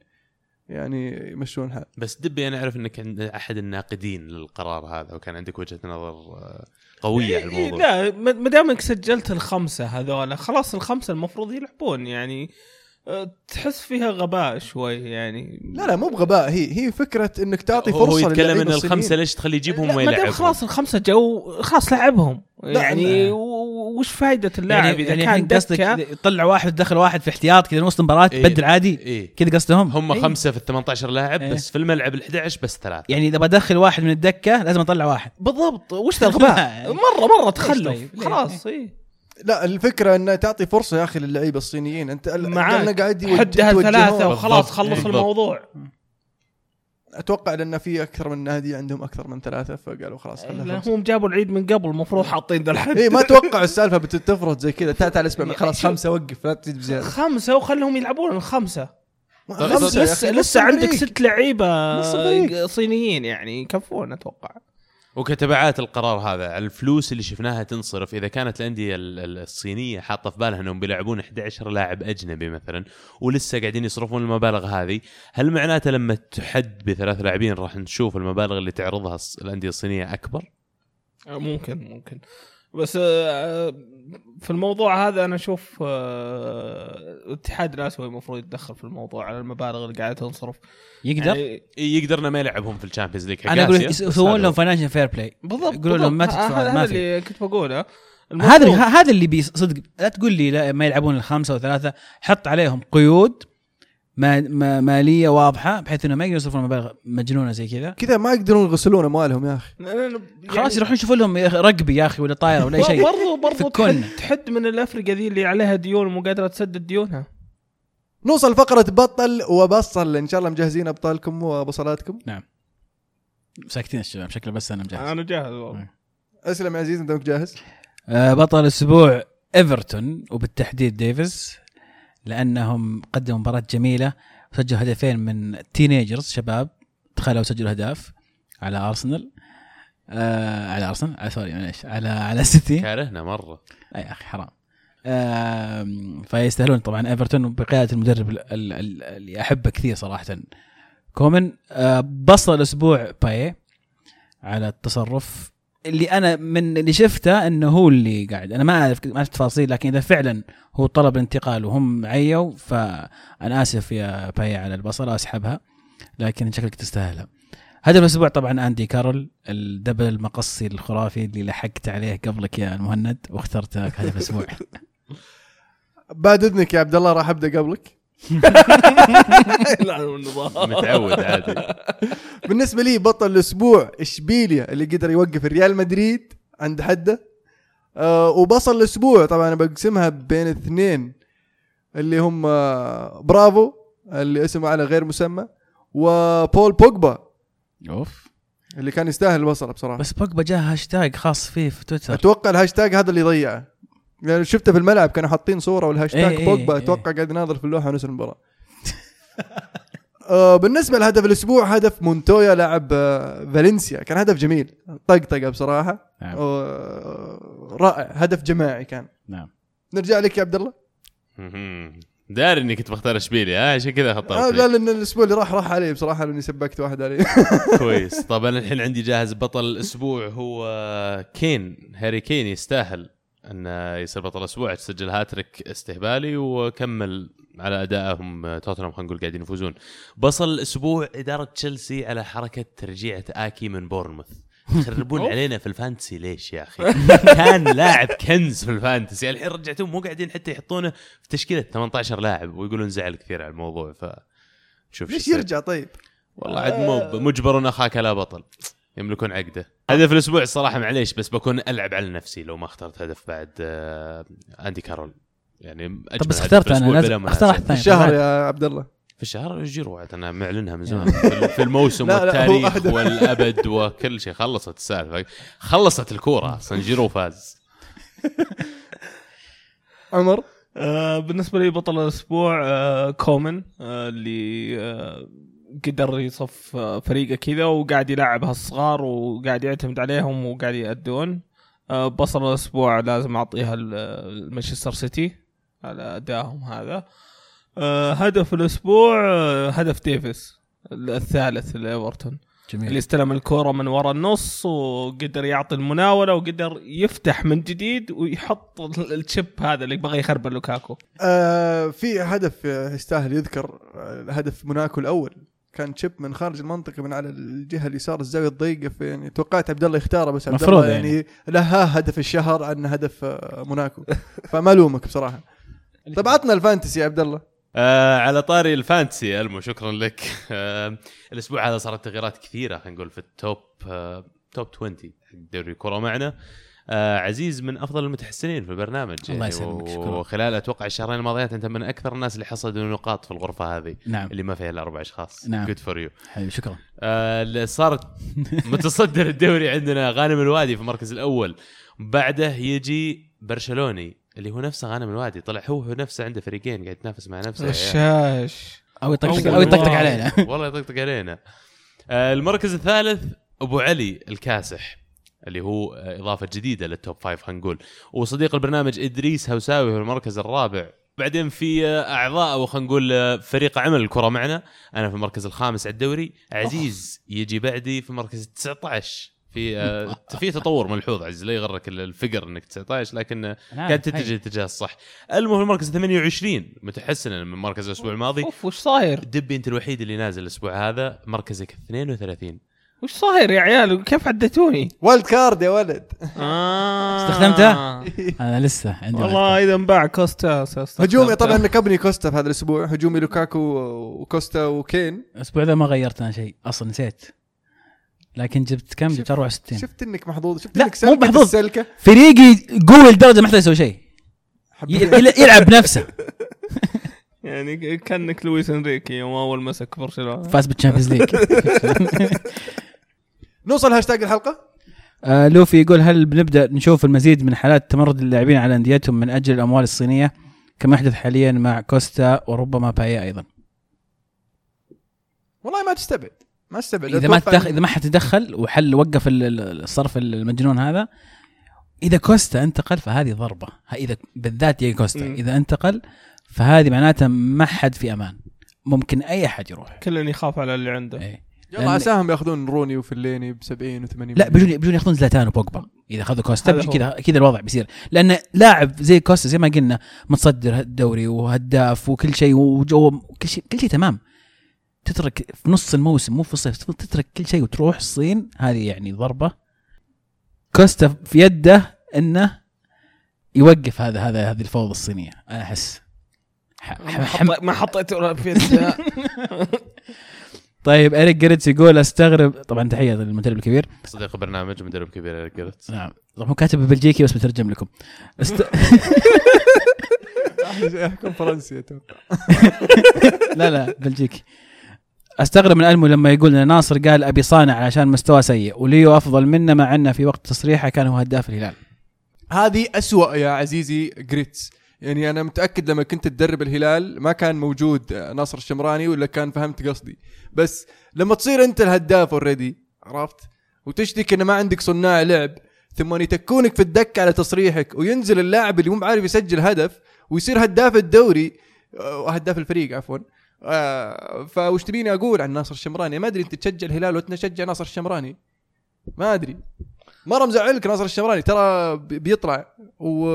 Speaker 1: يعني يمشون الحال
Speaker 3: بس دبي أنا أعرف إنك عند أحد الناقدين للقرار هذا وكان عندك وجهة نظر آه، قوية على الموضوع.
Speaker 4: لا ما ما دامك سجلت الخمسة هذول خلاص الخمسة المفروض يلعبون يعني تحس فيها غباء شوي يعني.
Speaker 1: لا لا مو بغباء. هي هي فكرة إنك تعطي فرصه
Speaker 3: هو يتكلم إن
Speaker 1: الخمسة.
Speaker 3: ليش تخليه يجيبهم وما يلعبهم؟
Speaker 4: خلاص الخمسة جو خلاص لعبهم. يعني وش فائده اللاعب؟
Speaker 2: يعني
Speaker 4: إذا
Speaker 2: يعني
Speaker 4: كان
Speaker 2: قصدك يطلع واحد وتدخل واحد في احتياط كذا وسط المباراه
Speaker 3: إيه.
Speaker 2: تبدل عادي؟
Speaker 3: إيه.
Speaker 2: كذا قصدهم؟
Speaker 3: هم
Speaker 2: إيه.
Speaker 3: خمسة في ال 18 لاعب
Speaker 2: إيه.
Speaker 3: بس في الملعب ال 11 بس ثلاثة.
Speaker 2: يعني إذا بدخل واحد من الدكة لازم أطلع واحد.
Speaker 4: بالضبط. وش ذا الغباء؟ مرة مرة تخلف.
Speaker 2: طيب؟
Speaker 4: خلاص اي
Speaker 1: لا الفكرة إنه تعطي فرصة يا أخي للعيبة الصينيين أنت
Speaker 4: معاك.
Speaker 1: لأنه قاعد يوجه-
Speaker 4: حدها. ثلاثة وخلاص. خلص. الموضوع
Speaker 1: أتوقع لأن في أكثر من نادي عندهم أكثر من ثلاثة فقالوا خلاص
Speaker 4: لا،. هم جابوا العيد من قبل المفروض حاطين ذا الحد
Speaker 1: اي ما توقعوا السالفة بتتفرض زي كذا تعال تعال اسمع خلاص
Speaker 4: شوف.
Speaker 1: خمسة وقف لا تزيد بزياده
Speaker 4: خمسة وخلهم يلعبون
Speaker 1: الخمسة
Speaker 4: لسه لسه عندك. ست
Speaker 1: لعيبة.
Speaker 4: صينيين يعني يكفون أتوقع
Speaker 3: وكتبعات القرار هذا الفلوس اللي شفناها تنصرف إذا كانت الأندية ال- ال- الصينية حاطة في بالها إنهم بيلعبون 11 لاعب أجنبي مثلا ولسه قاعدين يصرفون المبالغ هذه هل معناته لما تحد بثلاث لاعبين راح نشوف المبالغ اللي تعرضها الأندية الصينية أكبر؟
Speaker 4: ممكن ممكن. بس آه، في الموضوع هذا أنا أشوف آه، الاتحاد الاسيوي المفروض يتدخل في الموضوع على المبالغ اللي قاعدة تنصرف.
Speaker 2: يقدر؟
Speaker 4: يعني
Speaker 3: يقدر إنه ما يلعبهم في ال Champions
Speaker 2: League أنا أقول يسوون لهم financial fair play
Speaker 4: بالضبط
Speaker 2: يقولوا لهم ما. تدفعون،
Speaker 4: هذا
Speaker 2: ما
Speaker 4: هذا
Speaker 2: في.
Speaker 4: اللي كنت بقوله.
Speaker 2: هذا هذا اللي صدق لا تقول لي لا ما يلعبون الخمسة وثلاثه حط عليهم قيود مالية واضحة بحيث إنه ما يقدروا يصرفون مبالغ مجنونة زي كذا.
Speaker 1: كذا ما يقدرون يغسلون اموالهم يا أخي.
Speaker 4: يعني
Speaker 2: خلاص يروحون يشوفون لهم يا أخي رقبي يا أخي ولا طايرة ولا أي شيء.
Speaker 4: برضو برضو. تحد, تحد من الافرقه ذي اللي عليها ديون ومو قادرة تسدد ديونها.
Speaker 1: نوصل فقرة بطل وبصل. إن شاء الله مجهزين أبطالكم وبصلاتكم
Speaker 2: ساكتين الشباب شكله بس أنا مجهز.
Speaker 4: أنا جاهز والله.
Speaker 1: أسلم يا عزيز أنت جاهز
Speaker 2: آه، بطل الأسبوع إيفرتون وبالتحديد ديفيز. لأنهم قدموا مباراة جميلة سجلوا هدفين من teenagers شباب. تخيلوا سجلوا اهداف على ارسنال آه على ارسنال على sorry معليش. على على سيتي
Speaker 3: كارهنا
Speaker 2: مرة. أي أخي حرام. آم، فيستاهلون طبعا ايفرتون بقياده المدرب ال- ال- ال- اللي أحبه كثير صراحة. كومان آه، بصل الأسبوع باييه على التصرف. اللي أنا من اللي شفته إنه هو اللي قاعد. أنا ما أعرف ما أعرف تفاصيل لكن إذا فعلا هو طلب الانتقال وهم عيوا فأنا آسف يا باييه على البصله أسحبها لكن شكلك تستاهلها. هدف الأسبوع طبعا أندي كارول ال double المقصي الخرافي اللي لحقت عليه قبلك يا المهند واخترت هدف الأسبوع.
Speaker 1: بعد إذنك يا عبد الله راح أبدأ قبلك؟
Speaker 4: لعنوا النظام
Speaker 3: متعود عادي.
Speaker 1: بالنسبة لي بطل الأسبوع إشبيليا اللي قدر يوقف ريال مدريد عند حده. آه وبصل الأسبوع طبعا أنا بقسمها بين اثنين اللي هم آه برافو اللي اسمه على غير مسمى وبول بوجبا
Speaker 2: أوف.
Speaker 1: اللي كان يستاهل البصلة بصراحة.
Speaker 2: بس بوجبا جاه هاشتاج خاص فيه في تويتر.
Speaker 1: أتوقع الهاشتاج هذا اللي ضيعه. يعني شفته في الملعب كانوا حاطين صورة والهاشتاج
Speaker 2: إيه إيه
Speaker 1: بوجبا
Speaker 2: إيه.
Speaker 1: أتوقع قاعد يناظر في اللوحة ونسى المباراة. آه بالنسبة لهدف الأسبوع هدف مونتويا لاعب آه فالنسيا. كان هدف جميل. طقطقة بصراحة.
Speaker 2: نعم.
Speaker 1: آه رائع. هدف جماعي كان.
Speaker 2: نعم.
Speaker 1: نرجع لك يا عبد الله.
Speaker 3: داري إني كنت بختار إشبيليا. ها عشان كذا
Speaker 1: آه
Speaker 3: خطرت
Speaker 1: لا
Speaker 3: لي.
Speaker 1: لأن الأسبوع اللي راح راح علي بصراحة لأني سبكت واحد علي.
Speaker 3: كويس. طب أنا الحين عندي جاهز بطل الأسبوع هو كين هاري كين يستاهل. انه يصير بطل الأسبوع تسجل هاتريك استهبالي وكمل على أدائهم توتنهام خلينا نقول قاعدين يفوزون بصل الأسبوع إدارة تشيلسي على حركة ترجيعه آكي من بورنموث يخربون. علينا في ال fantasy ليش يا أخي؟ كان لاعب كنز في ال fantasy الحين رجعتهم مو قاعدين حتى يحطونه في تشكيلة 18 لاعب ويقولون زعل كثير على الموضوع ف
Speaker 1: ليش. يرجع طيب
Speaker 3: والله عاد مو مجبر اخاك لا بطل يملكون عقده. هدف الأسبوع الصراحة معليش بس بكون ألعب على نفسي لو ما اخترت هدف بعد آه، أندي كارول. يعني
Speaker 2: طب بس اخترت
Speaker 3: أنا
Speaker 2: لازم. اختار واحد ثاني.
Speaker 1: الشهر. يا عبد الله
Speaker 3: في الشهر جيرو عاد أنا معلنها من زمان. في- الموسم والتاريخ والأبد وكل شيء. خلصت السالفة. خلصت الكورة. أصلا جيرو فاز.
Speaker 1: عمر؟
Speaker 4: آه بالنسبة لي بطل الأسبوع آه كومان آه اللي آه قدر يصف فريقه كذا وقاعد يلعب هالصغار وقاعد يعتمد عليهم وقاعد يأدون. آه بصل الأسبوع لازم أعطيها ل- لمانشستر سيتي على أدائهم هذا. آه هدف الأسبوع آه هدف ديفيس الثالث لإيفرتون. اللي
Speaker 2: جميل
Speaker 4: استلم الكرة من ورا النص وقدر يعطي المناولة وقدر يفتح من جديد ويحط ال- ال chip هذا اللي بغى يخرب لوكاكو.
Speaker 1: آه في هدف يستاهل يذكر هدف موناكو الأول. كان chip من خارج المنطقة من على الجهة اليسار الزاوية الضيقة في يعني توقعت عبد الله يختاره بس عبد الله يعني, لها هدف الشهر عن هدف آه، موناكو. فما الومك بصراحة. طب عطنا ال fantasy يا عبد الله.
Speaker 3: آه على طاري ال fantasy ألمو شكرا لك. آه الأسبوع هذا صارت تغييرات كثيرة خلينا نقول في ال top آه top 20 حق دوري الكره معنا. آه عزيز من أفضل المتحسنين في البرنامج.
Speaker 2: الله يسلمك، شكراً.
Speaker 3: وخلال أتوقع الشهرين الماضيات أنت من أكثر الناس اللي حصدوا نقاط في الغرفة هذه
Speaker 2: نعم.
Speaker 3: اللي ما فيها إلا أربع أشخاص.
Speaker 2: نعم.
Speaker 3: good for you
Speaker 2: حبيبي شكرا.
Speaker 3: صارت متصدر الدوري عندنا غانم الوادي في المركز الأول. بعده يجي برشلوني اللي هو نفسه غانم الوادي. طلع هو هو نفسه عنده فريقين قاعد يتنافس مع نفسه.
Speaker 4: غشاش.
Speaker 2: أو يطقطق أو يطقطق. علينا.
Speaker 3: والله يطقطق علينا. آه، المركز الثالث أبو علي الكاسح. اللي هو آه، إضافة جديدة لل top five خلينا نقول. وصديق البرنامج إدريس هوساوي في المركز الرابع. بعدين في آه، أعضاء أو خلينا نقول آه، فريق عمل الكرة معنا. أنا في المركز الخامس على الدوري. عزيز يجي بعدي في المركز 19 في في تطور ملحوظ عزيز لا يغرك الفقر إنك 19 لكن قاعد تتجه الاتجاه الصح. المهم المركز 28 متحسنا من مركز الأسبوع الماضي.
Speaker 4: أوف وش صاير؟
Speaker 3: دبي أنت الوحيد اللي نازل الأسبوع هذا مركزك 32
Speaker 4: وش صاير يا عيال؟ كيف عديتوني؟
Speaker 1: wild card يا ولد.
Speaker 4: آه.
Speaker 2: استخدمته؟ أنا لسه عندي
Speaker 4: والله إذا انباع كوستا.
Speaker 1: هجومي طبعا نكبني كوستا في هذا الأسبوع. هجومي لوكاكو وكوستا وكين.
Speaker 2: الأسبوع ذا ما غيرت أنا شيء أصلا نسيت. لكن جبت كم؟ جبت
Speaker 1: شفت-
Speaker 2: 64
Speaker 1: شفت إنك محظوظ. شفت
Speaker 2: لا،
Speaker 1: إنك
Speaker 2: مو محظوظ.
Speaker 1: السلكة.
Speaker 2: فريقي قوي لدرجة ما يحتاج يسوي شيء. يلعب بنفسه
Speaker 4: يعني كأنك لويس إنريكي يوم أول مسك برشلونة.
Speaker 2: فاز بال Champions League.
Speaker 1: نوصل هاشتاج الحلقة؟
Speaker 2: آه لوفي يقول هل بنبدأ نشوف المزيد من حالات تمرد اللاعبين على أنديتهم من أجل الأموال الصينية؟ كما يحدث حاليا مع كوستا وربما بايا أيضا.
Speaker 1: والله ما تستبعد ما تستبعد.
Speaker 2: إذا ما تدخل إذا ما حتدخل وحل وقف ال- ال- الصرف المجنون هذا إذا كوستا انتقل فهذه ضربة. إذا بالذات يا كوستا. إذا انتقل فهذه معناتها ما حد في أمان. ممكن أي أحد يروح.
Speaker 4: كل يخاف على اللي عنده.
Speaker 2: إيه.
Speaker 1: يلا
Speaker 2: لأن-
Speaker 1: عساهم يأخذون روني وفليني ب 70 و80
Speaker 2: لا بيجون بيجون يأخذون زلاتان وبوجبا. إذا أخذوا كوستا بيجي. كذا كذا الوضع بيصير. لأن لاعب زي كوستا زي ما قلنا متصدر الدوري وهداف وكل شيء وجو كل شيء كل شيء تمام. تترك في نص الموسم مو في الصيف تترك كل شيء وتروح الصين هذه يعني ضربة. كوستا في يده إنه يوقف هذا هذا هذه الفوضى الصينية أنا أحس.
Speaker 4: ما
Speaker 2: ح- حم-
Speaker 4: حط- ما حطيته في.
Speaker 2: طيب إريك جريتس يقول استغرب طبعا تحية للمدرب الكبير.
Speaker 3: صديق برنامج مدرب كبير قلت
Speaker 2: نعم. طبعا هو كاتب بلجيكي بس بترجم لكم. است...
Speaker 1: يحكم فرنسي أتوقع
Speaker 2: لا لا بلجيكي. أستغرب من ألمو لما يقول إن ناصر قال أبي صانع عشان مستوى سيء وليو أفضل منا مع إنه في وقت تصريحه كان هو هداف الهلال.
Speaker 1: هذه أسوأ يا عزيزي جريتس يعني أنا متأكد لما كنت تدرب الهلال ما كان موجود ناصر الشمراني ولا كان فهمت قصدي. بس لما تصير أنت الهداف already عرفت؟ وتشتكي إنه ما عندك صناع لعب ثم يتكونك في الدكه على تصريحك وينزل اللاعب اللي مو عارف يسجل هدف ويصير هداف الدوري آه، هداف الفريق عفوا. آه، فوش تبيني أقول عن ناصر الشمراني؟ ما أدري أنت تشجع الهلال ولا تشجع ناصر الشمراني. ما أدري. مره مزعلك ناصر الشمراني ترى بي- بيطلع و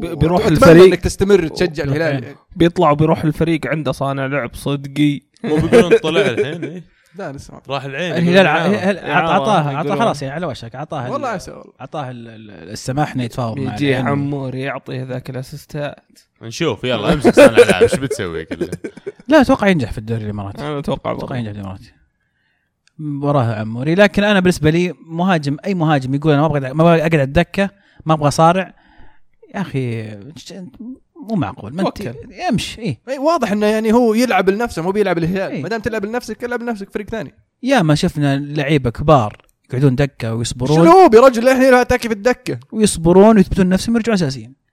Speaker 4: بي- بيروح الفريق.
Speaker 1: إنك تستمر تشجع الهلال
Speaker 2: يعني.
Speaker 1: يعني.
Speaker 4: بيطلع وبيروح الفريق عنده صانع لعب صدقي
Speaker 3: مو بيقولون طلع الحين إيه؟
Speaker 1: لا لسه ما
Speaker 3: راح العين
Speaker 2: الهلال ع-
Speaker 3: يقولون
Speaker 2: هل-
Speaker 4: إعارة
Speaker 2: اعطاه اعطاه
Speaker 4: يقولون.
Speaker 2: خلاص يعني على وشك اعطاه
Speaker 1: والله
Speaker 2: ال-
Speaker 1: عسى والله
Speaker 2: اعطاه ال- ال- السماح إنه يتفاوض مع
Speaker 4: يجي
Speaker 2: العيال.
Speaker 4: عمور يعطي ذاك الأسيستات
Speaker 3: نشوف يلا امسك صانع العاب إيش بتسوي كله
Speaker 2: لا أتوقع ينجح في الدوري
Speaker 4: الإماراتي أنا
Speaker 2: أتوقع
Speaker 4: أتوقع.
Speaker 2: ينجح في الإماراتي وراها عموري. لكن أنا بالنسبة لي مهاجم أي مهاجم يقول أنا ما أبغى ما أبغى أقعد على الدكة ما أبغى صارع يا أخي مو معقول. ما أنت إيه.
Speaker 1: اي واضح إنه يعني هو يلعب لنفسه مو بيلعب الهلال
Speaker 2: إيه.
Speaker 1: ما دام تلعب لنفسك العب لنفسك فريق ثاني.
Speaker 2: يا ما شفنا لعيبة كبار يقعدون دكة ويصبرون.
Speaker 1: شنو هو؟ برجل الحين تاكي في الدكة.
Speaker 2: ويصبرون ويثبتون نفسهم ويرجعون أساسيين.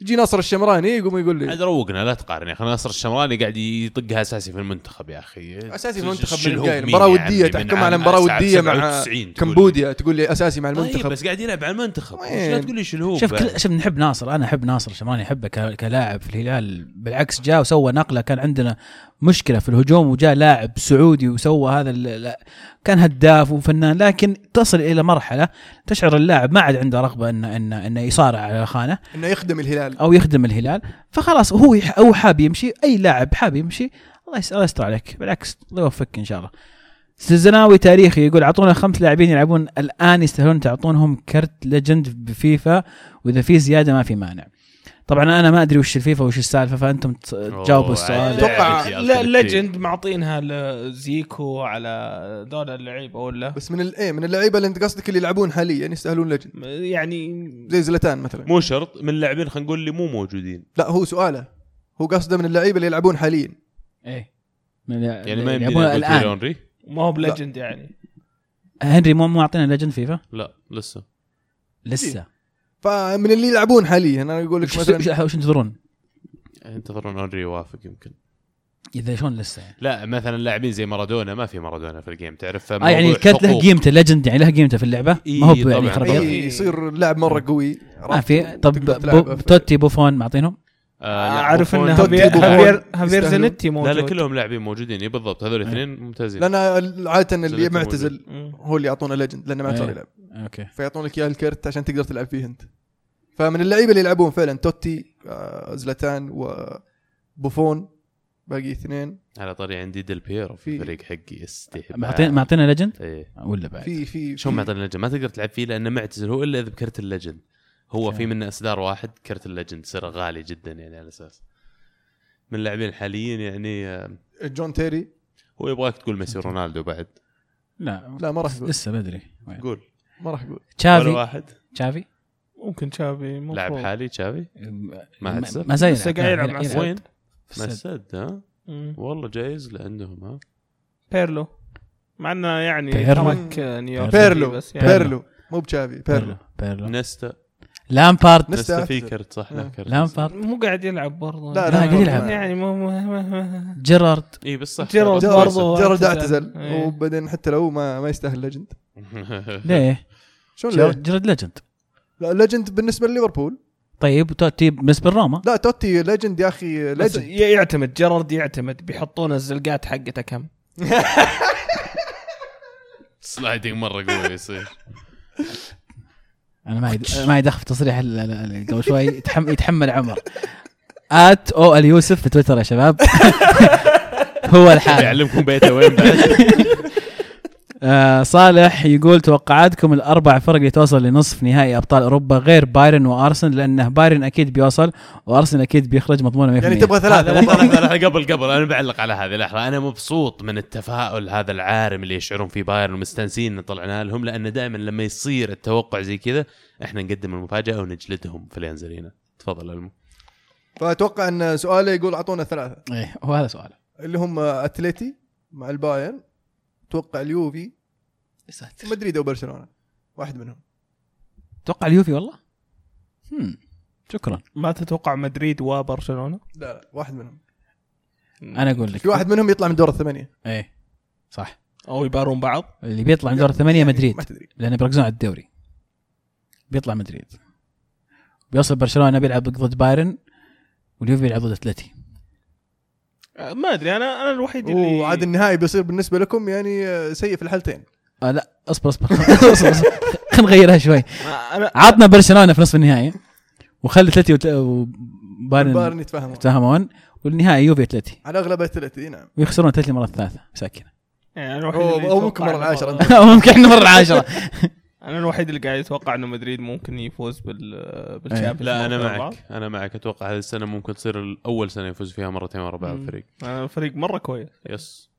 Speaker 1: يجي ناصر الشمراني يقوم يقول لي.
Speaker 3: عاد روقنا لا تقارن يا أخي. ناصر الشمراني قاعد يطقها أساسي في المنتخب يا أخي.
Speaker 1: أساسي في المنتخب من
Speaker 3: مين مباراة
Speaker 1: ودية
Speaker 3: عمي؟
Speaker 1: تحكم على
Speaker 3: مباراة
Speaker 1: ودية مع
Speaker 3: 97 تقول لي.
Speaker 1: كمبوديا تقول لي أساسي مع
Speaker 3: طيب
Speaker 1: المنتخب.
Speaker 3: بس قاعد يلعب على المنتخب. لا تقول لي شلهوب
Speaker 2: شوف كل شوف نحب ناصر. أنا أحب ناصر شمراني أحبه ك- كلاعب في الهلال. بالعكس جاء وسوى نقلة كان عندنا مشكلة في الهجوم وجاء لاعب سعودي وسوى هذا كان هداف وفنان لكن تصل إلى مرحلة تشعر اللاعب ما عاد عنده رغبة انه انه إنه يصارع على خانه
Speaker 1: إنه يخدم الهلال.
Speaker 2: أو يخدم الهلال. فخلاص هو أو حاب يمشي أي لاعب حاب يمشي الله يس- الله يستر عليك. بالعكس الله يوفقك إن شاء الله. زناوي تاريخي يقول أعطونا خمس لاعبين يلعبون الآن يستاهلون تعطونهم كرت legend بفيفا وإذا في زيادة ما في مانع. طبعا أنا ما أدري وش الفيفا وش السالفة فأنتم تجاوبوا السؤال.
Speaker 3: Team.
Speaker 4: legend معطينها لزيكو على دول اللعيبة ولا
Speaker 1: بس من الايه من اللعيبة اللي أنت قصدك اللي يلعبون حاليا يستاهلون legend
Speaker 4: يعني
Speaker 1: زي زلتان مثلا.
Speaker 3: مو شرط من اللاعبين خلينا نقول اللي مو موجودين.
Speaker 1: لا هو سؤاله. هو قصده من اللعيبة اللي يلعبون حاليا.
Speaker 2: إيه. من
Speaker 3: يعني ما
Speaker 2: يلعبون
Speaker 3: الآن. اونري
Speaker 4: ما هو بليجند يعني.
Speaker 2: هنري مو مو معطينا legend فيفا؟
Speaker 3: لا لسه.
Speaker 2: لسه.
Speaker 1: فمن اللي يلعبون حاليا. أنا أقول لك
Speaker 2: وش
Speaker 1: مثلا
Speaker 2: وش ينتظرون؟
Speaker 3: ينتظرون هنري يوافق يمكن.
Speaker 2: إذا شلون لسه؟ يعني
Speaker 3: لا مثلا لاعبين زي مارادونا ما في مارادونا في ال game تعرف
Speaker 2: آه يعني الكرت له قيمته legend يعني له قيمته في اللعبة؟
Speaker 3: إيه
Speaker 2: ما هو. يعني. خرابيط
Speaker 1: إيه، يصير لاعب مرة قوي.
Speaker 2: ما في. طب بو توتي بوفون معطينهم؟
Speaker 4: أعرف
Speaker 1: إن
Speaker 4: هافير هافير
Speaker 3: لا
Speaker 4: موجود.
Speaker 3: لا كلهم لاعبين موجودين. اي بالضبط هذول
Speaker 2: إيه.
Speaker 3: الاثنين ممتازين.
Speaker 1: لأن عادة اللي معتزل. هو اللي يعطونه legend لأنه ما
Speaker 2: إيه.
Speaker 1: صار يلعب.
Speaker 2: okay.
Speaker 1: فيعطونك إياه الكرت عشان تقدر تلعب فيه أنت. فمن اللعيبة اللي يلعبون فعلا توتي آه، زلتان وبوفون باقي اثنين.
Speaker 3: على طاري عندي ديل بيرو في الفريق حقي استهبال
Speaker 2: معطينا معطينا legend
Speaker 3: إيه.
Speaker 2: ولا بعد؟
Speaker 1: في في
Speaker 3: شلون معطينا ال legend ما تقدر تلعب فيه لأنه معتزل هو إلا إذا بكرت ال legend
Speaker 2: هو.
Speaker 3: في منه إصدار واحد كرت ال legend سعره غالي جدا يعني على أساس من اللاعبين الحاليين يعني آه،
Speaker 1: جون تيري
Speaker 3: هو يبغاك تقول ميسي رونالدو بعد
Speaker 2: لا
Speaker 1: لا ما راح أقول
Speaker 2: لسه بدري؟
Speaker 3: قول
Speaker 1: ما راح
Speaker 3: أقول
Speaker 2: تشافي
Speaker 3: واحد
Speaker 2: تشافي
Speaker 4: ممكن تشافي.
Speaker 3: لاعب حالي تشافي ما
Speaker 2: ما
Speaker 3: هتسب؟
Speaker 2: ما زال
Speaker 4: لسه قاعد يلعب مع. السد.
Speaker 3: وين؟
Speaker 2: في
Speaker 3: ما
Speaker 2: السد.
Speaker 3: السد ها. والله جايز لعندهم ها
Speaker 4: بيرلو مع إنه يعني
Speaker 2: بيرلو.
Speaker 4: ترك نيويورك
Speaker 1: بيرلو
Speaker 4: بس يعني
Speaker 1: بيرلو مو بتشافي بيرلو
Speaker 2: بيرلو بيرلو
Speaker 3: نستا
Speaker 2: لامبارد.
Speaker 1: نستا
Speaker 3: في. كرت صح له. كرت
Speaker 2: لامبارد.
Speaker 4: مو قاعد يلعب برضه.
Speaker 1: لا،
Speaker 2: لا، قاعد يلعب.
Speaker 4: يعني مو مو-
Speaker 2: جيرارد.
Speaker 3: إي بس صح.
Speaker 4: جيرارد. برضو.
Speaker 1: جيرارد
Speaker 4: أعتزل.
Speaker 1: وبعدين حتى لو ما ما يستاهل legend
Speaker 2: ليه؟
Speaker 1: شلون
Speaker 2: جيرارد
Speaker 1: ليه؟
Speaker 2: جيرارد legend
Speaker 1: لا legend بالنسبة لليفربول.
Speaker 2: طيب توتي بالنسبة لروما.
Speaker 1: لا توتي legend يا أخي
Speaker 4: legend يعتمد جيرارد يعتمد. بيحطون الزلقات حقته كم؟
Speaker 3: sliding مرة قوي يصير.
Speaker 2: أنا ما يد- ما يدخل في تصريح ال- ال- ال- قبل شوي يتحمل, يتحمل عمر. at أو اليوسف في تويتر يا شباب. هو الحال.
Speaker 3: يعلمكم بيته وين بعد.
Speaker 2: آه صالح يقول توقعاتكم الأربع فرق اللي توصل لنصف نهائي أبطال أوروبا غير بايرن وأرسنال لأنه بايرن أكيد بيوصل وأرسنال أكيد بيخرج مضمونه 100%
Speaker 1: يعني تبغى ثلاثة؟
Speaker 3: لحظه قبل قبل أنا بعلق على هذه لحظة. أنا مبسوط من التفاؤل هذا العارم اللي يشعرون فيه بايرن ومستانسين إن طلعنا لهم لأن دائما لما يصير التوقع زي كذا إحنا نقدم المفاجأة ونجلدهم في اليانزرينا تفضل ألمو.
Speaker 1: فأتوقع إن سؤاله يقول أعطونا ثلاثة.
Speaker 2: إيه وهذا سؤال.
Speaker 1: اللي هم أتليتي مع البايرن أتوقع اليوفي مدريد أو برشلونة. واحد منهم.
Speaker 2: توقع اليوفي والله؟ هم. شكرا.
Speaker 4: ما تتوقع مدريد وبرشلونة؟
Speaker 1: لا لا واحد منهم.
Speaker 2: أنا أقول لك.
Speaker 1: في واحد منهم يطلع من دور الثمانية.
Speaker 2: إيه صح.
Speaker 4: أو يبارون بعض؟
Speaker 2: اللي بيطلع من دور الثمانية
Speaker 1: يعني
Speaker 2: مدريد
Speaker 1: ما تدري.
Speaker 2: لأنه بيركزون على الدوري. بيطلع مدريد. بيوصل برشلونة بيلعب ضد بايرن واليوفي بيلعب ضد
Speaker 4: أتلتي. ما أدري أنا أنا الوحيد اللي
Speaker 1: وعاد النهائي بيصير بالنسبة لكم يعني آه، سيء في الحالتين.
Speaker 2: آه لا اصبر اصبر. خلينا نغيرها شوي. عطنا برشلونة في نصف النهائي وخلي أتلتي وت- وبايرن
Speaker 1: البايرن يتفاهمون.
Speaker 2: يتفاهمون والنهائي يوفي أتلتي.
Speaker 1: على اغلب أتلتي نعم.
Speaker 2: ويخسرون أتلتي مرة ثالثة مساكين
Speaker 4: يعني
Speaker 1: أو ممكن
Speaker 4: إنه-
Speaker 1: العاشرة.
Speaker 2: أو ممكن إحنا مرة العاشره
Speaker 4: أنا الوحيد اللي قاعد يتوقع إنه مدريد ممكن يفوز بال بالشامبيونز
Speaker 3: لا
Speaker 4: أنا ورا بعض.
Speaker 3: معك. أنا معك. أتوقع هذه السنة ممكن تصير اول سنة يفوز فيها مرتين ورا بعض. الفريق.
Speaker 4: الفريق مرة كويس.
Speaker 3: yes.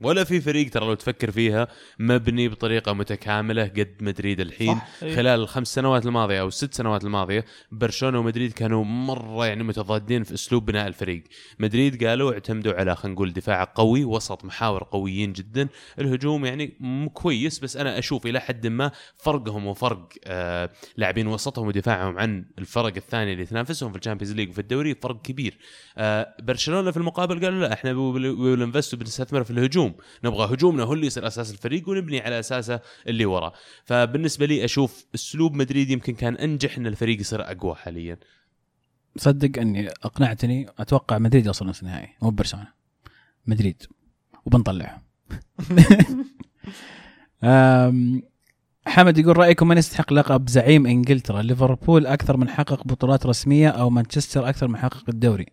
Speaker 3: ولا في فريق ترى لو تفكر فيها مبني بطريقة متكاملة قد مدريد الحين.
Speaker 4: صح، إيه.
Speaker 3: خلال الخمس سنوات الماضية أو الست سنوات الماضية برشلونة ومدريد كانوا مرة يعني متضادين في أسلوب بناء الفريق. مدريد قالوا اعتمدوا على خلينا نقول دفاع قوي وسط محاور قويين جدا. الهجوم يعني كويس بس أنا أشوف إلى حد ما فرقهم وفرق آه لاعبين وسطهم ودفاعهم عن الفرق الثانية اللي تنافسهم في الشامبيونز ليج وفي الدوري فرق كبير. آه برشلونة في المقابل قالوا لا إحنا بنستثمر في الهجوم. نبغى هجومنا هو اللي يصير أساس الفريق ونبني على أساسه اللي ورا فبالنسبة لي أشوف أسلوب مدريد يمكن كان أنجح إن الفريق يصير أقوى حاليا.
Speaker 2: صدق أني أقنعتني أتوقع مدريد يوصل نصف النهائي مو برشلونه مدريد وبنطلعهم. حمد يقول رأيكم من يستحق لقب زعيم إنجلترا؟ ليفربول أكثر من حقق بطولات رسمية أو مانشستر أكثر من حقق الدوري؟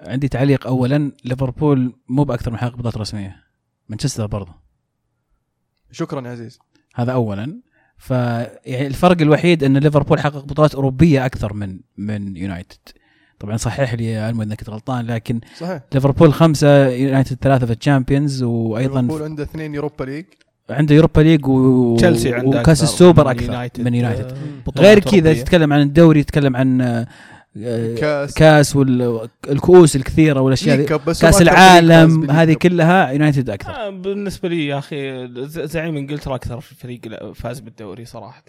Speaker 2: عندي تعليق. اولا ليفربول مو بأكثر من حقق بطولات رسمية. مانشستر برضه
Speaker 1: شكرا يا عزيز.
Speaker 2: هذا اولا. ف يعني الفرق الوحيد إن ليفربول حقق بطولات أوروبية أكثر من من يونايتد. طبعا صحح لي اذا كنت غلطان لكن
Speaker 1: صحيح.
Speaker 2: ليفربول خمسة يونايتد ثلاثة في الشامبيونز وأيضا
Speaker 1: ليفربول عنده اثنين يوروبا ليج.
Speaker 2: عنده يوروبا ليج و...
Speaker 4: تشيلسي عنده
Speaker 2: وكاس
Speaker 4: أكثر
Speaker 2: السوبر
Speaker 4: من
Speaker 2: أكثر
Speaker 4: يونايتد.
Speaker 2: من يونايتد.
Speaker 4: آه،
Speaker 2: غير كذا. تتكلم عن الدوري تتكلم عن
Speaker 1: كاس
Speaker 2: كاس والكؤوس
Speaker 1: الكثيرة والأشياء هو
Speaker 2: كاس العالم هذه. كلها يونايتد أكثر
Speaker 4: آه، بالنسبة لي يا أخي زعيم إنجلترا أكثر فريق فاز بالدوري صراحة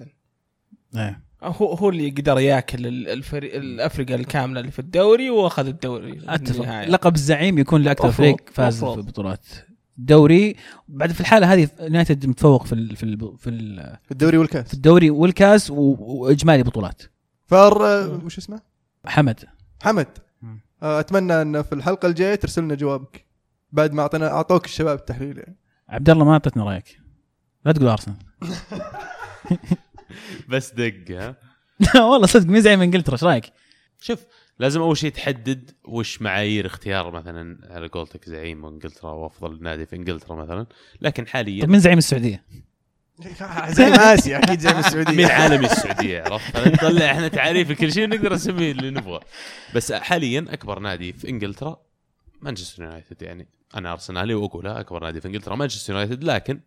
Speaker 2: إيه.
Speaker 4: هو هو اللي يقدر ياكل ال- الفريق الأفريقيا الكاملة اللي في الدوري وأخذ الدوري أتفق.
Speaker 2: لقب الزعيم يكون
Speaker 4: لأكثر
Speaker 2: فريق فاز
Speaker 4: مفروض.
Speaker 2: في بطولات دوري بعد في الحالة هذه يونايتد متفوق في ال في ال في, ال
Speaker 1: في الدوري والكاس
Speaker 2: في الدوري والكاس و- وإجمالي بطولات
Speaker 1: فار آه، وش اسمه؟
Speaker 2: حمد.
Speaker 1: حمد. آه، أتمنى أن في الحلقة الجاية ترسل لنا جوابك. بعد ما اعطينا أعطوك الشباب التحليل يعني.
Speaker 2: عبد الله ما اعطيتنا رأيك. لا تقول ارسنال
Speaker 3: بس دق ها؟
Speaker 2: لا والله صدق مين زعيم انجلترا إيش رأيك؟
Speaker 3: شوف لازم أول شيء تحدد وش معايير اختيار مثلا على قولتك زعيم انجلترا وافضل نادي في انجلترا مثلا. لكن حاليا
Speaker 2: طيب مين زعيم السعودية؟
Speaker 1: زي ما آسيا أكيد زي ما السعودية.
Speaker 3: من عالمي السعودية عرفت؟ نطلع إحنا تعريف لكل شيء نقدر نسميه اللي نبغى. بس حاليا أكبر نادي في إنجلترا مانشستر يونايتد يعني أنا أرسنالي واقولها أكبر نادي في إنجلترا مانشستر يونايتد لكن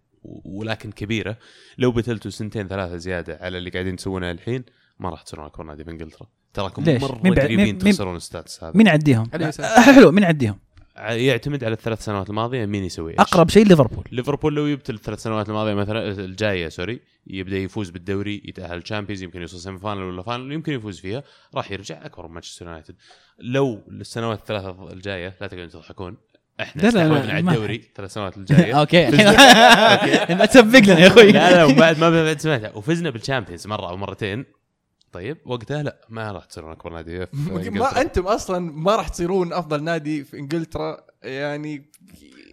Speaker 3: ولكن كبيرة. لو بتلتوا سنتين ثلاثة زيادة على اللي قاعدين تسوونه الحين ما راح تصيرون أكبر نادي في إنجلترا. تراكم؟
Speaker 2: مرة
Speaker 3: قريبين تخسرون ال stats هذا.
Speaker 2: مين. آه، حلو مين يعديهم؟
Speaker 3: يعتمد على الثلاث سنوات الماضية مين يسوي إيش؟
Speaker 2: أقرب شيء ليفربول.
Speaker 3: ليفربول لو يبدأ الثلاث سنوات الماضية مثلا الجاية sorry يبدأ يفوز بالدوري يتأهل تشامبيونز يمكن يوصل semi final ولا final يمكن يفوز فيها راح يرجع أكبر من مانشستر يونايتد لو السنوات الثلاثة الجاية لا تقعدون تضحكون
Speaker 2: إحنا
Speaker 3: استحوذنا على
Speaker 2: ما-
Speaker 3: الدوري ثلاث سنوات الجاية.
Speaker 2: okay. لا تسبق لنا يا أخوي.
Speaker 3: لا لا وبعد ما بعد سمعتها وفزنا بالشامبيونز مرة أو مرتين. طيب. وقتها لا ما راح تصيرون أكبر نادي. في
Speaker 1: ما
Speaker 3: إنجلترا.
Speaker 1: أنتم أصلا ما راح تصيرون أفضل نادي في إنجلترا يعني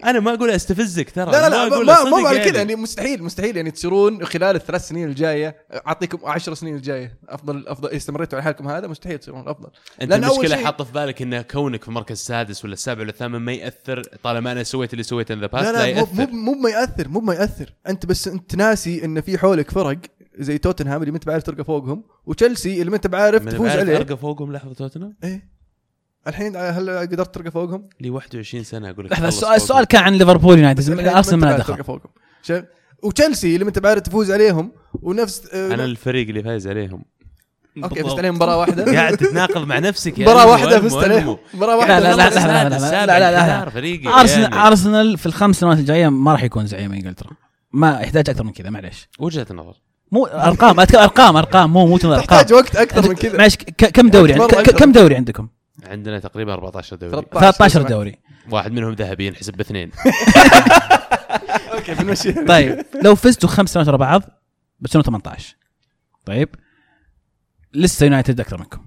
Speaker 3: أنا ما أقول أستفزك ترى
Speaker 1: لا لا لا ما
Speaker 3: صدق
Speaker 1: ما معنى كذا يعني مستحيل مستحيل يعني تصيرون خلال الثلاث سنين الجاية أعطيكم عشر سنين الجاية أفضل أفضل استمريتوا على حالكم هذا مستحيل تصيرون افضل
Speaker 3: أنت
Speaker 1: لأن أول
Speaker 3: المشكلة
Speaker 1: شيء-
Speaker 3: حاطه في بالك انه كونك في المركز السادس ولا السابع ولا الثامن ما يأثر طالما أنا سويت اللي سويته in the past
Speaker 1: لا
Speaker 3: لا,
Speaker 1: لا مو مو ما يأثر مو ما يأثر. أنت بس أنت ناسي إن في حولك فرق زي توتنهام اللي ما انت بعارف ترقى فوقهم وتشيلسي اللي ما انت بعارف
Speaker 3: من
Speaker 1: تفوز
Speaker 3: بعرف
Speaker 1: عليه
Speaker 3: أرقى فوقهم لحظة توتنهام
Speaker 1: إيه الحين هل قدرت ترقى فوقهم؟
Speaker 3: لي 21 سنة أقول لك لحظة
Speaker 2: السؤال. السؤال كان عن ليفربول يونايتد ارسنال
Speaker 1: ما
Speaker 2: دخل
Speaker 1: ترقى فوقهم شايف؟ وتشيلسي اللي ما انت بعارف تفوز عليهم ونفس آه،
Speaker 3: أنا الفريق اللي فايز عليهم
Speaker 4: okay.
Speaker 1: فزت عليهم مباراة واحدة
Speaker 3: قاعد تتناقض مع نفسك يا
Speaker 1: مباراة
Speaker 3: واحدة
Speaker 1: فزت عليهم. مباراة
Speaker 2: لا
Speaker 1: واحدة
Speaker 2: لا لا لا لا لا لا لا لا ارسنال
Speaker 3: يعني.
Speaker 2: أرسنال في الخمس سنوات الجاية ما راح يكون زعيم انجلترا ما يحتاج أكثر من كذا معليش
Speaker 3: وجهة نظر
Speaker 2: مو أرقام أتك- أرقام أرقام مو مو أرقام.
Speaker 1: تحتاج وقت أكثر من كذا.
Speaker 2: معلش ك- كم دوري. كم دوري عندكم؟
Speaker 3: عندنا تقريبا 14 دوري.
Speaker 2: 13 دوري.
Speaker 3: واحد منهم ذهبي ينحسب باثنين.
Speaker 1: okay بنمشيها
Speaker 2: طيب لو فزتوا خمس سنوات ورا بعض بتصيرون 18 طيب لسه يونايتد أكثر منكم.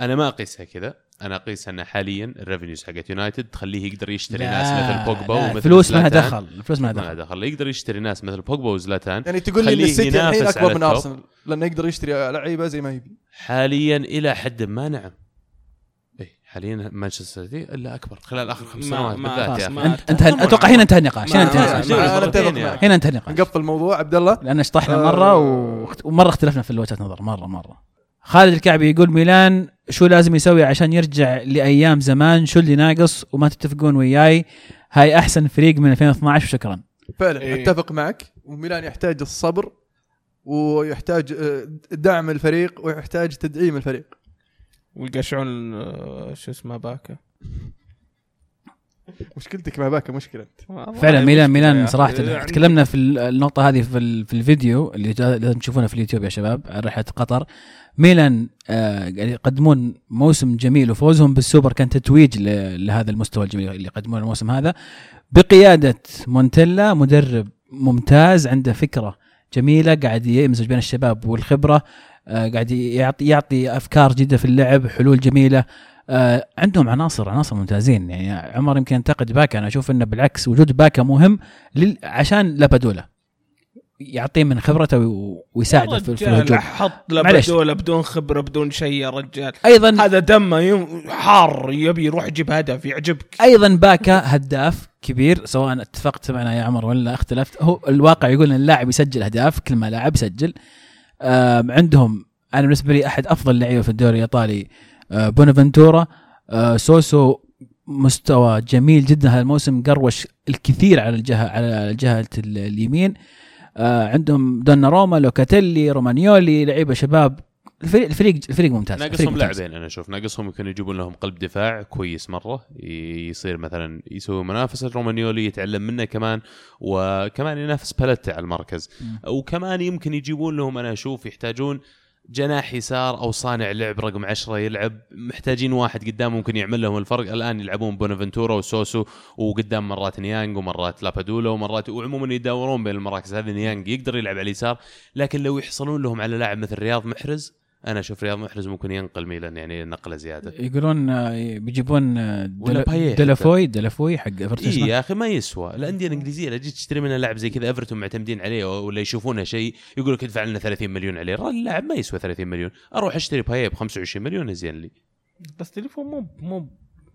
Speaker 3: أنا ما أقيسها كذا. أنا اقيس أن حاليا ال revenues حقت يونايتد تخليه يقدر يشتري
Speaker 2: لا،
Speaker 3: ناس مثل بوجبا ومثل
Speaker 2: الفلوس ما. دخل الفلوس ما لها
Speaker 3: ما
Speaker 2: دخل
Speaker 3: لها دخل يقدر يشتري ناس مثل بوجبا وزلاتان
Speaker 1: يعني تقول لي السيتي الحين
Speaker 3: على
Speaker 1: من. ارسنال لأنه يقدر يشتري لعيبة زي ما يبي
Speaker 3: حاليا إلى حد ما نعم اي حاليا مانشستر سيتي إلا أكبر خلاال آخر خمس سنوات بالذات يا
Speaker 2: أخي انتهى أتوقع هنا انتهى النقاش هنا انتهى النقاش.
Speaker 3: أخي.
Speaker 2: هنا انتهى النقاش
Speaker 1: نقفل الموضوع عبد الله
Speaker 2: لأن شطحنا. مره. ومرة اختلفنا في وجهه نظر مرة مرة خالد الكعبي يقول ميلان شو لازم يسوي عشان يرجع لأيام زمان؟ شو اللي ناقص وما تتفقون وياي؟ هاي أحسن فريق من 2012 وشكرا
Speaker 1: فعلا
Speaker 4: إيه.
Speaker 1: أتفق معك. وميلان يحتاج الصبر ويحتاج آه، دعم الفريق ويحتاج تدعيم الفريق.
Speaker 4: ويقشعون آه، شو اسمه باكا.
Speaker 1: مشكلتك مع باكا مشكلة أنت.
Speaker 2: فعلا ميلان ميلان
Speaker 4: يعني.
Speaker 2: صراحة. تكلمنا في النقطة هذه في, ال- في الفيديو اللي لازم تشوفونه في اليوتيوب يا شباب عن رحلة قطر. ميلان آه، قاعد يقدمون موسم جميل وفوزهم بالسوبر كان تتويج ل- لهذا المستوى الجميل اللي يقدمونه الموسم هذا. بقيادة مونتيلا مدرب ممتاز عنده فكرة جميلة قاعد يمزج بين الشباب والخبرة آه، قاعد يعطي يعطي أفكار جديدة في اللعب حلول جميلة. آه، عندهم عناصر عناصر ممتازين. يعني عمر يمكن ينتقد باكا. أنا أشوف انه بالعكس وجود باكا مهم لل... عشان لابادولا. يعطيه من خبرته و- ويساعده في, الهجوم.
Speaker 4: حط. لبدوله بدون خبرة بدون شيء يا رجال.
Speaker 2: أيضا
Speaker 4: هذا دمه يم- حار يبي يروح يجيب هدف يعجبك.
Speaker 2: أيضا باكا هداف كبير سواء اتفقت معنا يا عمر ولا اختلفت. هو الواقع يقول إن اللاعب يسجل أهداف كل ما لاعب يسجل. عندهم أنا بالنسبة لي أحد أفضل لعيبة في الدوري الإيطالي بونافنتورا آه، سوسو مستوى جميل جدا. هذا الموسم قروش الكثير على الجهة على جهة ال- اليمين. آه، عندهم دوناروما لوكاتيلي رومانيولي لعيبة شباب. الفريق الفريق الفريق ممتاز
Speaker 3: ناقصهم. لاعبين أنا أشوف. ناقصهم يمكن يجيبون لهم قلب دفاع كويس مرة يصير مثلا يسوي منافسه رومانيولي يتعلم منه كمان وكمان ينافس باليتا على المركز. وكمان يمكن يجيبون لهم أنا أشوف يحتاجون جناح يسار أو صانع لعب رقم عشرة يلعب. محتاجين واحد قدام ممكن يعمل لهم الفرق. الآن يلعبون بونافنتورا وسوسو وقدام مرات نيانج ومرات لابادولا ومرات وعموما يدورون بين المراكز. هذه نيانج يقدر يلعب على اليسار لكن لو يحصلون لهم على لاعب مثل رياض محرز أنا أشوف رياض محرز ممكن ينقل ميلان يعني نقلة زيادة.
Speaker 2: يقولون آه، بيجيبون آه، دل-. دولوفيو دولوفيو حق ايفرتون
Speaker 3: اي؟ يا أخي ما يسوى. الأندية الإنجليزية لو جيت تشتري منها لاعب زي كذا ايفرتون معتمدين عليه ولا يشوفونه شيء يقول لك ادفع لنا 30 مليون عليه. اللاعب ما يسوى 30 مليون. أروح أشتري باييت ب 25 مليون زين لي.
Speaker 4: بس ديلوفيو مو مو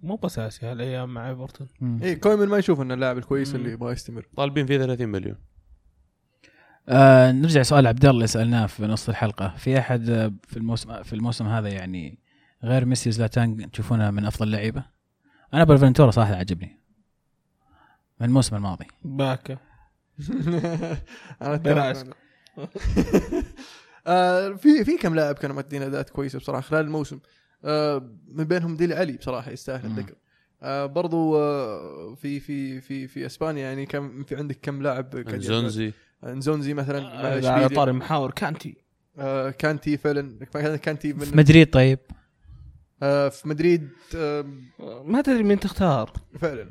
Speaker 4: مو بأساسي هالأيام مع ايفرتون.
Speaker 1: اي كويمن ما يشوف إنه اللاعب الكويس اللي يبغى يستمر.
Speaker 3: طالبين فيه 30 مليون.
Speaker 2: آه نرجع سؤال عبد الله اللي سألناه في نص الحلقة. في أحد آه، في الموسم في الموسم هذا يعني غير ميسي وزلاتان تشوفونه من أفضل اللعيبه أنا بونافنتورا صراحة عجبني من الموسم الماضي.
Speaker 4: باكا
Speaker 1: أنا معك. آه، في في كم لاعب كانوا مادين أداءات كويسة بصراحة خلال الموسم. آه، من بينهم ديلي علي بصراحة يستاهل. الذكر. آه، برضو آه، في في في في إسبانيا يعني كم في عندك كم لاعب
Speaker 3: زونزي.
Speaker 1: نزونزي مثلا
Speaker 4: على. طاري محاور كانتي.
Speaker 1: آه، كانتي فعلا كانتي
Speaker 2: في
Speaker 1: من
Speaker 2: مدريد طيب.
Speaker 1: آه، في مدريد آه،
Speaker 4: ما تدري مين تختار.
Speaker 1: فعلا.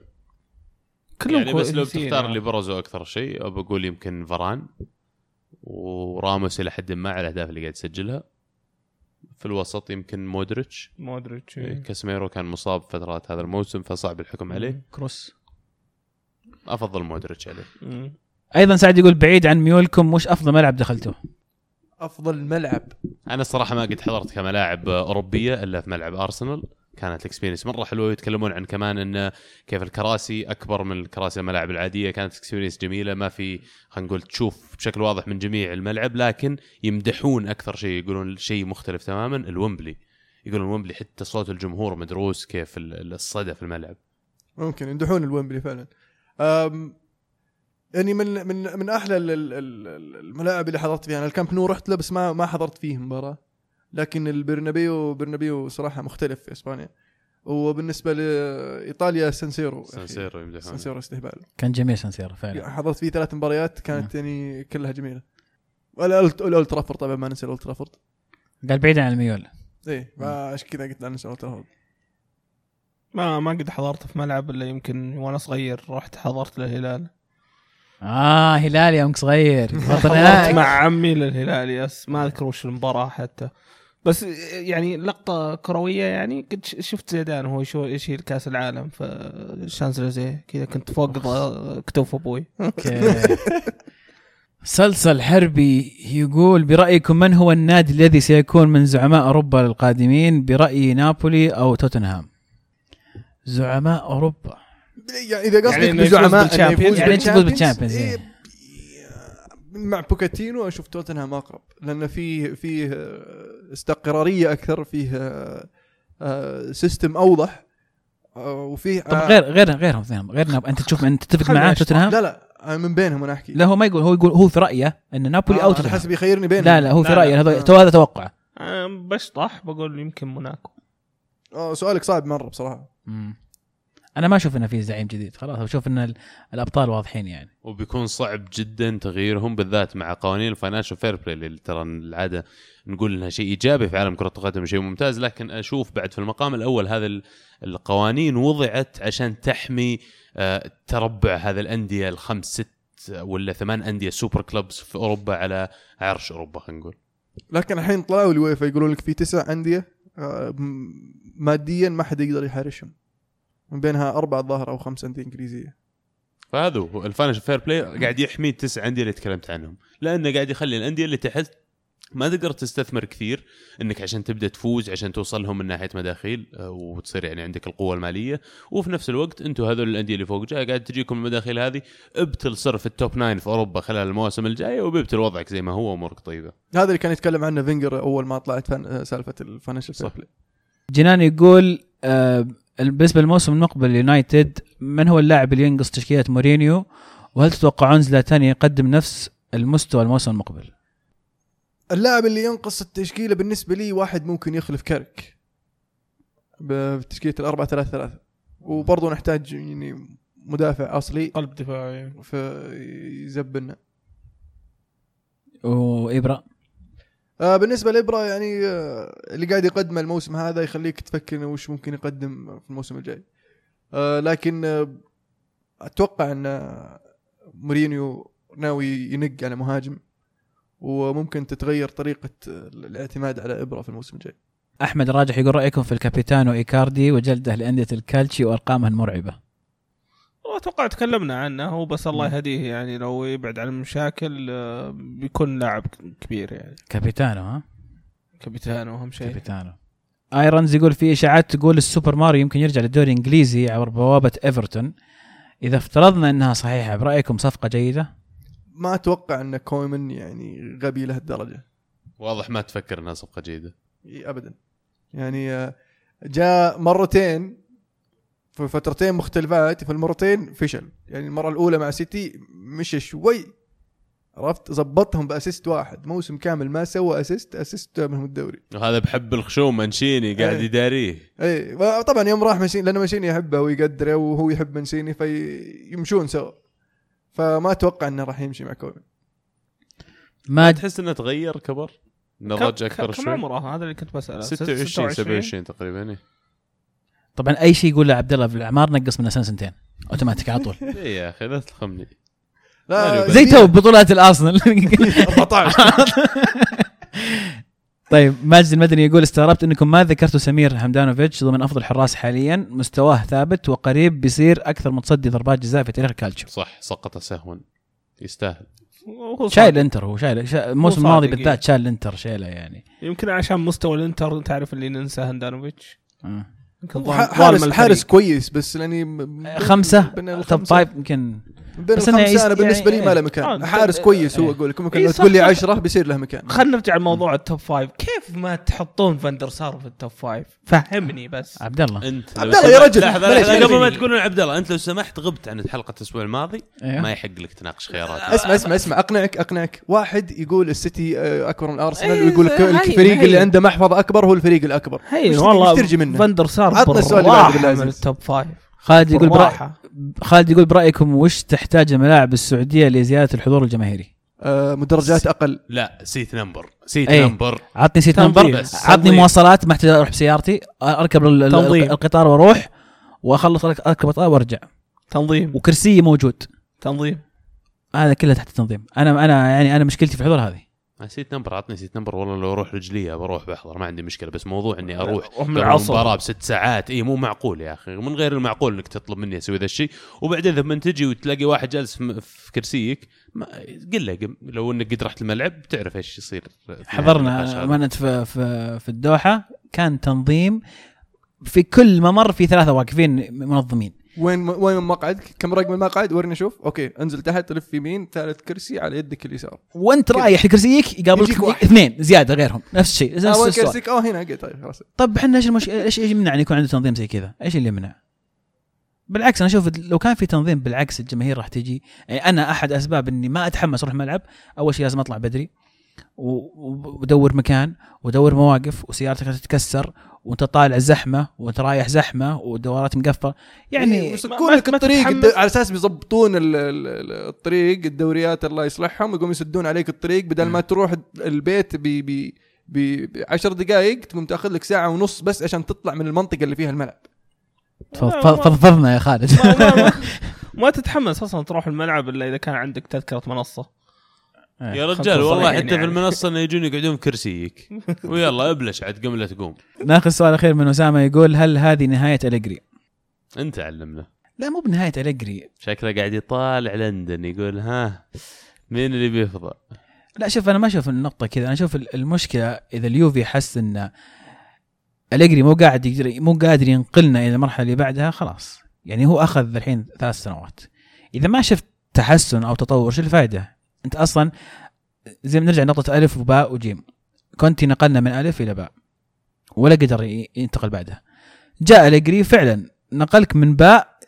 Speaker 4: كلهم
Speaker 3: يعني بس لو بتختار. اللي برزوا أكثر شيء بقول يمكن فران وراموس إلى حد ما على الأهداف اللي قاعد يسجلها في الوسط يمكن مودريتش.
Speaker 4: مودريتش
Speaker 3: إيه،
Speaker 4: إيه.
Speaker 3: كاسميرو كان مصاب فترات هذا الموسم فصعب الحكم عليه.
Speaker 2: كروس.
Speaker 3: أفضل مودريتش عليه.
Speaker 4: مم.
Speaker 2: أيضا سعد يقول بعيد عن ميولكم وش أفضل ملعب دخلتوه؟
Speaker 1: أفضل ملعب.
Speaker 3: أنا الصراحة ما قد حضرت كملاعب أوروبية إلا في ملعب أرسنال. كانت ال experience مرة حلوة ويتكلمون عن كمان انه كيف الكراسي أكبر من الكراسي الملاعب العادية. كانت experience جميلة ما في خلينا نقول تشوف بشكل واضح من جميع الملعب لكن يمدحون أكثر شيء يقولون شيء مختلف تماما. الومبلي يقولون الومبلي حتى صوت الجمهور مدروس كيف ال- الصدى في الملعب.
Speaker 1: ممكن يمدحون الويمبلي فعلا. يعني من من من أحلى ال- ال- ال- الملاعب اللي حضرت فيها. أنا الكامب نو رحت له بس ما ما حضرت فيه مباراة. لكن البرنابيو برنابيو صراحة مختلف في إسبانيا. وبالنسبة لإيطاليا سانسيرو
Speaker 3: سانسيرو يمدحون
Speaker 1: سانسيرو استهبال.
Speaker 2: كان جميل سانسيرو فعلا.
Speaker 1: حضرت فيه ثلاث مباريات كانت يعني كلها جميلة. الأولد ترافورد طبعا ما ننسى الأولد ترافورد.
Speaker 2: قال بعيدا عن الميول.
Speaker 1: إيه ما عشان كذا قلت لا ننسى الأولد ترافورد.
Speaker 4: ما ما قد حضرت في ملعب الا يمكن وأنا صغير رحت حضرت للهلال
Speaker 2: آه هلال يوم صغير. بطل
Speaker 4: حضرت
Speaker 2: هناك.
Speaker 4: مع عمي للهلال يس. ما أذكر وش المباراة حتى. بس يعني لقطة كروية يعني ش- شفت زيدان وهو يشيل كأس العالم في الشانزليزيه كذا كنت فوق كتوف
Speaker 2: أبوي. سلسل حربي يقول برأيكم من هو النادي الذي سيكون من زعماء أوروبا القادمين برأيي نابولي أو توتنهام؟ زعماء أوروبا.
Speaker 1: يعني إذا قصدك
Speaker 4: يعني
Speaker 1: بزعماء
Speaker 2: يعني تفوز
Speaker 1: بال
Speaker 2: Champions،
Speaker 1: إيه،. بي- مع بوكاتينو أشوف توتنهام أقرب لأن فيه فيه آه، استقرارية أكثر فيه آه، آه، system أوضح آه، وفيه
Speaker 2: طب غير غير غيرهم غير ناب... أنت تشوف أنت تتفق معاه. توتنهام
Speaker 1: لا لا أنا من بينهم أنا أحكي
Speaker 2: لا هو ما يقول هو يقول هو في رأيه إن نابولي
Speaker 1: آه، أو
Speaker 2: توتنهام
Speaker 1: حسب يخيرني بينهم
Speaker 2: لا لا هو في. رأيه هذا
Speaker 1: آه.
Speaker 2: هذا توقع
Speaker 4: أنا بشطح بقول يمكن موناكو
Speaker 1: آه، سؤالك صعب مرة بصراحة
Speaker 2: مم. أنا ما أشوف إنه في زعيم جديد خلاص أشوف إن ال- الأبطال واضحين يعني.
Speaker 3: وبيكون صعب جدا تغييرهم بالذات مع قوانين ال Financial Fair Play اللي ترى العادة نقول إنها شيء إيجابي في عالم كرة القدم شيء ممتاز لكن أشوف بعد في المقام الأول هذا ال- القوانين وضعت عشان تحمي آه، تربع هذا الأندية الخمس ست ولا ثمان أندية super clubs في أوروبا على عرش أوروبا خلينا نقول.
Speaker 1: لكن الحين طلعوا الويفا يقولون لك في تسع أندية آه، ماديا ما حد يقدر يحارشهم من بينها أربع الظاهر أو خمس أندية إنجليزية.
Speaker 3: فهذا هو ال Financial Fair Play. قاعد يحمي التسع أندية اللي تكلمت عنهم. لأنه قاعد يخلي الأندية اللي تحت ما تقدر تستثمر كثير إنك عشان تبدأ تفوز عشان توصل لهم من ناحية مداخيل آه، وتصير يعني عندك القوة المالية. وفي نفس الوقت أنتم هذول الأندية اللي فوق جاية قاعد تجيكم المداخيل هذه ابتل صر في ال top nine في أوروبا خلال المواسم الجاية وبيبتل وضعك زي ما هو امورك طيبة.
Speaker 1: هذا اللي كان يتكلم عنه فينجر أول ما طلعت فن... آه، سالفة ال Financial
Speaker 3: صح.
Speaker 1: Play
Speaker 2: جنان يقول آه بالنسبة للموسم المقبل يونايتد من هو اللاعب اللي ينقص تشكيلة مورينيو؟ وهل تتوقعون زلاتان يقدم نفس المستوى الموسم المقبل؟
Speaker 1: اللاعب اللي ينقص التشكيلة بالنسبة لي واحد ممكن يخلف كاريك بتشكيلة الأربعة ثلاثة ثلاثة. وبرضه نحتاج يعني مدافع أصلي
Speaker 4: قلب دفاعي.
Speaker 1: فيزبلنا
Speaker 2: وابره
Speaker 1: بالنسبة لابره يعني آه اللي قاعد يقدمه الموسم هذا يخليك تفكر وش ممكن يقدم في الموسم الجاي. آه لكن آه أتوقع إن آه، مورينيو ناوي ينق على مهاجم وممكن تتغير طريقة آه، الاعتماد على ابره في الموسم الجاي.
Speaker 2: أحمد الراجح يقول رأيكم في ال Capitano إيكاردي وجلده لأندية الكالتشي وأرقامه المرعبة.
Speaker 4: أتوقع تكلمنا عنه بس الله. يهديه يعني لو يبعد عن المشاكل آه، بيكون لاعب كبير يعني.
Speaker 2: Capitano ها؟
Speaker 4: Capitan أهم شيء.
Speaker 2: Capitano. ايرونز يقول في إشاعات تقول السوبر ماريو يمكن يرجع للدوري الإنجليزي عبر بوابة إيفرتون. إذا افترضنا إنها صحيحة برأيكم صفقة جيدة؟
Speaker 1: ما أتوقع إن كويمن يعني غبي لهالدرجه
Speaker 3: واضح ما تفكر إنها صفقة جيدة.
Speaker 1: إي ابدا. يعني آه، جاء مرتين في فترتين مختلفات في المرتين فشل. يعني المرة الأولى مع سيتي مشى شوي عرفت؟ زبطهم ب assist واحد. موسم كامل ما سوى assist assist منهم الدوري.
Speaker 3: وهذا بحب الخشوم مانشيني قاعد
Speaker 1: إيه.
Speaker 3: يداريه
Speaker 1: اي طبعا يوم راح مانشيني لأن مانشيني يحبه ويقدره وهو يحب مانشيني فيمشون سوا. فما أتوقع إنه راح يمشي مع كويمن
Speaker 2: ما
Speaker 3: تحس إنه تغير كبر؟ نضج
Speaker 4: كم-
Speaker 3: أكثر
Speaker 4: كم
Speaker 3: شوي؟
Speaker 4: عمره؟ هذا اللي كنت بسأله.
Speaker 3: 26 27 تقريبا إيه.
Speaker 2: طبعا أي شيء يقول له عبد الله في الأعمار نقص من سنة سنتين. اوتوماتيك على طول.
Speaker 3: اي يا أخي لا تلخمني
Speaker 1: لا
Speaker 2: زي تو بطولات الأرسنال.
Speaker 1: 14
Speaker 2: طيب ماجد المدني يقول استغربت إنكم ما ذكرتوا سمير هاندانوفيتش ضمن أفضل الحراس حاليا. مستواه ثابت وقريب بيصير أكثر متصدي ضربات جزاء في تاريخ الكالتشو
Speaker 3: صح سقط سهوا. يستاهل.
Speaker 2: شايل. الانتر هو شايل. شا- الموسم الماضي. بالذات شايل الانتر شايله يعني.
Speaker 4: يمكن عشان مستوى الإنتر تعرف اللي ننسى هاندانوفيتش
Speaker 2: آه.
Speaker 1: حارس. حارس كويس بس يعني م- بين-
Speaker 2: خمسه
Speaker 1: top
Speaker 2: five يمكن
Speaker 1: بين
Speaker 2: بس
Speaker 1: الخمسة
Speaker 2: يست-
Speaker 1: أنا بالنسبة لي
Speaker 2: يعني-
Speaker 1: ما له
Speaker 4: آه،
Speaker 1: مكان
Speaker 4: ده-
Speaker 1: حارس
Speaker 2: إيه.
Speaker 1: كويس هو أقول لكم ممكن
Speaker 4: إيه
Speaker 1: لو تقول لي
Speaker 4: صح.
Speaker 1: 10 بيصير له مكان
Speaker 4: خلينا نرجع لموضوع ال top five كيف ما تحطون فاندر سار في ال top five فهمني بس
Speaker 2: عبد الله
Speaker 3: أنت
Speaker 1: عبد الله يا رجل،
Speaker 3: لحظة
Speaker 1: معليش،
Speaker 3: لحظة قبل ما. تقولون عبد الله أنت لو سمحت غبت عن حلقه الأسبوع الماضي. ما يحق لك تناقش خيارات
Speaker 1: اسمع اسمع اسمع أقنعك أقنعك واحد يقول السيتي آه، أكبر من ارسنال
Speaker 4: إيه،
Speaker 1: ويقول
Speaker 4: هاي-
Speaker 1: الفريق. اللي عنده محفظة أكبر هو الفريق الأكبر
Speaker 4: هي والله
Speaker 1: وش ترجي منه؟
Speaker 4: فاندر سار
Speaker 1: عطنا السؤال اللي بعده بالله. ال
Speaker 4: top five
Speaker 2: خالد يقول برأي خالد يقول برأيكم وش تحتاج الملاعب السعودية لزيادة الحضور الجماهيري؟
Speaker 1: آه، مدرجات أقل
Speaker 3: لا seat number seat
Speaker 2: إيه.
Speaker 3: number
Speaker 2: عطني
Speaker 4: seat.
Speaker 2: number
Speaker 3: بس.
Speaker 2: عطني. مواصلات ما أحتاج أروح بسيارتي أركب
Speaker 4: تنظيم.
Speaker 2: القطار وأروح وأخلص أركب القطار وأرجع
Speaker 4: تنظيم
Speaker 2: وكرسي موجود
Speaker 4: تنظيم
Speaker 2: هذا كله تحت التنظيم أنا أنا يعني أنا مشكلتي في الحضور هذه
Speaker 3: seat number عطني seat number والله لو أروح رجليه بروح بحضر ما عندي مشكلة بس موضوع إني
Speaker 4: أروح.
Speaker 3: المباراه بست ساعات اي مو معقول يا أخي من غير المعقول إنك تطلب مني أسوي ذا الشيء وبعدين لما تجي وتلاقي واحد جالس في كرسيك ما قل له. لو إنك قد رحت الملعب بتعرف إيش يصير
Speaker 2: حضرنا. امانه في, في في الدوحة كان تنظيم في كل ممر في ثلاثة واقفين منظمين
Speaker 1: وين وين المقعد؟ كم رقم المقعد؟ ورني أشوف أوكي انزل تحت لف يمين ثالث كرسي على يدك اليسار
Speaker 2: وانت. رايح لكرسيك يقابلك. اثنين زيادة غيرهم نفس الشيء نفس
Speaker 1: وين
Speaker 2: السؤال.
Speaker 1: كرسيك؟ آه هنا طيب خلاص
Speaker 2: طب إحنا إيش المش... إيش إيش يمنع إن يكون عنده تنظيم زي كذا؟ إيش اللي يمنع؟ بالعكس أنا أشوف لو كان في تنظيم بالعكس الجماهير راح تجي يعني أنا أحد أسباب إني ما أتحمس أروح الملعب أول شيء لازم أطلع بدري ودور مكان ودور مواقف وسيارتك تتكسر وانت طالع زحمة وانت رايح زحمة ودورات مقفلة. يعني
Speaker 1: يسكون
Speaker 4: ما-
Speaker 1: لك الطريق على أساس بيضبطون ال- ال- ال- الطريق الدوريات الله يصلحهم يقوم يسدون عليك الطريق بدل ما تروح البيت ب ب ب 10 دقائق تقوم تأخذ لك ساعة ونص بس عشان تطلع من المنطقة اللي فيها الملعب.
Speaker 2: فض- فض- فضفضنا يا خالد.
Speaker 4: ما, ما, ما, ما تتحمس أصلا تروح الملعب إلا إذا كان عندك تذكرة منصة.
Speaker 3: يا
Speaker 4: خلكم
Speaker 3: رجال والله حتى في
Speaker 4: يعني.
Speaker 3: المنصة إنه يجون يقعدون في كرسيك. ويلا ابلش عاد قبل لا تقوم.
Speaker 2: ناخذ سؤال اخير من أسامة يقول هل هذه نهاية أليجري؟
Speaker 3: أنت علمنا.
Speaker 2: لا مو بنهاية أليجري.
Speaker 3: شكله قاعد يطالع لندن يقول ها مين اللي بيفضل
Speaker 2: لا شوف أنا ما أشوف النقطة كذا. أنا أشوف المشكلة إذا اليوفي حس إن أليجري مو قاعد يقدر مو قادر ينقلنا إلى المرحلة اللي بعدها خلاص. يعني هو أخذ الحين ثلاث سنوات. إذا ما شفت تحسن أو تطور شو الفائده؟ انت أصلا زي ما نرجع لنقطه ألف وباء وجيم. كونتي نقلنا من ألف إلى باء. ولا قدر ينتقل بعدها. جاء أليجري فعلا نقلك من باء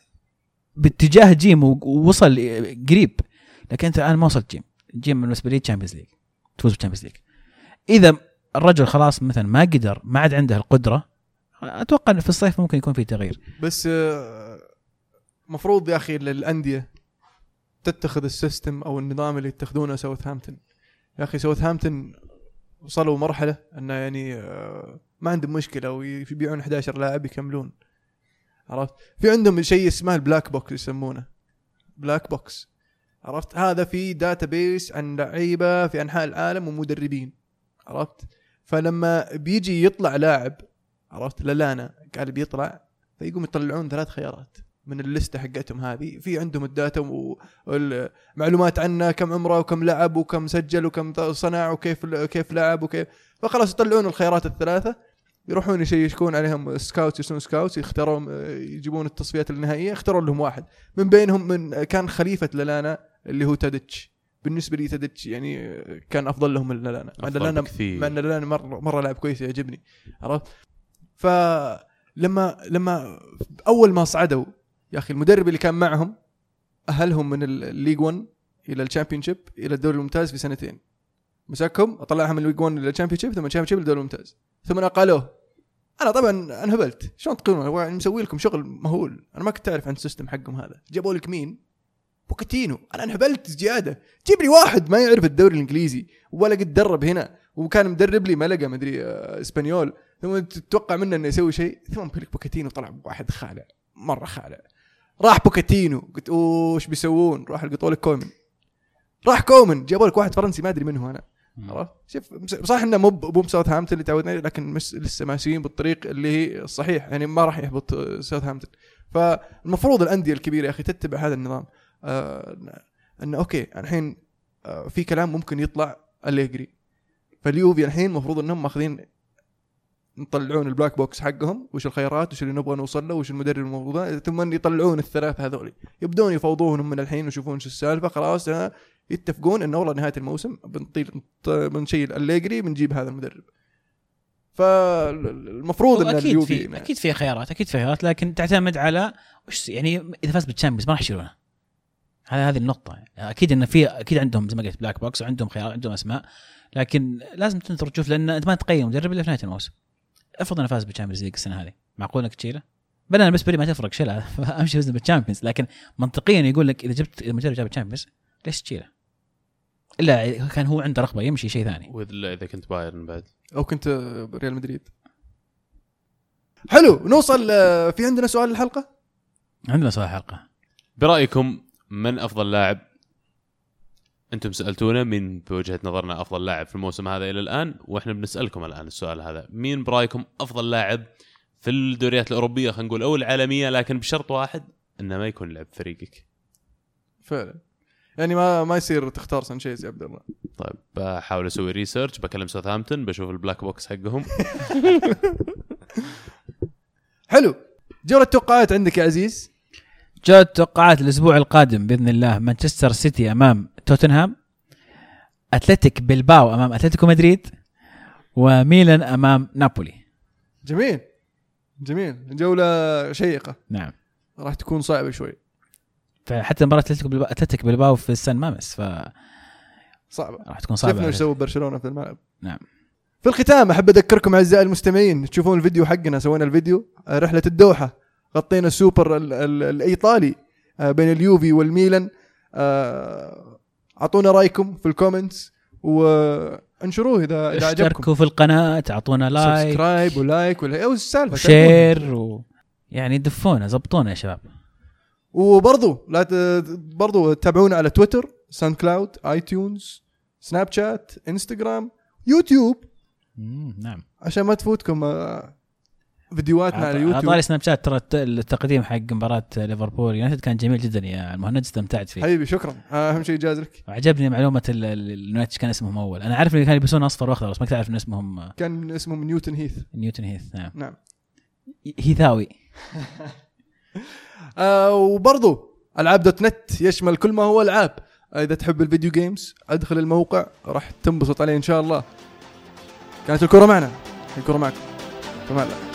Speaker 2: باتجاه جيم ووصل قريب. لكن أنت الآن ما وصلت جيم. جيم بالنسبة لي Champions League تفوز بال Champions League إذا الرجل خلاص مثلا ما قدر ما عاد عنده القدرة أتوقع في الصيف ممكن يكون في تغيير.
Speaker 1: بس آه، مفروض يا أخي للأندية تتخذ ال system أو النظام اللي يتخذونه ساوثهامبتون. يا أخي ساوثهامبتون وصلوا مرحلة انه يعني آه، ما عندهم مشكلة ويبيعون 11 لاعب يكملون. عرفت؟ في عندهم شيء اسمه ال black box يسمونه. black box. عرفت؟ هذا في database عن لعيبة في أنحاء العالم ومدربين. عرفت؟ فلما بيجي يطلع لاعب عرفت؟ لالانا قال بيطلع فيقوم يطلعون ثلاث خيارات. من الليستة حقتهم هذه. في عندهم ال data والمعلومات عنه كم عمره وكم لعب وكم سجل وكم صنع وكيف كيف لعب وكيف. فخلاص يطلعون الخيارات الثلاثة يروحون يشيكون عليهم scouts يسوون scouts يختارون يجيبون التصفيات النهائية اختاروا لهم واحد. من بينهم من كان خليفة للانا اللي هو تاديتش. بالنسبة لي تاديتش يعني كان أفضل لهم من لالانا مع إن
Speaker 3: أفضل
Speaker 1: لالانا
Speaker 3: بكثير.
Speaker 1: مع إن لالانا مره مرة لاعب كويس يعجبني عرفت؟ فلما لما أول ما صعدوا يا أخي المدرب اللي كان معهم أهلهم من ال League 1 إلى ال Championship إلى الدوري الممتاز في سنتين. مسكهم أطلعهم من ال League 1 إلى ال Championship ثم ال Championship للدوري الممتاز. ثم نقلوه أنا طبعا انهبلت شلون تقولون؟ يعني مسوي لكم شغل مهول. أنا ما كنت أعرف عن ال system حقهم هذا. جابوا لك مين؟ بوكيتينو. أنا انهبلت زيادة. جيب لي واحد ما يعرف الدوري الإنجليزي ولا قد درب هنا وكان مدرب لي ملقا مدري آه، إسبانيول. ثم تتوقع منه إنه يسوي شيء. ثم بوكيتينو طلع واحد خالع مرة خالع. راح بوكيتينو. قلت أوه إيش بيسوون؟ راح لقطوا لك كومن. راح كومن. جابوا لك واحد فرنسي ما أدري من هو أنا. عرفت؟ شوف صح إنه مو بوم ساوثهامبتون اللي تعودنا لكن بس لسه ماشيين بالطريق اللي هي الصحيح. يعني ما راح يهبط ساوثهامبتون. فالمفروض الأندية الكبيرة يا أخي تتبع هذا النظام. آه إنه okay الحين آه في كلام ممكن يطلع أليجري. فاليوفي الحين المفروض إنهم ماخذين يطلعون ال black box حقهم وش الخيارات وش اللي نبغى نوصل له وش المدرب المفروض ثم يطلعون الثلاثه هذول يبدون يفاوضوهم من الحين ويشوفون شو السالفة خلاص يتفقون إنه والله نهاية الموسم بنطيل بنشيل أليجري بنجيب هذا المدرب. فالمفروض
Speaker 2: إن
Speaker 1: أكيد
Speaker 2: في أكيد في خيارات أكيد في خيارات لكن تعتمد على وش يعني إذا فاز بال Champions ما راح يشيلونه. هذه هذه النقطة. أكيد انه في أكيد عندهم زي ما قلت black box وعندهم خيارات عندهم أسماء لكن لازم تنظر تشوف لأن أنت ما تقيم مدرب إلا في نهاية الموسم. افرض إنه فاز بال Champions League السنة هذه. معقول إنك تشيله؟ بل أنا بالنسبة لي ما تفرق شيلها. أمشي فزنا بال Champions لكن منطقيا يقول لك إذا جبت المدرب جاب ال Champions ليش تشيله؟ إلا كان هو عنده رغبة يمشي شيء ثاني.
Speaker 3: واذا إذا كنت بايرن بعد.
Speaker 1: أو كنت ريال مدريد. حلو نوصل آه، في عندنا سؤال الحلقة؟
Speaker 2: عندنا سؤال حلقة
Speaker 3: برأيكم من أفضل لاعب أنتم سألتونا من بوجهة نظرنا أفضل لاعب في الموسم هذا إلى الآن وإحنا بنسألكم الآن السؤال هذا. مين برأيكم أفضل لاعب في الدوريات الأوروبية؟ خلينا نقول أو العالمية لكن بشرط واحد إنه ما يكون لعب فريقك.
Speaker 1: فعلا. يعني ما ما يصير تختار سانشيز يا عبد الله.
Speaker 3: طيب بحاول أسوي research بكلم ساوثهامبتون بشوف ال black box حقهم.
Speaker 1: حلو. جولة التوقعات عندك يا عزيز؟
Speaker 2: جاءت توقعات الأسبوع القادم بإذن الله مانشستر سيتي أمام توتنهام أتلتيك بلباو أمام أتلتيكو مدريد وميلان أمام نابولي.
Speaker 1: جميل. جميل. جولة شيقة.
Speaker 2: نعم.
Speaker 1: راح تكون صعبة شوي.
Speaker 2: فحتى مباراة أتلتيكو بلباو أتلتيك بلباو في السان مامس فراح
Speaker 1: صعبة.
Speaker 2: تكون صعبة.
Speaker 1: شفنا
Speaker 2: إيش.
Speaker 1: سووا برشلونة في الملعب؟
Speaker 2: نعم.
Speaker 1: في الختام أحب أذكركم أعزائي المستمعين تشوفون الفيديو حقنا سوينا الفيديو آه، رحلة الدوحة غطينا السوبر ال- ال- الإيطالي آه، بين اليوفي والميلان آه، أعطونا رأيكم في ال comments وانشروه اذا إذا عجبكم.
Speaker 2: اشتركوا في القناة أعطونا like
Speaker 1: subscribe و like ولا السالفة و
Speaker 2: share و... يعني دفونا زبطونا يا شباب.
Speaker 1: وبرضو لا ت... برضو تابعونا على تويتر SoundCloud iTunes Snapchat إنستغرام يوتيوب.
Speaker 2: مم، نعم.
Speaker 1: عشان ما تفوتكم آه، فيديوهاتنا على
Speaker 2: على
Speaker 1: يوتيوب.
Speaker 2: طاري Snapchat ترى الت- التقديم حق مباراة ليفربول يونايتد كان جميل جدا يا المهند استمتعت فيه.
Speaker 1: حبيبي شكرا. آه، أهم شيء جاز لك.
Speaker 2: وعجبني معلومة ال- ال- اليونايتد كان اسمهم أول. أنا عارف إن كانوا يلبسون أصفر وأخضر بس ما كنت أعرف إن اسمهم آه،
Speaker 1: كان اسمه نيوتن هيث.
Speaker 2: نيوتن هيث نعم.
Speaker 1: نعم.
Speaker 2: هيثاوي.
Speaker 1: آه وبرضو ألعاب dot net يشمل كل ما هو ألعاب. إذا تحب ال video games أدخل الموقع راح تنبسط عليه إن شاء الله. كانت الكرة معنا. الكرة معكم. في أمان الله